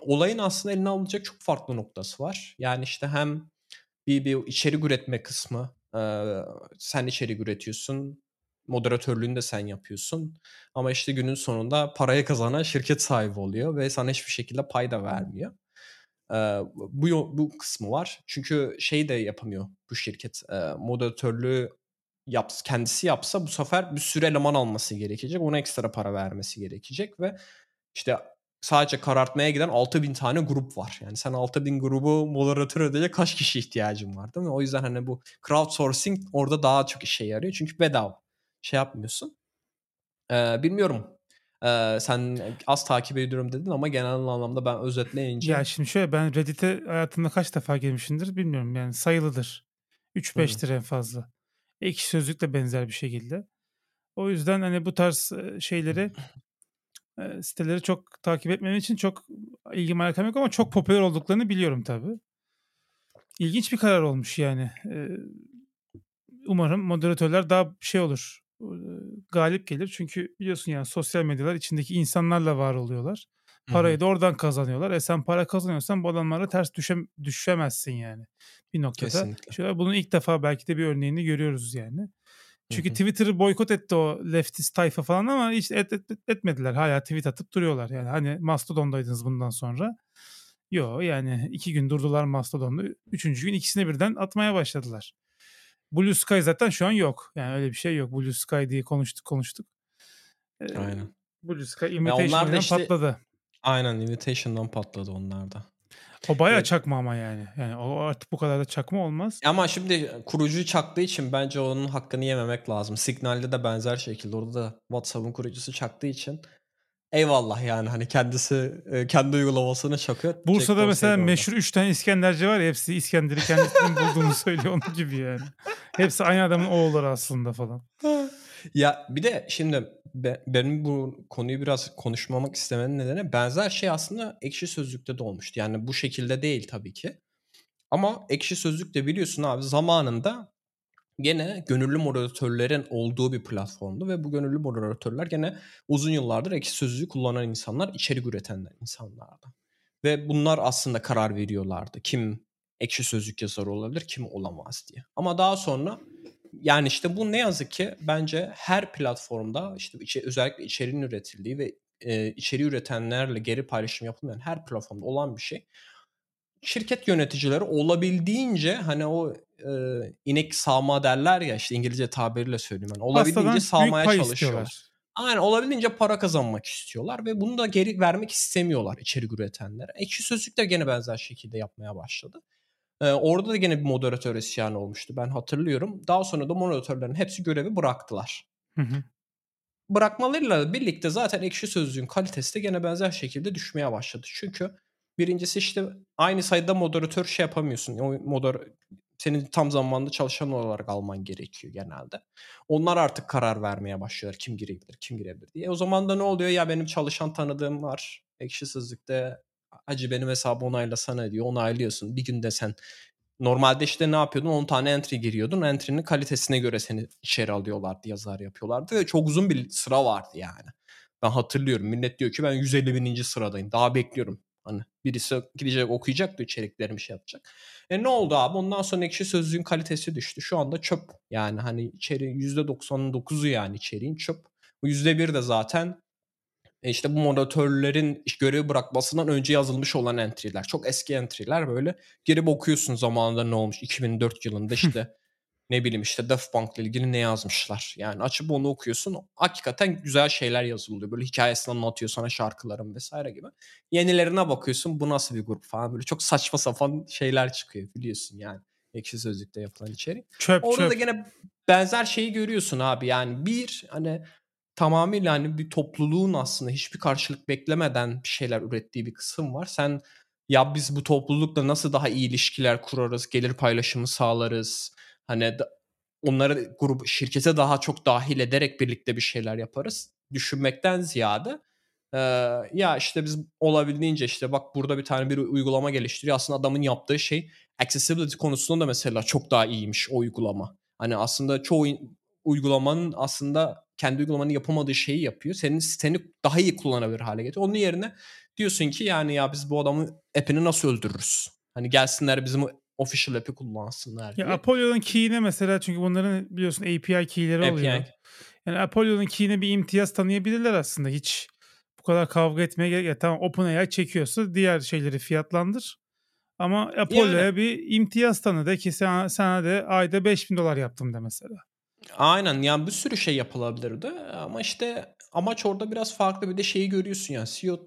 olayın aslında eline alınacak çok farklı noktası var. Yani işte hem bir, bir içerik üretme kısmı. Sen içerik üretiyorsun. Moderatörlüğünü de sen yapıyorsun. Ama işte günün sonunda parayı kazanan şirket sahibi oluyor ve sana hiçbir şekilde pay da vermiyor. Ee, bu bu kısmı var. Çünkü şey de yapamıyor bu şirket. E, moderatörlüğü yap, kendisi yapsa bu sefer bir süre eleman alması gerekecek. Ona ekstra para vermesi gerekecek ve işte sadece karartmaya giden 6000 tane grup var. Yani sen 6000 grubu moderatör ödeyecek kaç kişi ihtiyacın var değil mi? O yüzden hani bu crowdsourcing orada daha çok işe yarıyor. Çünkü bedava. Şey yapmıyorsun. Ee, bilmiyorum ee, sen az takip ediyorum dedin ama genel anlamda ben özetleyince... Ya şimdi şöyle ben Reddit'e hayatımda kaç defa girmişimdir bilmiyorum yani sayılıdır. 3-5'tir en fazla. Ekşi Sözlük de benzer bir şekilde. O yüzden hani bu tarz şeyleri siteleri çok takip etmem için çok ilgim alakam yok ama çok popüler olduklarını biliyorum tabii. İlginç bir karar olmuş yani. Umarım moderatörler daha şey olur galip gelir. Çünkü biliyorsun yani sosyal medyalar içindeki insanlarla var oluyorlar. Parayı da oradan kazanıyorlar. E sen para kazanıyorsan bu adamlara ters düşem düşemezsin yani. Bir noktada. Kesinlikle. Şöyle bunun ilk defa belki de bir örneğini görüyoruz yani. Çünkü Twitter'ı boykot etti o leftist tayfa falan ama hiç et, et, etmediler. Hala tweet atıp duruyorlar. Yani hani Mastodon'daydınız bundan sonra. Yo yani iki gün durdular Mastodon'da. Üçüncü gün ikisine birden atmaya başladılar. Blue Sky zaten şu an yok. Yani öyle bir şey yok. Blue Sky diye konuştuk konuştuk. Ee, aynen. Blue Sky Invitation'dan işte, patladı. Aynen Invitation'dan patladı onlar da. O bayağı evet. çakma ama yani. Yani o artık bu kadar da çakma olmaz. Ama şimdi kurucuyu çaktığı için bence onun hakkını yememek lazım. Signal'de de benzer şekilde orada da WhatsApp'ın kurucusu çaktığı için eyvallah yani hani kendisi kendi uygulamasını çakıyor. Bursa'da mesela meşhur 3 tane İskenderci var ya hepsi İskender'i kendisinin bulduğunu söylüyor onun gibi yani. Hepsi aynı adamın oğulları aslında falan. Ya bir de şimdi be, benim bu konuyu biraz konuşmamak istemenin nedeni benzer şey aslında ekşi sözlükte de olmuştu. Yani bu şekilde değil tabii ki. Ama ekşi sözlükte biliyorsun abi zamanında gene gönüllü moderatörlerin olduğu bir platformdu ve bu gönüllü moderatörler gene uzun yıllardır ekşi sözlüğü kullanan insanlar, içerik üretenler insanlardı. Ve bunlar aslında karar veriyorlardı. Kim ekşi sözlük yazarı olabilir, kim olamaz diye. Ama daha sonra yani işte bu ne yazık ki bence her platformda işte içe, özellikle içeriğin üretildiği ve e, içeriği üretenlerle geri paylaşım yapılmayan her platformda olan bir şey. Şirket yöneticileri olabildiğince hani o e, inek sağma derler ya işte İngilizce tabiriyle söyleyeyim. Yani olabildiğince sağmaya çalışıyorlar. Aynen olabildiğince para kazanmak istiyorlar ve bunu da geri vermek istemiyorlar içerik üretenlere. Ekşi Sözlük de gene benzer şekilde yapmaya başladı. Ee, orada da gene bir moderatör isyanı olmuştu ben hatırlıyorum. Daha sonra da moderatörlerin hepsi görevi bıraktılar. Hı hı. Bırakmalarıyla birlikte zaten ekşi sözlüğün kalitesi de gene benzer şekilde düşmeye başladı. Çünkü birincisi işte aynı sayıda moderatör şey yapamıyorsun. O moder senin tam zamanlı çalışan olarak alman gerekiyor genelde. Onlar artık karar vermeye başlıyorlar kim girebilir, kim girebilir diye. O zaman da ne oluyor? Ya benim çalışan tanıdığım var. Ekşi Sözlük'te acı benim hesabı onaylasana diyor. Onaylıyorsun. Bir günde sen normalde işte ne yapıyordun? 10 tane entry giriyordun. Entry'nin kalitesine göre seni içeri alıyorlardı, yazar yapıyorlardı. Ve çok uzun bir sıra vardı yani. Ben hatırlıyorum. Millet diyor ki ben 150 bininci sıradayım. Daha bekliyorum. Hani birisi gidecek okuyacak da içeriklerimi şey yapacak. E ne oldu abi? Ondan sonra ekşi sözlüğün kalitesi düştü. Şu anda çöp. Yani hani içeri %99'u yani içeriğin çöp. Bu %1 de zaten işte bu moderatörlerin görevi bırakmasından önce yazılmış olan entry'ler. Çok eski entry'ler böyle. Girip okuyorsun zamanında ne olmuş. 2004 yılında işte ne bileyim işte Daft Punk'la ilgili ne yazmışlar. Yani açıp onu okuyorsun. Hakikaten güzel şeyler yazılıyor. Böyle hikayesini anlatıyor sana şarkıların vesaire gibi. Yenilerine bakıyorsun bu nasıl bir grup falan. Böyle çok saçma sapan şeyler çıkıyor biliyorsun yani. Ekşi Sözlük'te yapılan içerik. Çöp Orada çöp. da gene benzer şeyi görüyorsun abi. Yani bir hani tamamıyla hani bir topluluğun aslında hiçbir karşılık beklemeden bir şeyler ürettiği bir kısım var. Sen ya biz bu toplulukla nasıl daha iyi ilişkiler kurarız, gelir paylaşımı sağlarız. Hani onları grup şirkete daha çok dahil ederek birlikte bir şeyler yaparız. Düşünmekten ziyade ya işte biz olabildiğince işte bak burada bir tane bir uygulama geliştiriyor. Aslında adamın yaptığı şey accessibility konusunda da mesela çok daha iyiymiş o uygulama. Hani aslında çoğu uygulamanın aslında kendi uygulamanın yapamadığı şeyi yapıyor. Senin siteni daha iyi kullanabilir hale getiriyor. Onun yerine diyorsun ki yani ya biz bu adamın app'ini nasıl öldürürüz? Hani gelsinler bizim official app'i kullansınlar diye. Ya Apollo'nun key'ine mesela çünkü bunların biliyorsun API key'leri API. oluyor. Yani Apollo'nun key'ine bir imtiyaz tanıyabilirler aslında. Hiç bu kadar kavga etmeye gerek yok. Tamam OpenAI çekiyorsa diğer şeyleri fiyatlandır. Ama Apollo'ya yani. bir imtiyaz tanı de ki sana, sana de ayda 5000 dolar yaptım de mesela. Aynen yani bir sürü şey yapılabilirdi ama işte amaç orada biraz farklı bir de şeyi görüyorsun yani CEO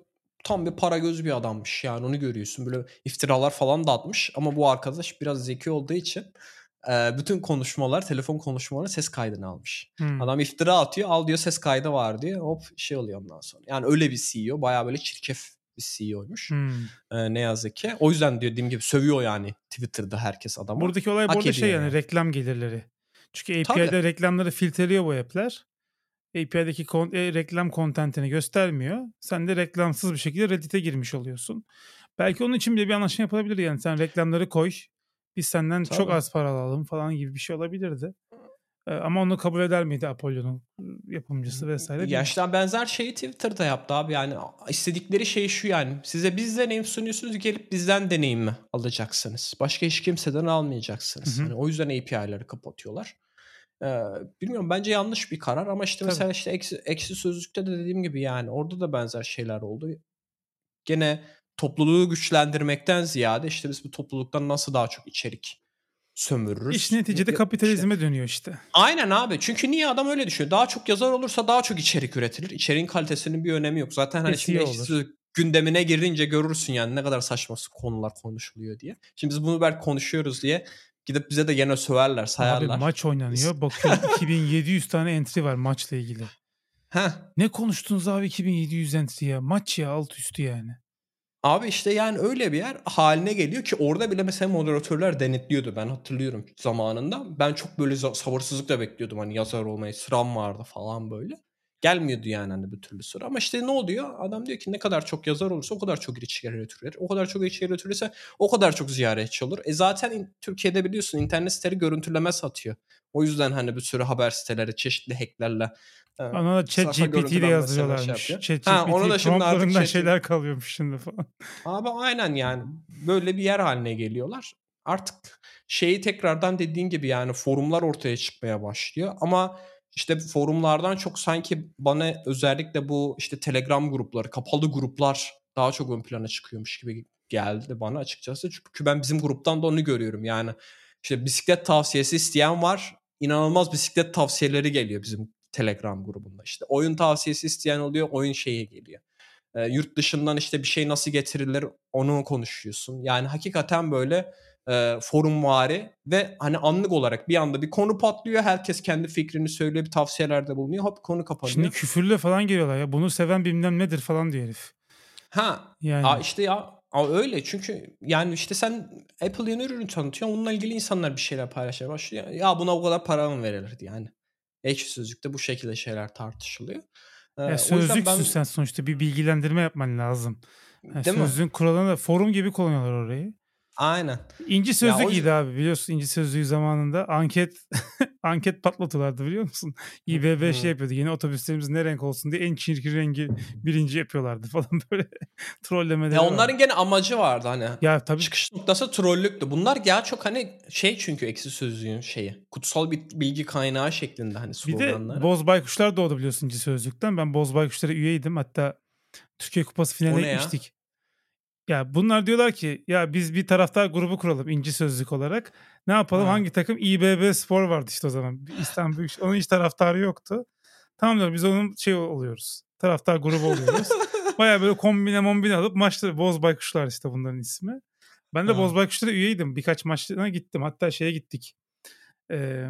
tam bir para göz bir adammış yani onu görüyorsun böyle iftiralar falan da atmış ama bu arkadaş biraz zeki olduğu için bütün konuşmalar telefon konuşmaları ses kaydını almış. Hmm. Adam iftira atıyor al diyor ses kaydı var diyor hop şey oluyor ondan sonra. Yani öyle bir CEO baya böyle çirkef bir CEO'ymuş. Hmm. Ee, ne yazık ki. O yüzden diyor dediğim gibi sövüyor yani Twitter'da herkes adamı. Buradaki olay burada şey yani, yani reklam gelirleri. Çünkü API'de Tabii. reklamları filtreliyor bu app'ler. API'deki kon- e, reklam kontentini göstermiyor. Sen de reklamsız bir şekilde Reddit'e girmiş oluyorsun. Belki onun için bile bir anlaşma yapılabilir yani. Sen reklamları koy. Biz senden Tabii. çok az para alalım falan gibi bir şey olabilirdi. Ama onu kabul eder miydi Apollo'nun yapımcısı vesaire? Ya işte benzer şeyi Twitter'da yaptı abi. Yani istedikleri şey şu yani. Size biz deneyim sunuyorsunuz gelip bizden deneyim mi alacaksınız? Başka hiç kimseden almayacaksınız. Hı hı. Hani o yüzden API'leri kapatıyorlar. Ee, bilmiyorum bence yanlış bir karar ama işte Tabii. mesela işte eksi, eksi sözlükte de dediğim gibi yani orada da benzer şeyler oldu. Gene topluluğu güçlendirmekten ziyade işte biz bu topluluktan nasıl daha çok içerik sömürürüz. İş neticede kapitalizme işte. dönüyor işte. Aynen abi. Çünkü niye adam öyle düşünüyor? Daha çok yazar olursa daha çok içerik üretilir. İçeriğin kalitesinin bir önemi yok. Zaten hani şimdi olur. gündemine girince görürsün yani ne kadar saçma konular konuşuluyor diye. Şimdi biz bunu belki konuşuyoruz diye gidip bize de gene söverler, sayarlar. Abi maç oynanıyor. Bakıyorum 2700 tane entry var maçla ilgili. Heh. Ne konuştunuz abi 2700 entry ya? Maç ya alt üstü yani. Abi işte yani öyle bir yer haline geliyor ki orada bile mesela moderatörler denetliyordu. Ben hatırlıyorum zamanında. Ben çok böyle sabırsızlıkla bekliyordum hani yazar olmayı. Sıram vardı falan böyle. Gelmiyordu yani hani bir türlü sıra. Ama işte ne oluyor? Adam diyor ki ne kadar çok yazar olursa o kadar çok içerik üretilir. O kadar çok içerik üretilirse o kadar çok ziyaretçi olur. E zaten Türkiye'de biliyorsun internet siteleri görüntüleme satıyor. O yüzden hani bir sürü haber siteleri çeşitli hacklerle ona da chat GPT ile yazıyorlarmış. Şey chat ha, GPT da şimdi artık chat... şeyler kalıyormuş şimdi falan. Abi aynen yani böyle bir yer haline geliyorlar. Artık şeyi tekrardan dediğin gibi yani forumlar ortaya çıkmaya başlıyor ama işte forumlardan çok sanki bana özellikle bu işte Telegram grupları, kapalı gruplar daha çok ön plana çıkıyormuş gibi geldi bana açıkçası. Çünkü ben bizim gruptan da onu görüyorum. Yani işte bisiklet tavsiyesi isteyen var. İnanılmaz bisiklet tavsiyeleri geliyor bizim Telegram grubunda. İşte oyun tavsiyesi isteyen oluyor, oyun şeyi geliyor. E, yurt dışından işte bir şey nasıl getirilir onu konuşuyorsun. Yani hakikaten böyle e, forumvari ve hani anlık olarak bir anda bir konu patlıyor. Herkes kendi fikrini söylüyor, bir tavsiyelerde bulunuyor. Hop konu kapanıyor. Şimdi küfürle falan geliyorlar ya. Bunu seven bilmem nedir falan diyor herif. Ha. Yani. Aa işte ya Aa, öyle çünkü yani işte sen Apple yeni ürünü tanıtıyorsun. Onunla ilgili insanlar bir şeyler paylaşmaya başlıyor. Ya buna o kadar para mı verilirdi yani? Ekşi Sözlük'te bu şekilde şeyler tartışılıyor. Ee, ya sözlüksün ben... sen sonuçta bir bilgilendirme yapman lazım. Yani sözlüğün mi? kuralını da forum gibi kullanıyorlar orayı. Aynen. İnci Sözlük iyiydi abi biliyorsun İnci Sözlüğü zamanında anket anket patlatıyorlardı biliyor musun? İBB şey yapıyordu yeni otobüslerimiz ne renk olsun diye en çirkin rengi birinci yapıyorlardı falan böyle trollemeleri Ya onların gene amacı vardı hani. Ya tabii. Çıkış noktası trollüktü. Bunlar ya çok hani şey çünkü eksi sözlüğün şeyi. Kutsal bir bilgi kaynağı şeklinde hani sloganları. Bir de Boz Baykuşlar doğdu biliyorsun İnci Sözlük'ten. Ben Boz Baykuşlar'a üyeydim hatta Türkiye Kupası finaline gitmiştik. Ya? Bunlar diyorlar ki ya biz bir taraftar grubu kuralım inci sözlük olarak. Ne yapalım ha. hangi takım? İBB Spor vardı işte o zaman. İstanbul Büyük Onun hiç taraftarı yoktu. Tamam diyor biz onun şey oluyoruz. Taraftar grubu oluyoruz. Baya böyle kombine mombine alıp maçları Boz Baykuşlar işte bunların ismi. Ben de ha. Boz Baykuşlar'a üyeydim. Birkaç maçlarına gittim. Hatta şeye gittik. Ee,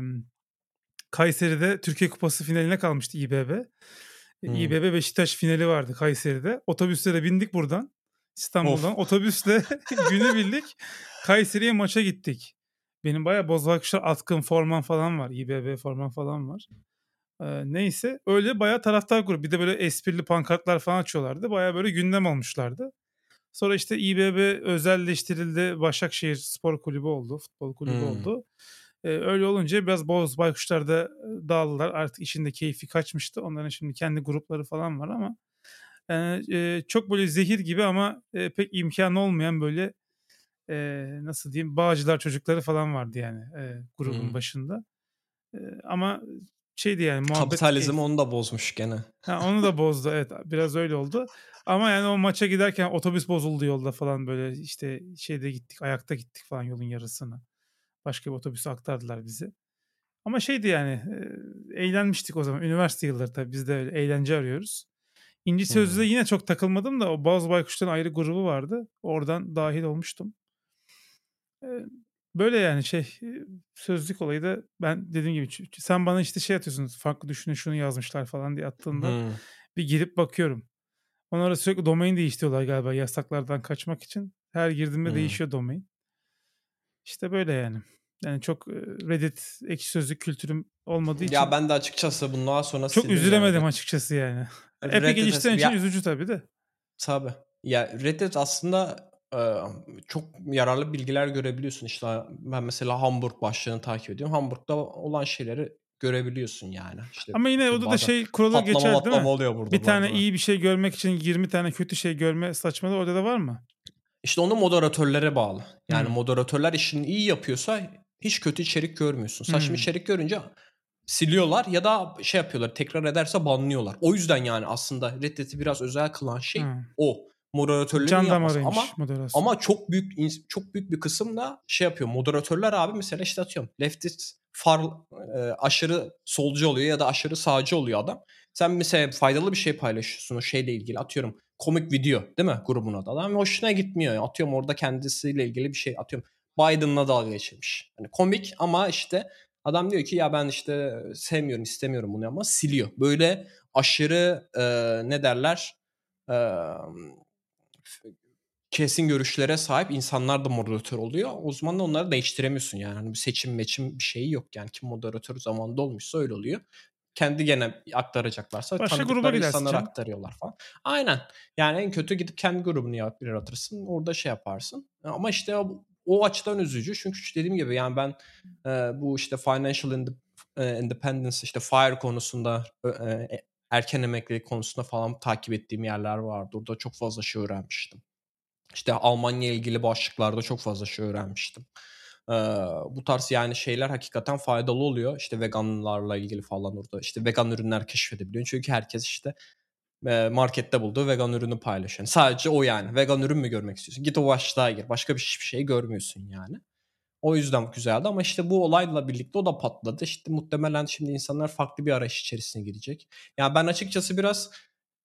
Kayseri'de Türkiye Kupası finaline kalmıştı İBB. Hmm. İBB Beşiktaş finali vardı Kayseri'de. Otobüslere bindik buradan. İstanbul'dan. Of. Otobüsle günü bildik. Kayseri'ye maça gittik. Benim bayağı Bozbakışlar atkın forman falan var. İBB forman falan var. Ee, neyse öyle bayağı taraftar grubu. Bir de böyle esprili pankartlar falan açıyorlardı. Bayağı böyle gündem olmuşlardı. Sonra işte İBB özelleştirildi. Başakşehir Spor Kulübü oldu. Futbol kulübü hmm. oldu. Ee, öyle olunca biraz Boz Baykuşlar da dağıldılar. Artık işinde keyfi kaçmıştı. Onların şimdi kendi grupları falan var ama yani, e, çok böyle zehir gibi ama e, pek imkanı olmayan böyle e, nasıl diyeyim bağcılar çocukları falan vardı yani e, grubun hmm. başında. E, ama şeydi yani muhabbet... Kapitalizm onu da bozmuş gene. Ha, onu da bozdu evet biraz öyle oldu. Ama yani o maça giderken otobüs bozuldu yolda falan böyle işte şeyde gittik ayakta gittik falan yolun yarısını. Başka bir otobüse aktardılar bizi. Ama şeydi yani e, eğlenmiştik o zaman. Üniversite yılları tabii biz de öyle eğlence arıyoruz. İnci Sözlü'de yine çok takılmadım da o Bazı Baykuşların ayrı grubu vardı. Oradan dahil olmuştum. Böyle yani şey sözlük olayı da ben dediğim gibi sen bana işte şey atıyorsun farklı düşünün şunu yazmışlar falan diye attığında hmm. bir girip bakıyorum. Onlara sürekli domain değiştiriyorlar galiba yasaklardan kaçmak için. Her girdiğimde hmm. değişiyor domain. İşte böyle yani. Yani çok Reddit ekşi sözlük kültürüm olmadığı için. Ya ben de açıkçası bundan sonra çok üzülemedim yani. açıkçası yani. Epey geliştiren için ya, üzücü tabii de. Tabii. Ya Reddit aslında çok yararlı bilgiler görebiliyorsun. İşte ben mesela Hamburg başlığını takip ediyorum. Hamburg'da olan şeyleri görebiliyorsun yani. İşte Ama yine orada da şey kuralı geçer değil mi? Oluyor burada bir tane iyi bir şey görmek için 20 tane kötü şey görme saçmalığı orada da var mı? İşte onu moderatörlere bağlı. Yani hmm. moderatörler işini iyi yapıyorsa hiç kötü içerik görmüyorsun. Saçma hmm. içerik görünce siliyorlar ya da şey yapıyorlar tekrar ederse banlıyorlar. O yüzden yani aslında Reddit'i biraz özel kılan şey hmm. o moderatörlerin yapması ama moderasyon. ama çok büyük çok büyük bir kısım da şey yapıyor. Moderatörler abi mesela işte atıyorum leftist far e, aşırı solcu oluyor ya da aşırı sağcı oluyor adam. Sen mesela faydalı bir şey paylaşıyorsun o şeyle ilgili atıyorum komik video değil mi grubun adı adam hoşuna gitmiyor. Atıyorum orada kendisiyle ilgili bir şey atıyorum Biden'la dalga geçirmiş. Hani komik ama işte adam diyor ki ya ben işte sevmiyorum istemiyorum bunu ama siliyor. Böyle aşırı e, ne derler e, kesin görüşlere sahip insanlar da moderatör oluyor. O zaman da onları değiştiremiyorsun yani. Hani bir seçim meçim bir şeyi yok yani. Kim moderatör zamanında olmuşsa öyle oluyor. Kendi gene aktaracaklarsa Başka gruba insanlara aktarıyorlar falan. Aynen. Yani en kötü gidip kendi grubunu yaratırsın. Orada şey yaparsın. Ama işte o, açıdan üzücü. Çünkü dediğim gibi yani ben e, bu işte financial independence işte FIRE konusunda e, erken emeklilik konusunda falan takip ettiğim yerler vardı. Orada çok fazla şey öğrenmiştim. İşte Almanya ilgili başlıklarda çok fazla şey öğrenmiştim. Ee, bu tarz yani şeyler hakikaten faydalı oluyor. İşte veganlarla ilgili falan orada. İşte vegan ürünler keşfedebiliyor. Çünkü herkes işte markette bulduğu vegan ürünü paylaşıyor. Yani sadece o yani. Vegan ürün mü görmek istiyorsun? Git o başlığa gir. Başka bir hiçbir şey görmüyorsun yani. O yüzden güzeldi ama işte bu olayla birlikte o da patladı. İşte muhtemelen şimdi insanlar farklı bir arayış içerisine girecek. Yani ben açıkçası biraz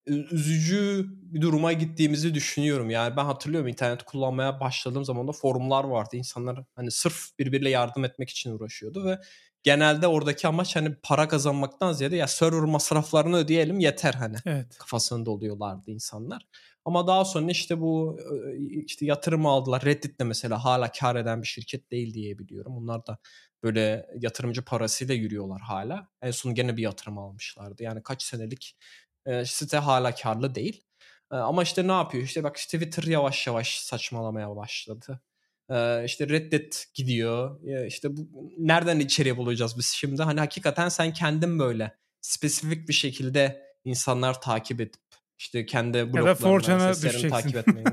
üzücü bir duruma gittiğimizi düşünüyorum. Yani ben hatırlıyorum internet kullanmaya başladığım zaman da forumlar vardı. İnsanlar hani sırf birbiriyle yardım etmek için uğraşıyordu ve genelde oradaki amaç hani para kazanmaktan ziyade ya server masraflarını ödeyelim yeter hani. Evet. Kafasında oluyorlardı insanlar. Ama daha sonra işte bu işte yatırım aldılar. Reddit de mesela hala kar eden bir şirket değil diye biliyorum. Onlar da böyle yatırımcı parasıyla yürüyorlar hala. En son gene bir yatırım almışlardı. Yani kaç senelik site hala karlı değil. Ama işte ne yapıyor? İşte bak Twitter yavaş yavaş saçmalamaya başladı. E, işte Reddit gidiyor. E, işte bu, nereden içeriye bulacağız biz şimdi? Hani hakikaten sen kendin böyle spesifik bir şekilde insanlar takip edip işte kendi bloglarına seslerini takip etmeyi.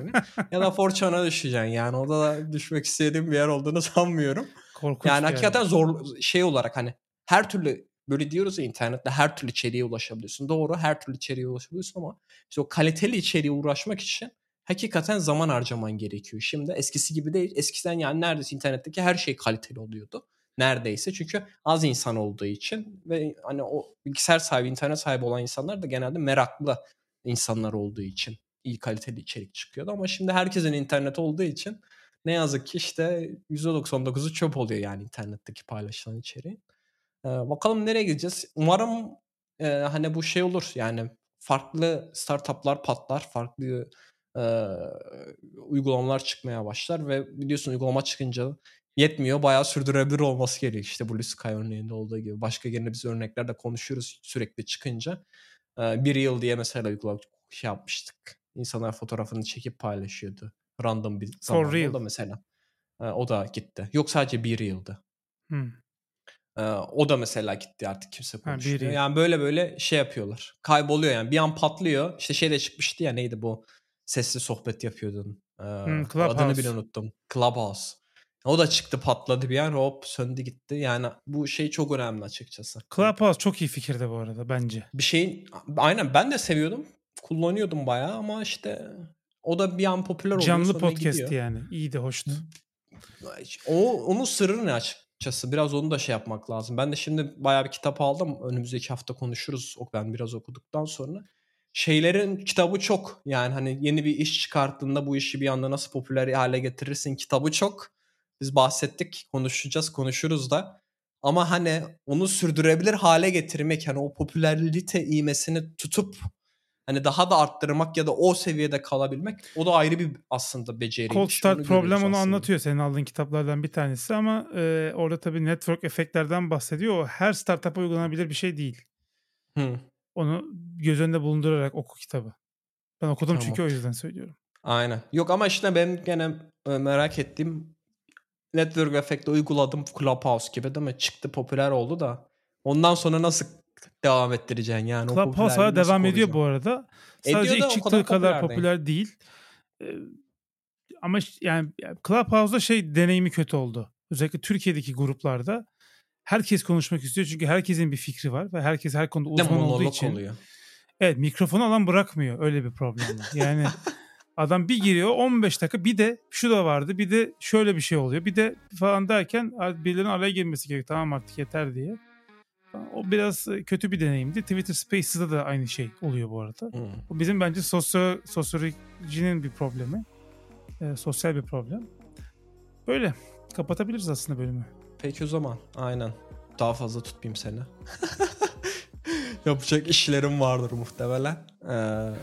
ya da Fortune'a düşeceksin yani. O da düşmek istediğim bir yer olduğunu sanmıyorum. Korkunç yani hakikaten yani. zor şey olarak hani her türlü böyle diyoruz ya internette her türlü içeriğe ulaşabiliyorsun. Doğru her türlü içeriğe ulaşabiliyorsun ama işte o kaliteli içeriğe uğraşmak için hakikaten zaman harcaman gerekiyor. Şimdi eskisi gibi değil. Eskiden yani neredeyse internetteki her şey kaliteli oluyordu. Neredeyse çünkü az insan olduğu için ve hani o bilgisayar sahibi, internet sahibi olan insanlar da genelde meraklı insanlar olduğu için iyi kaliteli içerik çıkıyordu ama şimdi herkesin internet olduğu için ne yazık ki işte %99'u çöp oluyor yani internetteki paylaşılan içeriğin. Ee, bakalım nereye gideceğiz? Umarım e, hani bu şey olur yani farklı startuplar patlar, farklı e, uygulamalar çıkmaya başlar ve biliyorsun uygulama çıkınca yetmiyor. Bayağı sürdürülebilir olması gerekiyor. İşte Blue Sky örneğinde olduğu gibi. Başka yine biz örneklerde konuşuyoruz sürekli çıkınca. E, bir yıl diye mesela uygulama şey yapmıştık. İnsanlar fotoğrafını çekip paylaşıyordu. Random bir zamanda da mesela. E, o da gitti. Yok sadece bir yıldı. Hmm. E, o da mesela gitti artık kimse konuşmuyor. Ha, yani böyle böyle şey yapıyorlar. Kayboluyor yani. Bir an patlıyor. İşte şey de çıkmıştı ya neydi bu? Sesli sohbet yapıyordun. Ee, hmm, adını bile unuttum. Clubhouse. O da çıktı patladı bir an hop söndü gitti. Yani bu şey çok önemli açıkçası. Clubhouse çok iyi fikirdi bu arada bence. Bir şeyin aynen ben de seviyordum. Kullanıyordum bayağı ama işte o da bir an popüler oluyor. Canlı podcast gidiyor. yani. İyiydi, hoştu. O onun sırrı ne açıkçası? Biraz onu da şey yapmak lazım. Ben de şimdi bayağı bir kitap aldım. Önümüzdeki hafta konuşuruz. Ben biraz okuduktan sonra şeylerin kitabı çok. Yani hani yeni bir iş çıkarttığında bu işi bir anda nasıl popüler hale getirirsin kitabı çok. Biz bahsettik, konuşacağız, konuşuruz da. Ama hani onu sürdürebilir hale getirmek hani o popülerite iğmesini tutup hani daha da arttırmak ya da o seviyede kalabilmek o da ayrı bir aslında beceri. Cold Start problem onu anlatıyor senin aldığın kitaplardan bir tanesi ama e, orada tabii network efektlerden bahsediyor. O her startup'a uygulanabilir bir şey değil. Hı. Onu göz önünde bulundurarak oku kitabı. Ben okudum tamam. çünkü o yüzden söylüyorum. Aynen. Yok ama işte benim gene merak ettiğim network efekti uyguladım Clubhouse gibi değil mi? Çıktı popüler oldu da. Ondan sonra nasıl devam ettireceksin yani? Clubhouse hala devam ediyor bu arada. Sadece ilk çıktığı kadar, kadar popüler değil. Ee, ama yani Clubhouse'da şey deneyimi kötü oldu. Özellikle Türkiye'deki gruplarda herkes konuşmak istiyor çünkü herkesin bir fikri var ve herkes her konuda uzman olduğu için. Oluyor. Evet mikrofonu alan bırakmıyor öyle bir problem var. Yani adam bir giriyor 15 dakika bir de şu da vardı bir de şöyle bir şey oluyor bir de falan derken birilerinin araya girmesi gerekiyor tamam artık yeter diye. O biraz kötü bir deneyimdi. Twitter Spaces'da da aynı şey oluyor bu arada. Hmm. Bu bizim bence sosyo, sosyolojinin bir problemi. E, sosyal bir problem. Böyle kapatabiliriz aslında bölümü. Peki o zaman. Aynen. Daha fazla tutmayayım seni. Yapacak işlerim vardır muhtemelen. Ee,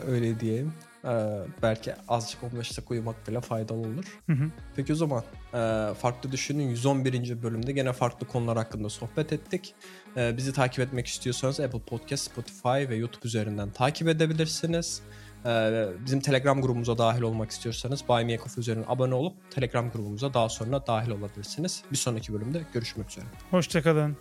öyle diyeyim. Ee, belki azıcık 15 dakika uyumak bile faydalı olur. Hı hı. Peki o zaman e, Farklı Düşünün 111. bölümde gene farklı konular hakkında sohbet ettik. E, bizi takip etmek istiyorsanız Apple Podcast, Spotify ve YouTube üzerinden takip edebilirsiniz. E, bizim Telegram grubumuza dahil olmak istiyorsanız Buy Me A Coffee üzerinden abone olup Telegram grubumuza daha sonra dahil olabilirsiniz. Bir sonraki bölümde görüşmek üzere. Hoşçakalın.